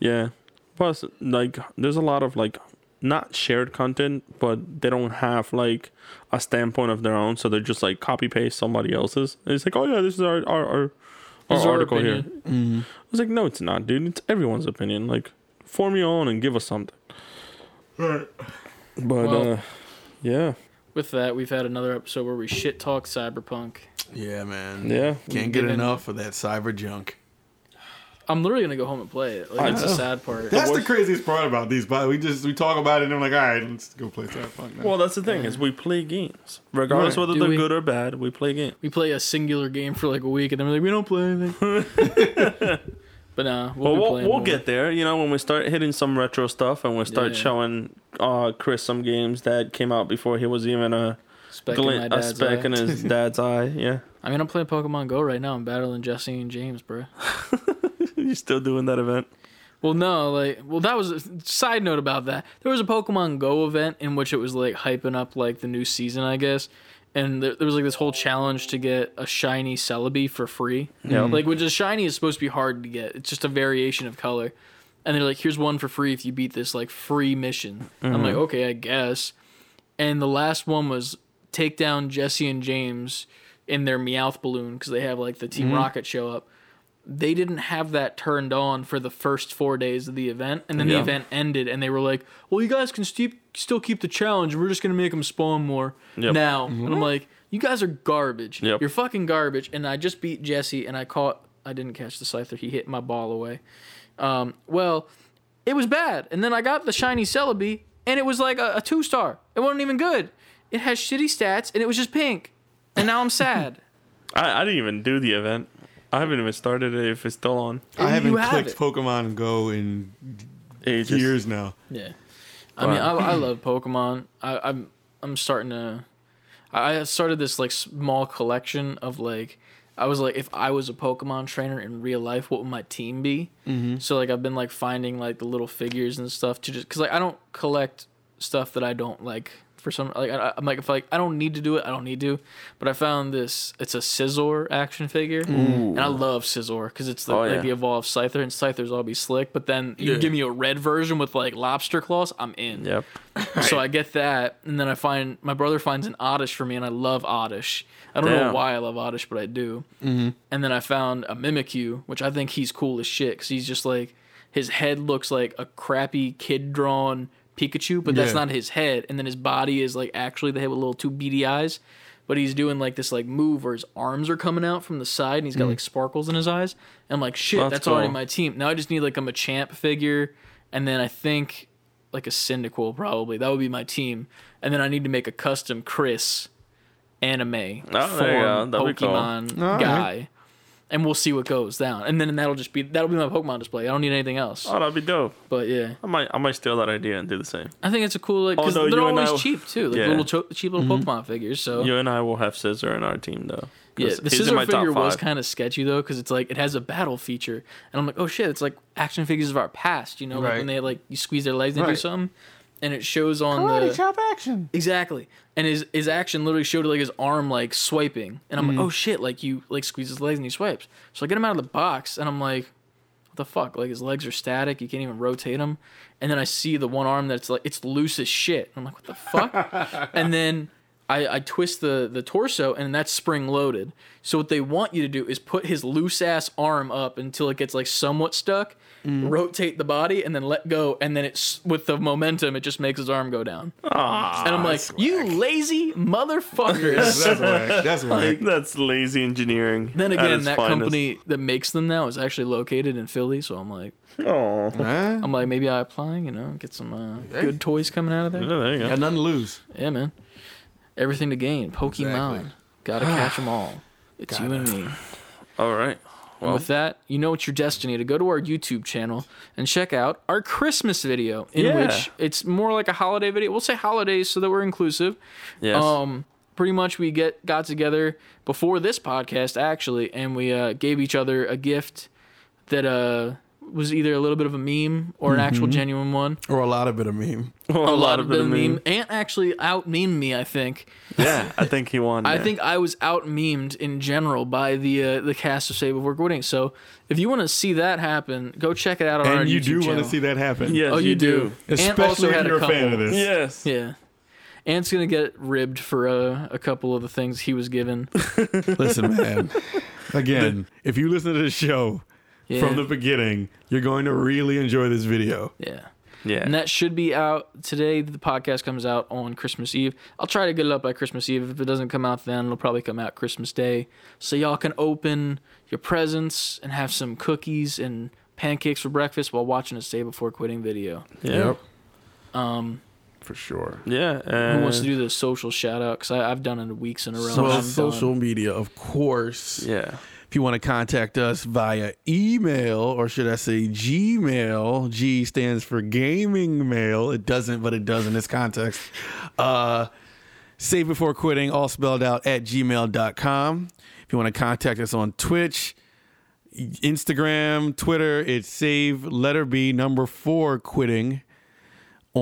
Yeah. Plus, like, there's a lot of like not shared content, but they don't have like a standpoint of their own, so they're just like copy paste somebody else's. And it's like, oh yeah, this is our our our, This is our our article here. I was like, no, it's not, dude. It's everyone's opinion. Like, form your own and give us something. Right. But Well- uh, yeah, With that, we've had another episode where we shit talk cyberpunk. Yeah, man. yeah. Can't get enough of that cyber junk. I'm literally gonna go home and play it. Like I that's the sad part. That's the craziest part about these. But we just we talk about it and I'm like, all right, let's go play Cyberpunk now. Well, that's the thing is we play games, regardless Right. whether Do they're we? good or bad. We play games. we play a singular game for like a week, and then we're like, we don't play anything. but nah, we'll, Well, be we'll, we'll get there. You know, when we start hitting some retro stuff and we start Yeah. showing uh, Chris some games that came out before he was even a, Spec in my glint, a speck eye. in his dad's eye. Yeah. I mean, I'm playing Pokemon Go right now. I'm battling Jessie and James, bro. You still doing that event? Well, no, like, well, that was a side note about that. There was a Pokemon Go event in which it was like hyping up like the new season, I guess. And there, there was like this whole challenge to get a shiny Celebi for free. Yeah. Mm-hmm. Like, which is shiny is supposed to be hard to get. It's just a variation of color. And they're like, here's one for free if you beat this like free mission. I'm mm-hmm. like, okay, I guess. And the last one was take down Jessie and James in their Meowth balloon because they have like the Team mm-hmm. Rocket show up they didn't have that turned on for the first four days of the event, and then Yeah. the event ended, and they were like, "Well, you guys can steep, still keep the challenge. We're just gonna make them spawn more Yep. now." And I'm like, "You guys are garbage. Yep. You're fucking garbage." And I just beat Jessie, and I caught. I didn't catch the Scyther. He hit my ball away. Um, well, it was bad, and then I got the shiny Celebi, and it was like a, a two star. It wasn't even good. It has shitty stats, and it was just pink, and now I'm sad. I, I didn't even do the event. I haven't even started it if it's still on. I haven't have clicked it. Pokemon Go in Ages. years now. Yeah, I mean, I, I love Pokemon. I, I'm I'm starting to. I I started this like small collection of like. I was like, if I was a Pokemon trainer in real life, what would my team be? Mm-hmm. So like, I've been like finding like the little figures and stuff to just because like I don't collect stuff that I don't like for some like I, I'm like if like I don't need to do it, I don't need to. But I found this. It's a Scizor action figure, and I love Scizor because it's the, Oh, like yeah. the evolved Scyther, and Scythers all be slick. But then you Yeah. give me a red version with like lobster claws, I'm in. Yep. So I get that, and then I find my brother finds an Oddish for me, and I love Oddish. I don't know why I love Oddish, but I do. Mm-hmm. And then I found a Mimikyu, which I think he's cool as shit because he's just like his head looks like a crappy kid drawn Pikachu, but that's Yeah. not his head. And then his body is like actually the head with little two beady eyes. But he's doing like this like move where his arms are coming out from the side, and he's got mm. like sparkles in his eyes. And I'm like, shit, That's that's, already my team. Now I just need like a Machamp figure, and then I think like a Cyndaquil probably. That would be my team. And then I need to make a custom Chris anime Oh, there you go. That'd be cool. Pokemon All right. Guy. And we'll see what goes down. And then that'll just be that'll be my Pokemon display. I don't need anything else. Oh, that'd be dope. But yeah. I might I might steal that idea and do the same. I think it's a cool like oh, because Although they're you and I always will- cheap too. Like Yeah. little cho- cheap little mm-hmm. Pokemon figures. So You and I will have Scizor in our team though. Yeah, the Scizor figure was kind of sketchy though, because it's like it has a battle feature, and I'm like, oh shit, it's like action figures of our past, you know, like Right. when they like you squeeze their legs and do Right. something, and it shows on the chop action. exactly, and his his action literally showed like his arm like swiping, and I'm Mm-hmm. like, oh shit, like you like squeeze his legs and he swipes, so I get him out of the box, and I'm like, what the fuck, like his legs are static, you can't even rotate them, and then I see the one arm that's like it's loose as shit, I'm like, what the fuck, and then. I, I twist the, the torso and that's spring loaded. So what they want you to do is put his loose ass arm up until it gets like somewhat stuck, Mm. rotate the body, and then let go. And then it's with the momentum, it just makes his arm go down. Ah, And I'm like, you lazy motherfuckers. That's whack. That's whack. that's lazy engineering. then again, that finest. company that makes them now is actually located in Philly. So I'm like, Oh, I'm like, maybe I apply, you know, get some uh, good toys coming out of yeah, there. there you go. Got nothing to lose. Yeah, man. Everything to gain. Pokemon. Exactly. Gotta catch them all. It's you and me. All right. And with that, you know it's your destiny to go to our YouTube channel and check out our Christmas video, in Yeah. which it's more like a holiday video. We'll say holidays so that we're inclusive. Yes. Um, pretty much we get got together before this podcast actually, and we uh, gave each other a gift that uh was either a little bit of a meme or an actual genuine one. Or a lot of it a meme. a, A lot of it the meme. Ant actually out memed me, I think. Yeah, I think he won. I yeah. think I was out memed in general by the uh, the cast of Say Before Quitting. So if you want to see that happen, go check it out on our And you YouTube do want to see that happen. Yes, Oh, you, do. Ant Especially if you're a, couple. fan of this. Yes. Yeah. Ant's gonna get ribbed for uh, a couple of the things he was given. Listen, man. Again, if you listen to the show Yeah. from the beginning, you're going to really enjoy this video. yeah. Yeah. And that should be out today. The podcast comes out on Christmas Eve. I'll try to get it up by Christmas Eve. If it doesn't come out then, it'll probably come out Christmas Day. So y'all can open your presents and have some cookies and pancakes for breakfast while watching a Say Before Quitting video. Yep. Um, For sure. Yeah. who wants to do the social shout out? Because I've done it weeks in a row. Well, social done. media, of course. Yeah. If you want to contact us via email, or should I say Gmail, G stands for gaming mail. It doesn't, but it does in this context. Uh, save before quitting, all spelled out at gmail.com. If you want to contact us on Twitch, Instagram, Twitter, it's save letter B number four quitting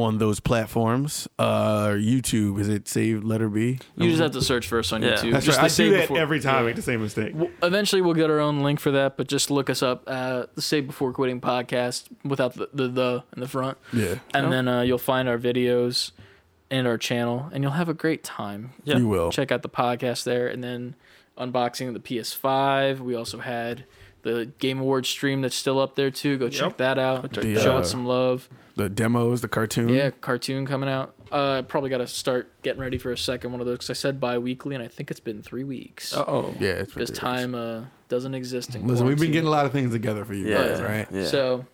on those platforms. Uh, YouTube, is it save letter B? You just have to search first on Yeah. YouTube. That's just right. I Say do that Before- every time. I make the same mistake. Well, eventually we'll get our own link for that, but just look us up uh, the Say Before Quitting podcast without the the, the in the front, Yeah, and then uh, you'll find our videos and our channel, and you'll have a great time. Yeah. you will. Check out the podcast there, and then unboxing the PS5. We also had the Game Awards stream that's still up there too. Go check Yep. that out. check The, Show uh, it some love. The demos, the cartoon. Yeah, cartoon coming out. Uh, probably got to start getting ready for a second one of those because I said bi-weekly, and I think it's been three weeks. Oh. yeah. It's Because time uh, doesn't exist in Listen, we've been getting a lot of things together for you Yeah. guys, right? Yeah. So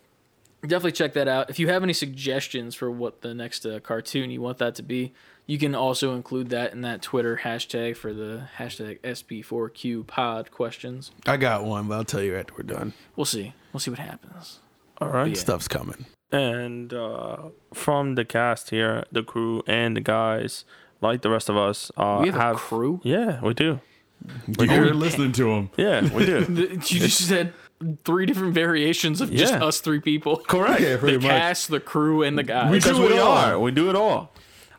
definitely check that out. If you have any suggestions for what the next uh, cartoon you want that to be, you can also include that in that Twitter hashtag for the hashtag SB4Q pod questions. I got one, but I'll tell you after we're done. We'll see. We'll see what happens. All right. Yeah. Stuff's coming. And uh, from the cast here, the crew and the guys, like the rest of us, uh, we have, a crew. Yeah, we do. You're listening to them. Yeah, we do. You just said three different variations of just us three people. Correct. Yeah, The much. cast, the crew, and the guys. We do it we all. are. We do it all.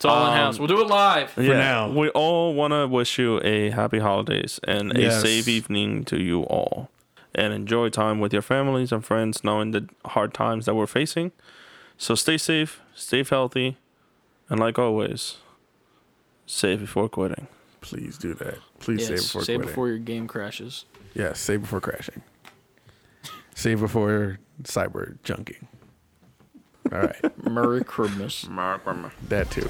It's all in um, house. We'll do it live. For now. We all want to wish you a happy holidays and a Yes. safe evening to you all. And enjoy time with your families and friends, knowing the hard times that we're facing. So stay safe, stay healthy, and like always, save before quitting. Please do that. Please Yes, save before say quitting. before your game crashes. Yes, save before crashing. Save before cyber junking. All right, Merry Christmas. that too.